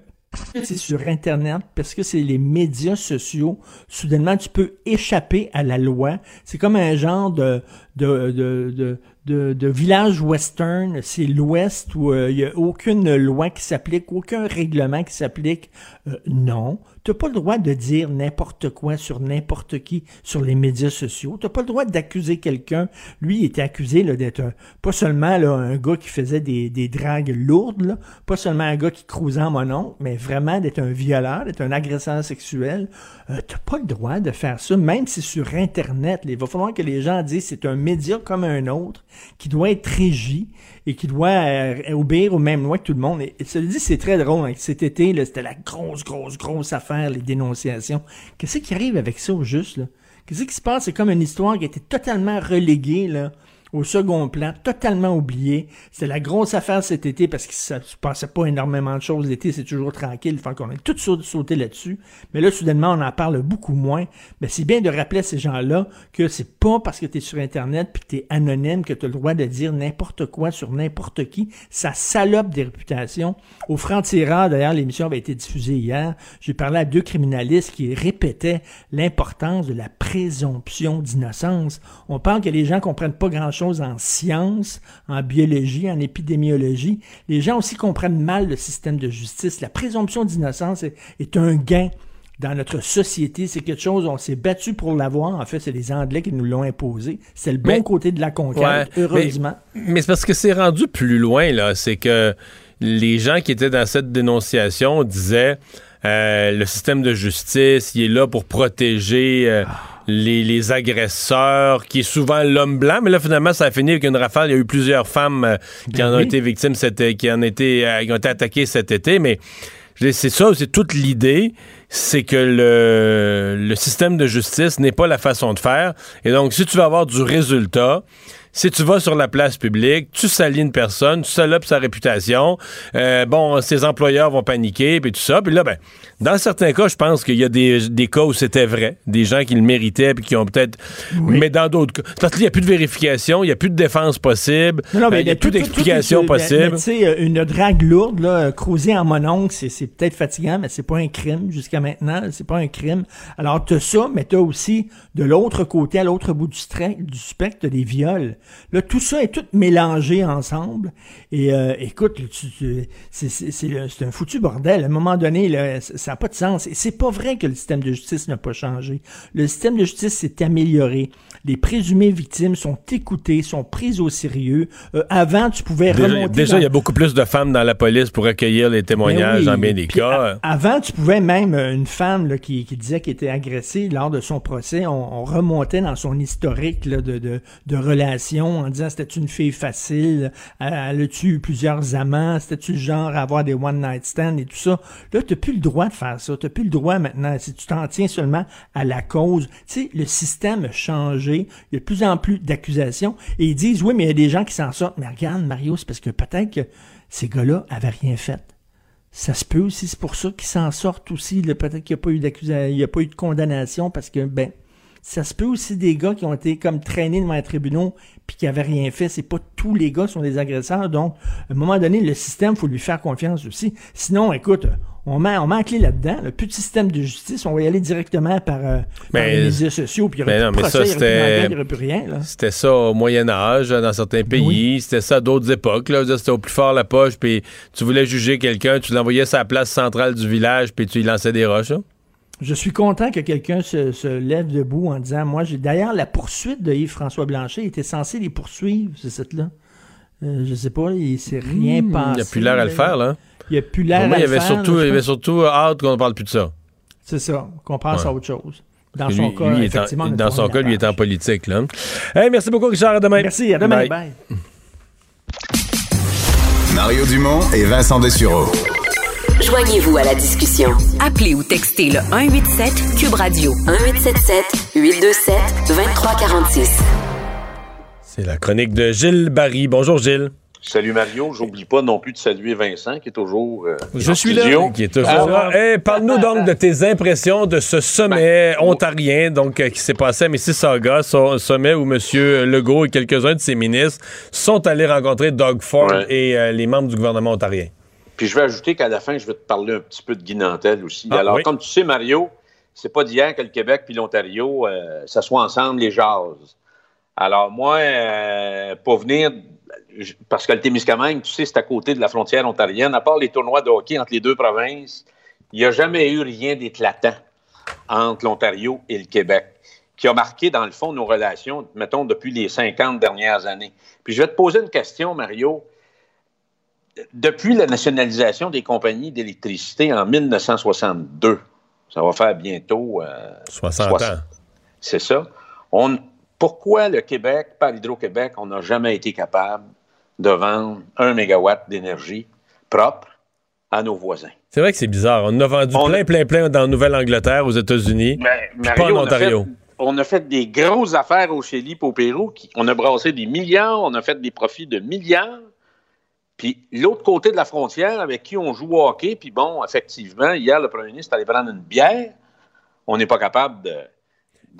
c'est sur Internet, parce que c'est les médias sociaux, soudainement, tu peux échapper à la loi. C'est comme un genre de de, de village western, c'est l'Ouest où euh, il n'y a aucune loi qui s'applique, aucun règlement qui s'applique. Euh, non, n'as pas le droit de dire n'importe quoi sur n'importe qui sur les médias sociaux. Tu n'as pas le droit d'accuser quelqu'un. Lui, il était accusé d'être pas seulement là, un gars qui faisait des, des dragues lourdes, là, pas seulement un gars qui crousait en mon mais vraiment d'être un violeur, d'être un agresseur sexuel. Euh, tu n'as pas le droit de faire ça, même si sur Internet. il va falloir que les gens disent c'est un média comme un autre qui doit être régi et qui doit euh, obéir aux mêmes lois que tout le monde. Et, et dit, c'est très drôle. Hein. Cet été, c'était la grosse, grosse, grosse affaire, les dénonciations. Qu'est-ce qui arrive avec ça au juste? Qu'est-ce qui se passe? C'est comme une histoire qui a été totalement reléguée là, au second plan, totalement oublié. C'était la grosse affaire cet été parce que ça se passait pas énormément de choses. L'été, c'est toujours tranquille. Fait qu'on a tout sauté là-dessus. Mais là, soudainement, on en parle beaucoup moins. Mais c'est bien de rappeler à ces gens-là que c'est pas parce que tu es sur Internet puis que tu es anonyme que tu as le droit de dire n'importe quoi sur n'importe qui. Ça salope des réputations. Au franc-tireur, d'ailleurs, l'émission avait été diffusée hier. J'ai parlé à deux criminalistes qui répétaient l'importance de la présomption d'innocence. On parle que les gens comprennent pas grand-chose en sciences, en biologie, en épidémiologie. Les gens aussi comprennent mal le système de justice. La présomption d'innocence est, un gain dans notre société. C'est quelque chose, on s'est battu pour l'avoir. En fait, c'est les Anglais qui nous l'ont imposé. C'est le bon côté de la conquête, heureusement. Mais, c'est parce que c'est rendu plus loin, là. C'est que les gens qui étaient dans cette dénonciation disaient euh, le système de justice, il est là pour protéger. Euh, ah les, agresseurs, qui est souvent l'homme blanc. Mais là, finalement, ça a fini avec une rafale. Il y a eu plusieurs femmes euh, qui ben en ont été victimes, cet, qui en été, euh, qui ont été attaquées cet été. Mais c'est ça, c'est toute l'idée, c'est que le, le système de justice n'est pas la façon de faire. Et donc, si tu veux avoir du résultat, si tu vas sur la place publique, tu salis une personne, tu salopes sa réputation, euh, bon, ses employeurs vont paniquer, puis tout ça. Puis là, ben, dans certains cas, je pense qu'il y a des, des cas où c'était vrai, des gens qui le méritaient, puis qui ont peut-être... Mais dans d'autres cas... Parce qu'il n'y a plus de vérification, il n'y a plus de défense possible, non, mais euh, il n'y a plus d'explication possible. Tu sais, une drague lourde, là, cruiser en mononcle, c'est peut-être fatigant, mais c'est pas un crime jusqu'à maintenant, c'est pas un crime. Alors, tu as ça, mais tu as aussi, de l'autre côté, à l'autre bout du, du spectre, des viols. Là, tout ça est tout mélangé ensemble. Et euh, écoute, c'est un foutu bordel. À un moment donné, ça n'a pas de sens. Et c'est pas vrai que le système de justice n'a pas changé. Le système de justice s'est amélioré. Les présumées victimes sont écoutées, sont prises au sérieux. Euh, avant, tu pouvais remonter... Déjà, il y a beaucoup plus de femmes dans la police pour accueillir les témoignages en bien des cas. avant, tu pouvais même, euh, une femme là, qui, qui, disait qu'elle était agressée lors de son procès, on, remontait dans son historique là, de, de, de relations en disant c'était une fille facile, elle, a eu plusieurs amants, c'était-tu le genre à avoir des one-night stands et tout ça. Là, tu n'as plus le droit de faire ça. Tu n'as plus le droit maintenant, si tu t'en tiens seulement à la cause. Tu sais, le système a changé. Il y a de plus en plus d'accusations. Et ils disent, oui, mais il y a des gens qui s'en sortent. Mais regarde, Mario, c'est parce que peut-être que ces gars-là avaient rien fait. Ça se peut aussi, c'est pour ça qu'ils s'en sortent aussi. Peut-être qu'il n'y a pas eu d'accusation, il n'y a pas eu de condamnation parce que, ben, ça se peut aussi des gars qui ont été comme traînés devant les tribunaux puis qui n'avaient rien fait. C'est pas tous les gars qui sont des agresseurs. Donc, à un moment donné, le système, faut lui faire confiance aussi. Sinon, écoute, on met, on met clé là-dedans. Le petit système de justice, on va y aller directement par, euh, les médias sociaux, puis il n'y aurait, plus rien. C'était ça au Moyen Âge, dans certains pays. C'était ça à d'autres époques. C'était au plus fort la poche, puis tu voulais juger quelqu'un, tu l'envoyais à la place centrale du village, puis tu lui lançais des roches. Je suis content que quelqu'un se, lève debout en disant Moi, j'ai d'ailleurs la poursuite de Yves-François Blanchet il était censé les poursuivre, c'est cette là euh, je sais pas, il s'est rien passé. Il n'y a plus l'air à le faire, là. Il n'y a plus l'air il faire. Surtout, il y avait surtout hâte qu'on ne parle plus de ça. C'est ça, qu'on pense à autre chose. Dans son Lui- cas, lui est en- effectivement, dans son cas, lui est en politique. Là. Hey, merci beaucoup, Richard. À demain. Merci, à demain. Bye. Mario Dumont et Vincent Dessureau. Joignez-vous à la discussion. Appelez ou textez le 187 Cube Radio 1877 827 2346. C'est la chronique de Gilles Barry. Bonjour, Gilles. Salut Mario, j'oublie pas non plus de saluer Vincent qui est toujours euh, Je suis là. studio. Qui est toujours là. Hey, Parle-nous donc de tes impressions de ce sommet ontarien donc, euh, qui s'est passé à Mississauga, so- sommet où M. Legault et quelques-uns de ses ministres sont allés rencontrer Doug Ford Ouais. et euh, les membres du gouvernement ontarien. Puis je vais ajouter qu'à la fin, je vais te parler un petit peu de Guy Nantel aussi. Ah, Alors, oui. comme tu sais, Mario, c'est pas d'hier que le Québec puis l'Ontario euh, s'assoient ensemble, les jases. Alors, moi, euh, pour venir, parce que le Témiscamingue, tu sais, c'est à côté de la frontière ontarienne, à part les tournois de hockey entre les deux provinces, il n'y a jamais eu rien d'éclatant entre l'Ontario et le Québec, qui a marqué, dans le fond, nos relations, mettons, depuis les 50 dernières années. Puis je vais te poser une question, Mario. Depuis la nationalisation des compagnies d'électricité en 1962, ça va faire bientôt... euh, 60 soix- ans. C'est ça. On, pourquoi le Québec, par Hydro-Québec, on n'a jamais été capable de vendre un mégawatt d'énergie propre à nos voisins? C'est vrai que c'est bizarre. On en a vendu plein, plein, plein dans Nouvelle-Angleterre, aux États-Unis, puis pas en Mario, on a Ontario. fait- On a fait des grosses affaires au Chili et au Pérou. qui- on a brassé des milliards, on a fait des profits de milliards. Puis l'autre côté de la frontière, avec qui on joue au hockey, puis bon, effectivement, hier, le premier ministre allait prendre une bière. On n'est pas capable de.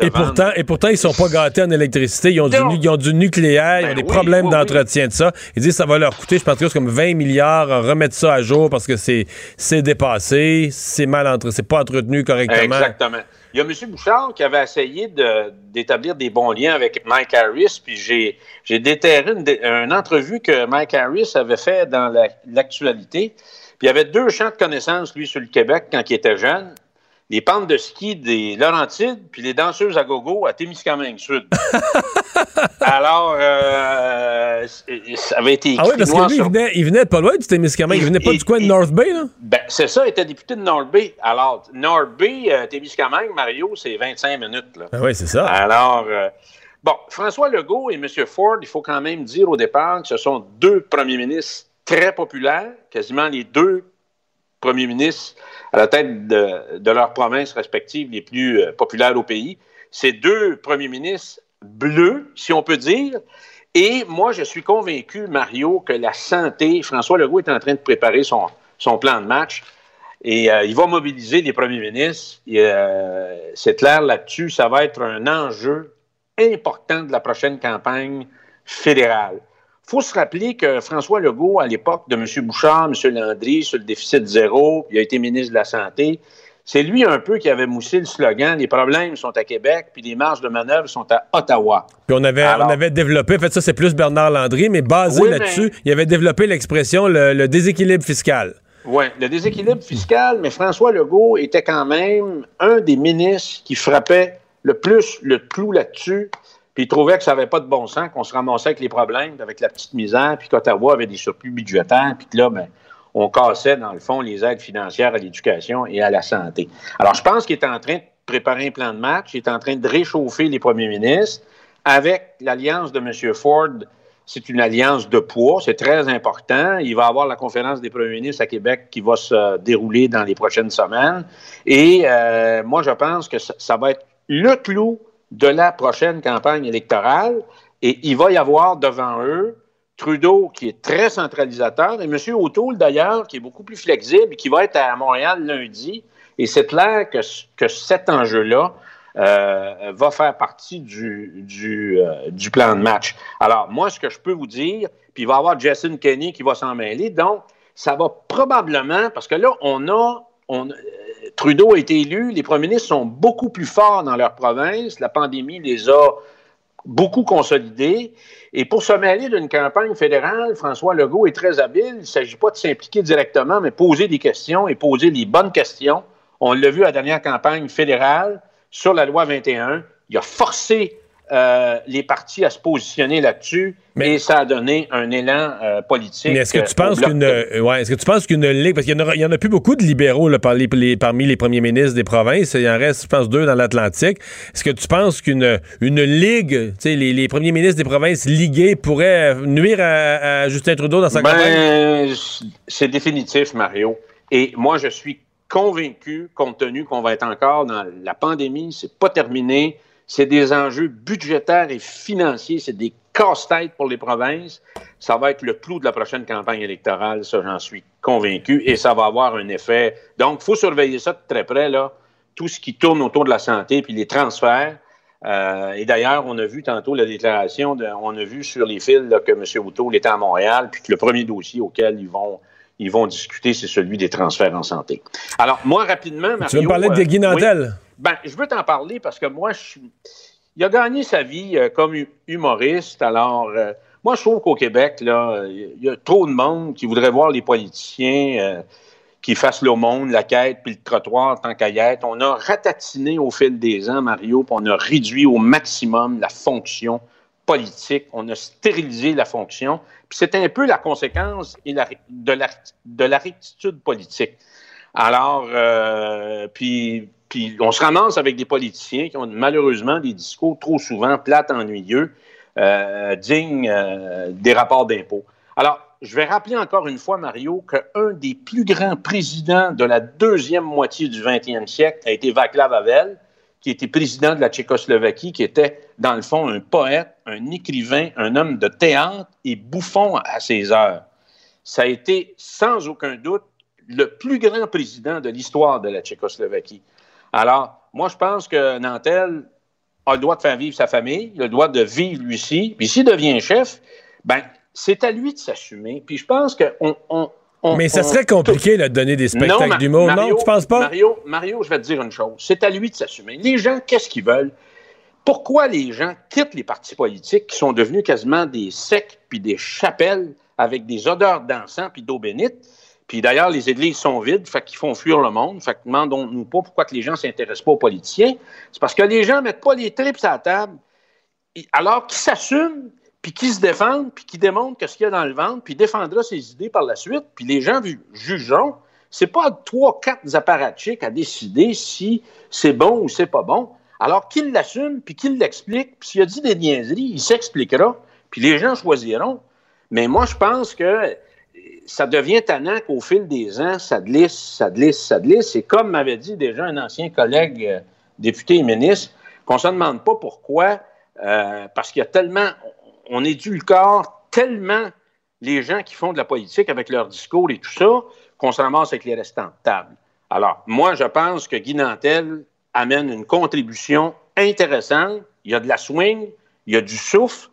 Et pourtant, et pourtant, ils sont pas gâtés en électricité. Ils ont, du, Non. nu- ils ont du nucléaire, ils ont Ben des oui, problèmes oui, d'entretien de ça. Ils disent que ça va leur coûter, je pense que c'est comme 20 milliards à remettre ça à jour parce que c'est, c'est dépassé, c'est mal entre, c'est pas entretenu correctement. Exactement. Il y a M. Bouchard qui avait essayé de- d'établir des bons liens avec Mike Harris, puis j'ai, j'ai déterré une, une entrevue que Mike Harris avait fait dans la- l'actualité. Puis il y avait deux champs de connaissances, lui, sur le Québec quand il était jeune. Les pentes de ski des Laurentides, puis les danseuses à gogo à Témiscamingue Sud. <laughs> Alors, euh, ça avait été écrit Ah oui, parce que lui, il venait, il venait de pas loin du Témiscamingue. Il venait pas du coin de North Bay, là? ben, c'est ça, il était député de North Bay. Alors, North Bay, euh, Témiscamingue, Mario, c'est 25 minutes. Là. Ah oui, c'est ça. Alors, euh, bon, François Legault et M. Ford, il faut quand même dire au départ que ce sont deux premiers ministres très populaires, quasiment les deux premiers ministres à la tête de, leurs provinces respectives les plus euh, populaires au pays. Ces deux premiers ministres bleus, si on peut dire. Et moi, je suis convaincu, Mario, que la santé, François Legault est en train de préparer son, son plan de match. Et euh, il va mobiliser les premiers ministres. Euh, c'est clair là-dessus, ça va être un enjeu important de la prochaine campagne fédérale. Il faut se rappeler que François Legault, à l'époque de M. Bouchard, M. Landry, sur le déficit zéro, il a été ministre de la Santé, c'est lui un peu qui avait moussé le slogan Les problèmes sont à Québec, puis les marges de manœuvre sont à Ottawa. Puis on avait, Alors- on avait développé, en fait, ça, c'est plus Bernard Landry, mais basé Oui, là-dessus, mais- il avait développé l'expression le, le déséquilibre fiscal. Oui, le déséquilibre fiscal, mais François Legault était quand même un des ministres qui frappait le plus le clou là-dessus, puis il trouvait que ça n'avait pas de bon sens, qu'on se ramassait avec les problèmes, avec la petite misère, puis qu'Ottawa avait des surplus budgétaires, puis que là, ben, on cassait, dans le fond, les aides financières à l'éducation et à la santé. Alors, je pense qu'il est en train de préparer un plan de match, il est en train de réchauffer les premiers ministres. Avec l'alliance de M. Ford, c'est une alliance de poids, c'est très important. Il va avoir la conférence des premiers ministres à Québec qui va se dérouler dans les prochaines semaines. Et euh, moi, je pense que ça va être le clou de la prochaine campagne électorale. Et il va y avoir devant eux Trudeau, qui est très centralisateur, et M. O'Toole, d'ailleurs, qui est beaucoup plus flexible qui va être à Montréal lundi. Et c'est clair que, que cet enjeu-là euh, va faire partie euh, du plan de match. Alors, moi, ce que je peux vous dire, puis il va y avoir Jason Kenney qui va s'en mêler, donc ça va probablement, parce que là, on a, Trudeau a été élu, les premiers ministres sont beaucoup plus forts dans leur province, la pandémie les a beaucoup consolidés. Et pour se mêler d'une campagne fédérale, François Legault est très habile. Il ne s'agit pas de s'impliquer directement, mais poser des questions et poser les bonnes questions. On l'a vu à la dernière campagne fédérale sur la loi 21. Il a forcé euh, les partis à se positionner là-dessus et ça a donné un élan euh, politique. Mais est-ce que tu euh, penses qu'une ouais, est-ce que tu penses qu'une ligue parce qu'il y en a, il y en a plus beaucoup de libéraux là, par les- les- parmi les premiers ministres des provinces, il en reste je pense deux dans l'Atlantique. Est-ce que tu penses qu'une une ligue, tu sais les, les premiers ministres des provinces ligués pourraient nuire à, à Justin Trudeau dans sa campagne? Ben, c'est définitif, Mario. Et moi, je suis convaincu, compte tenu qu'on va être encore dans la pandémie, c'est pas terminé, c'est des enjeux budgétaires et financiers, c'est des casse-têtes pour les provinces. Ça va être le clou de la prochaine campagne électorale, ça, j'en suis convaincu, et ça va avoir un effet. Donc, il faut surveiller ça de très près, là, tout ce qui tourne autour de la santé, puis les transferts. Euh, et d'ailleurs, on a vu tantôt la déclaration, de- on a vu sur les fils là, que M. O'Toole était à Montréal, puis que le premier dossier auquel ils vont, ils vont discuter, c'est celui des transferts en santé. Alors, moi, rapidement, Mario... Tu veux me parler de euh, Guy Nantel? oui. Ben, je veux t'en parler parce que moi, je suis... il a gagné sa vie euh, comme hu- humoriste. Alors, euh, moi, je trouve qu'au Québec, là, il y a trop de monde qui voudrait voir les politiciens euh, qui fassent l'aumône, la quête, puis le trottoir tant qu'à y être. On a ratatiné au fil des ans, Mario, puis on a réduit au maximum la fonction politique. On a stérilisé la fonction. Puis c'est un peu la conséquence de la, de la rectitude politique. Alors, puis, puis on se ramasse avec des politiciens qui ont malheureusement des discours trop souvent plates, ennuyeux, euh, dignes euh, des rapports d'impôts. Alors, je vais rappeler encore une fois, Mario, qu'un des plus grands présidents de la deuxième moitié du 20e siècle a été Václav Havel, qui était président de la Tchécoslovaquie, qui était, dans le fond, un poète, un écrivain, un homme de théâtre et bouffon à ses heures. Ça a été, sans aucun doute, le plus grand président de l'histoire de la Tchécoslovaquie. Alors, moi, je pense que Nantel a le droit de faire vivre sa famille, il a le droit de vivre lui aussi. Puis s'il devient chef, ben c'est à lui de s'assumer. Puis je pense qu'on... On, on- Mais ça serait compliqué de donner des spectacles d'humour. Non, tu penses pas? Mario, Mario, je vais te dire une chose. C'est à lui de s'assumer. Les gens, qu'est-ce qu'ils veulent? Pourquoi les gens quittent les partis politiques qui sont devenus quasiment des sectes puis des chapelles avec des odeurs d'encens puis d'eau bénite? Puis d'ailleurs, les églises sont vides, fait qu'ils font fuir le monde. Fait que demandons-nous pas pourquoi que les gens s'intéressent pas aux politiciens. C'est parce que les gens mettent pas les tripes à la table alors qu'ils s'assument, puis qu'ils se défendent, puis qu'ils démontrent ce qu'il y a dans le ventre, puis défendra ses idées par la suite, puis les gens jugeront. C'est pas trois, quatre apparatchiks à décider si c'est bon ou c'est pas bon. Alors qu'il l'assume, puis qu'il l'explique, puis s'il a dit des niaiseries, il s'expliquera, puis les gens choisiront. Mais moi, je pense que ça devient tannant qu'au fil des ans, ça glisse, ça glisse, ça glisse. Et comme m'avait dit déjà un ancien collègue euh, député et ministre, qu'on ne se demande pas pourquoi, euh, parce qu'il y a tellement, on édulcore tellement les gens qui font de la politique avec leur discours et tout ça, qu'on se ramasse avec les restants de table. Alors, moi, je pense que Guy Nantel amène une contribution intéressante. Il y a de la swing, il y a du souffle.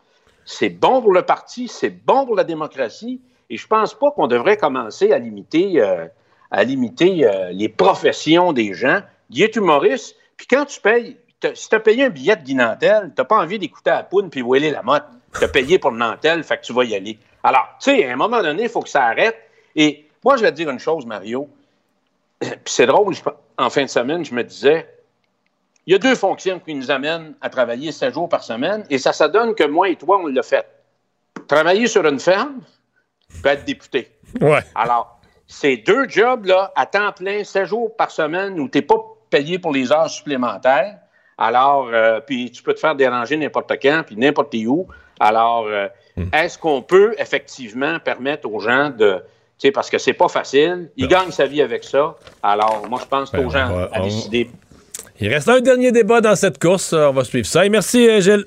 C'est bon pour le parti, c'est bon pour la démocratie. Et je pense pas qu'on devrait commencer à limiter, euh, à limiter euh, les professions des gens. Guy est humoriste, puis quand tu payes, si tu as payé un billet de Guy tu pas envie d'écouter à la poune puis la motte. Tu as payé pour le Nantel, fait que tu vas y aller. Alors, tu sais, à un moment donné, il faut que ça arrête. Et moi, je vais te dire une chose, Mario. <clears throat> Puis c'est drôle, en fin de semaine, je me disais, il y a deux fonctions qui nous amènent à travailler sept jours par semaine, et ça, ça donne que moi et toi, on l'a fait. Travailler sur une ferme, puis être député. Ouais. Alors, c'est deux jobs là, à temps plein, sept jours par semaine, où tu n'es pas payé pour les heures supplémentaires. Alors, euh, puis tu peux te faire déranger n'importe quand, puis n'importe où. Alors, euh, est-ce qu'on peut effectivement permettre aux gens de... Tu sais, parce que c'est pas facile. Ils gagnent sa vie avec ça. Alors, moi, je pense qu'aux gens Ben, va- à on- décider. Il reste un dernier débat dans cette course. On va suivre ça. Et merci, euh, Gilles.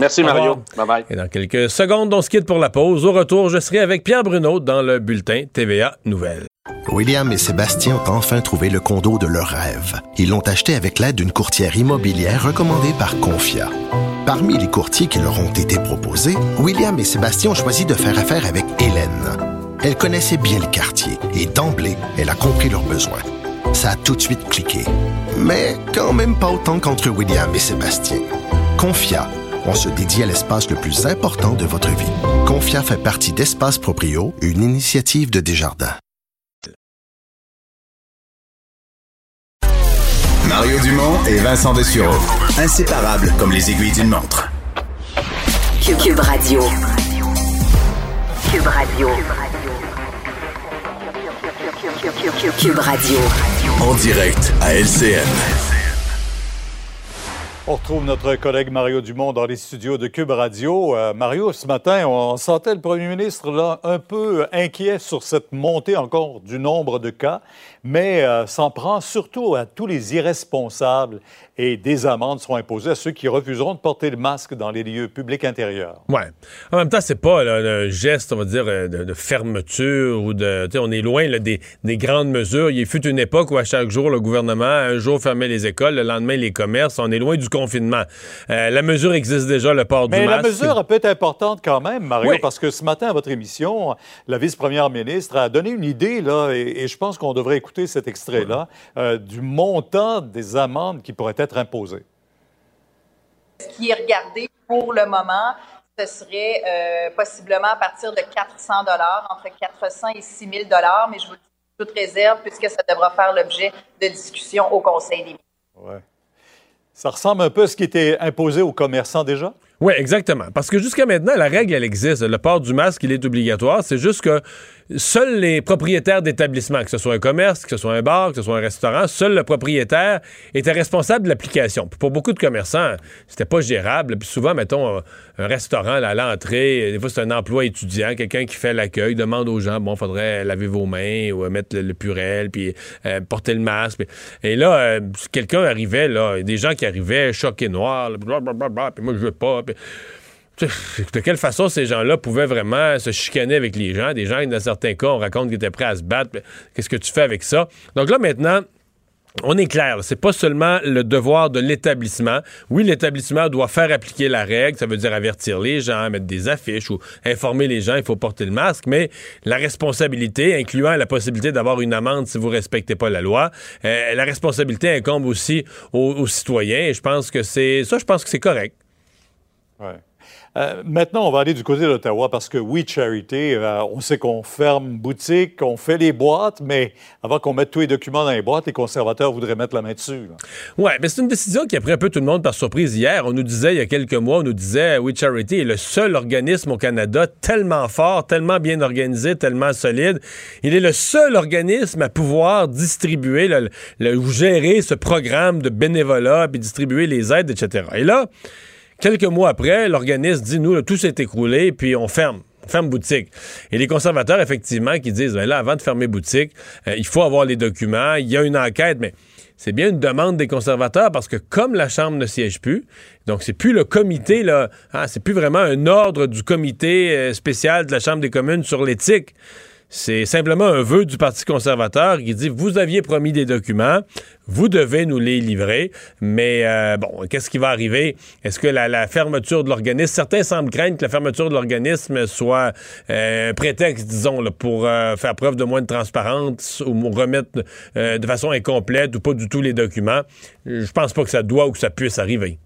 Merci, Mario. revoir. Bye-bye. Et dans quelques secondes, on se quitte pour la pause. Au retour, je serai avec Pierre Bruno dans le bulletin TVA Nouvelles. William et Sébastien ont enfin trouvé le condo de leur rêve. Ils l'ont acheté avec l'aide d'une courtière immobilière recommandée par Confia. Parmi les courtiers qui leur ont été proposés, William et Sébastien ont choisi de faire affaire avec Hélène. Elle connaissait bien le quartier et d'emblée, elle a compris leurs besoins. Ça a tout de suite cliqué. Mais quand même pas autant qu'entre William et Sébastien. Confia, on se dédie à l'espace le plus important de votre vie. Confia fait partie d'Espace Proprio, une initiative de Desjardins. Mario Dumont et Vincent Dessureau. Inséparables comme les aiguilles d'une montre. Cube, Cube Radio. Cube Radio. Cube Radio. En direct à LCN. On retrouve notre collègue Mario Dumont dans les studios de Cube Radio. Euh, Mario, ce matin, on sentait le premier ministre là, un peu inquiet sur cette montée encore du nombre de cas, mais euh, s'en prend surtout à tous les irresponsables et des amendes seront imposées à ceux qui refuseront de porter le masque dans les lieux publics intérieurs. Ouais. En même temps, c'est pas là, un geste, on va dire, euh, de, de fermeture ou de. On est loin là, des, des grandes mesures. Il fut une époque où à chaque jour, le gouvernement, un jour, fermait les écoles, le lendemain, les commerces. On est loin du confinement. Euh, la mesure existe déjà, le port Mais du la masque. mesure peut être importante quand même, Mario, Oui. parce que ce matin, à votre émission, la vice-première ministre a donné une idée, là, et, et je pense qu'on devrait écouter cet extrait-là, euh, du montant des amendes qui pourraient être imposées. Ce qui est regardé pour le moment, ce serait euh, possiblement à partir de 400 dollars, entre 400 et 6 000 dollars, mais je vous le dis toute réserve puisque ça devra faire l'objet de discussions au Conseil des ministres. Ouais. Ça ressemble un peu à ce qui était imposé aux commerçants déjà? Oui, exactement. Parce que jusqu'à maintenant, la règle, elle existe. Le port du masque, il est obligatoire. C'est juste que seuls les propriétaires d'établissements, que ce soit un commerce, que ce soit un bar, que ce soit un restaurant, seul le propriétaire était responsable de l'application. Pour beaucoup de commerçants, c'était pas gérable. Puis souvent, mettons, un- restaurant à l'entrée, des fois, c'est un emploi étudiant, quelqu'un qui fait l'accueil, demande aux gens, bon, faudrait laver vos mains ou euh, mettre le, purel, puis euh, porter le masque. Et là, euh, quelqu'un arrivait, là, des gens qui arrivaient choqués noirs, blablabla, puis moi, je veux pas. De quelle façon ces gens-là pouvaient vraiment se chicaner avec les gens? Des gens dans certains cas, on raconte qu'ils étaient prêts à se battre. Qu'est-ce que tu fais avec ça? Donc là, maintenant, on est clair, c'est pas seulement le devoir de l'établissement. Oui, l'établissement doit faire appliquer la règle, ça veut dire avertir les gens, mettre des affiches ou informer les gens, il faut porter le masque, mais la responsabilité, incluant la possibilité d'avoir une amende si vous respectez pas la loi, euh, la responsabilité incombe aussi aux, aux citoyens et je pense que c'est ça, je pense que c'est correct. Ouais. Euh, maintenant, on va aller du côté d'Ottawa parce que oui, Charity, euh, on sait qu'on ferme boutique, on fait les boîtes, mais avant qu'on mette tous les documents dans les boîtes, les conservateurs voudraient mettre la main dessus. Ouais, mais c'est une décision qui a pris un peu tout le monde par surprise hier. On nous disait il y a quelques mois, on nous disait We Charity est le seul organisme au Canada tellement fort, tellement bien organisé, tellement solide. Il est le seul organisme à pouvoir distribuer le, le- ou gérer ce programme de bénévolat puis distribuer les aides, etc. Et là, quelques mois après, l'organisme dit nous, tout s'est écroulé, puis on ferme. Ferme boutique. Et les conservateurs, effectivement, qui disent, ben là, avant de fermer boutique, euh, il faut avoir les documents, il y a une enquête, mais c'est bien une demande des conservateurs parce que comme la Chambre ne siège plus, donc c'est plus le comité, là, hein, c'est plus vraiment un ordre du comité euh, spécial de la Chambre des communes sur l'éthique. C'est simplement un vœu du Parti conservateur qui dit vous aviez promis des documents, vous devez nous les livrer, mais euh, bon, qu'est-ce qui va arriver? Est-ce que la, fermeture de l'organisme, certains semblent craindre que la fermeture de l'organisme soit euh, un prétexte, disons, pour euh, faire preuve de moins de transparence ou remettre euh, de façon incomplète ou pas du tout les documents. Je pense pas que ça doit ou que ça puisse arriver.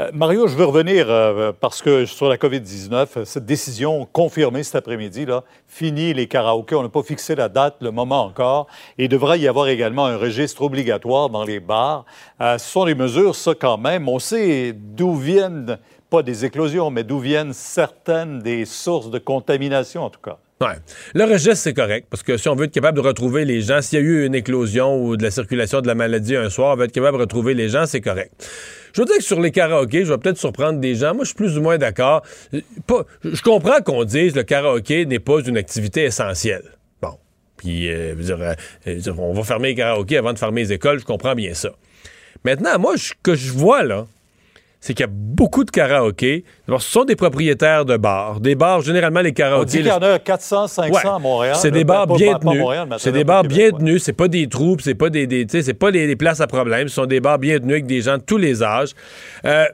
Euh, Mario, je veux revenir euh, parce que sur la COVID-19, euh, cette décision confirmée cet après-midi, là, fini les karaokés. On n'a pas fixé la date, le moment encore. Il devra y avoir également un registre obligatoire dans les bars. Euh, ce sont des mesures, ça, quand même. On sait d'où viennent, pas des éclosions, mais d'où viennent certaines des sources de contamination, en tout cas. Le registre, c'est correct, parce que si on veut être capable de retrouver les gens, s'il y a eu une éclosion ou de la circulation de la maladie un soir, on veut être capable de retrouver les gens, c'est correct. Je veux dire que sur les karaokés, je vais peut-être surprendre des gens. Moi, je suis plus ou moins d'accord. Je comprends qu'on dise le karaoké n'est pas une activité essentielle. Bon. Puis, euh, euh, on va fermer les karaokés avant de fermer les écoles, je comprends bien ça. Maintenant, moi, ce que je vois, là, c'est qu'il y a beaucoup de karaokés. D'abord, ce sont des propriétaires de bars. Des bars, généralement, les On karaokés... dit qu'il y en a 400, 500 Ouais. à Montréal. C'est des là, bars bien tenus. C'est des bars bien tenus. C'est pas des troupes, c'est pas des, des c'est pas des, des places à problème. Ce sont des bars bien tenus avec des gens de tous les âges. Euh,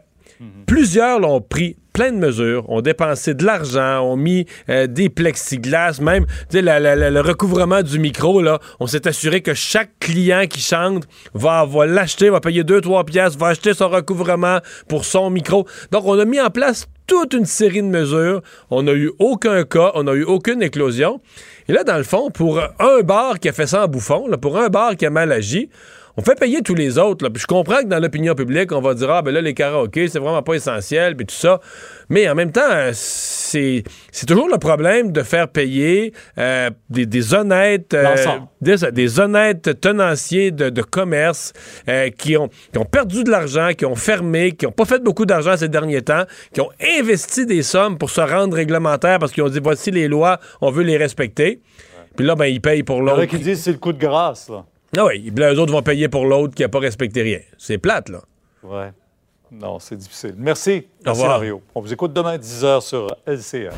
Plusieurs l'ont pris plein de mesures, ont dépensé de l'argent, ont mis euh, des plexiglas, même le recouvrement du micro, là, on s'est assuré que chaque client qui chante va, l'acheter, va payer 2-3 piastres, va acheter son recouvrement pour son micro. Donc, on a mis en place toute une série de mesures. On n'a eu aucun cas, on n'a eu aucune éclosion. Et là, dans le fond, pour un bar qui a fait ça en bouffon, pour un bar qui a mal agi, on fait payer tous les autres. Là. Puis je comprends que dans l'opinion publique, on va dire Ah, ben là, les karaokés, c'est vraiment pas essentiel, puis tout ça. Mais en même temps, c'est toujours le problème de faire payer euh, des, des honnêtes euh, des, des honnêtes tenanciers de, de commerce euh, qui, ont, qui ont perdu de l'argent, qui ont fermé, qui n'ont pas fait beaucoup d'argent ces derniers temps, qui ont investi des sommes pour se rendre réglementaires parce qu'ils ont dit voici les lois, on veut les respecter. Puis là, ben, ils payent pour Il y en l'autre. a qui disent c'est le coup de grâce. Là. Ah oui, eux autres vont payer pour l'autre qui n'a pas respecté rien. C'est plate, là. Ouais. Non, c'est difficile. Merci. Au Merci, revoir. Mario. On vous écoute demain à 10h sur LCA.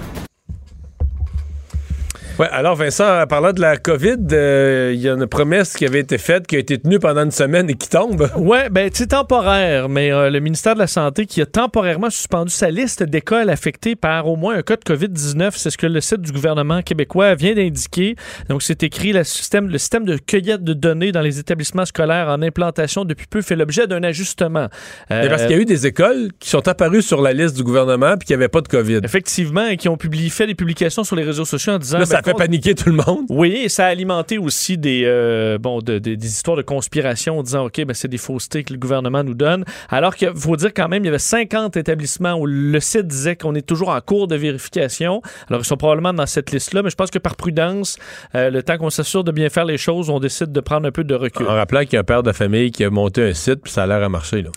Ouais, alors Vincent, en parlant de la COVID, euh, il y a une promesse qui avait été faite, qui a été tenue pendant une semaine et qui tombe. <laughs> Ouais, ben c'est temporaire, mais euh, le ministère de la Santé qui a temporairement suspendu sa liste d'écoles affectées par au moins un cas de COVID-19, c'est ce que le site du gouvernement québécois vient d'indiquer. Donc c'est écrit le système, le système de cueillette de données dans les établissements scolaires en implantation depuis peu fait l'objet d'un ajustement. Euh, Mais parce qu'il y a eu des écoles qui sont apparues sur la liste du gouvernement puis qui n'avaient pas de COVID. Effectivement, et qui ont publié, fait des publications sur les réseaux sociaux en disant. Là, ça ben, fait paniquer tout le monde. Oui, et ça a alimenté aussi des, euh, bon, de- de- des histoires de conspiration en disant, OK, ben, c'est des faussetés que le gouvernement nous donne. Alors qu'il faut dire quand même, il y avait 50 établissements où le site disait qu'on est toujours en cours de vérification. Alors, ils sont probablement dans cette liste-là, mais je pense que par prudence, euh, le temps qu'on s'assure de bien faire les choses, on décide de prendre un peu de recul. En rappelant qu'il y a un père de famille qui a monté un site puis ça a l'air à marcher. Là.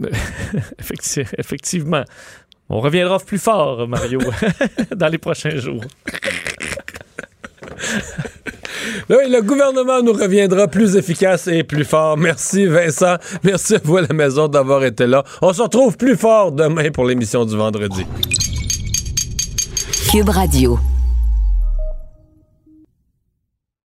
<laughs> Effecti- Effectivement. On reviendra plus fort, Mario, <laughs> dans les prochains jours. <laughs> Là, le gouvernement nous reviendra plus efficace et plus fort. Merci Vincent. Merci à vous à la maison d'avoir été là. On se retrouve plus fort demain pour l'émission du vendredi. Cube Radio.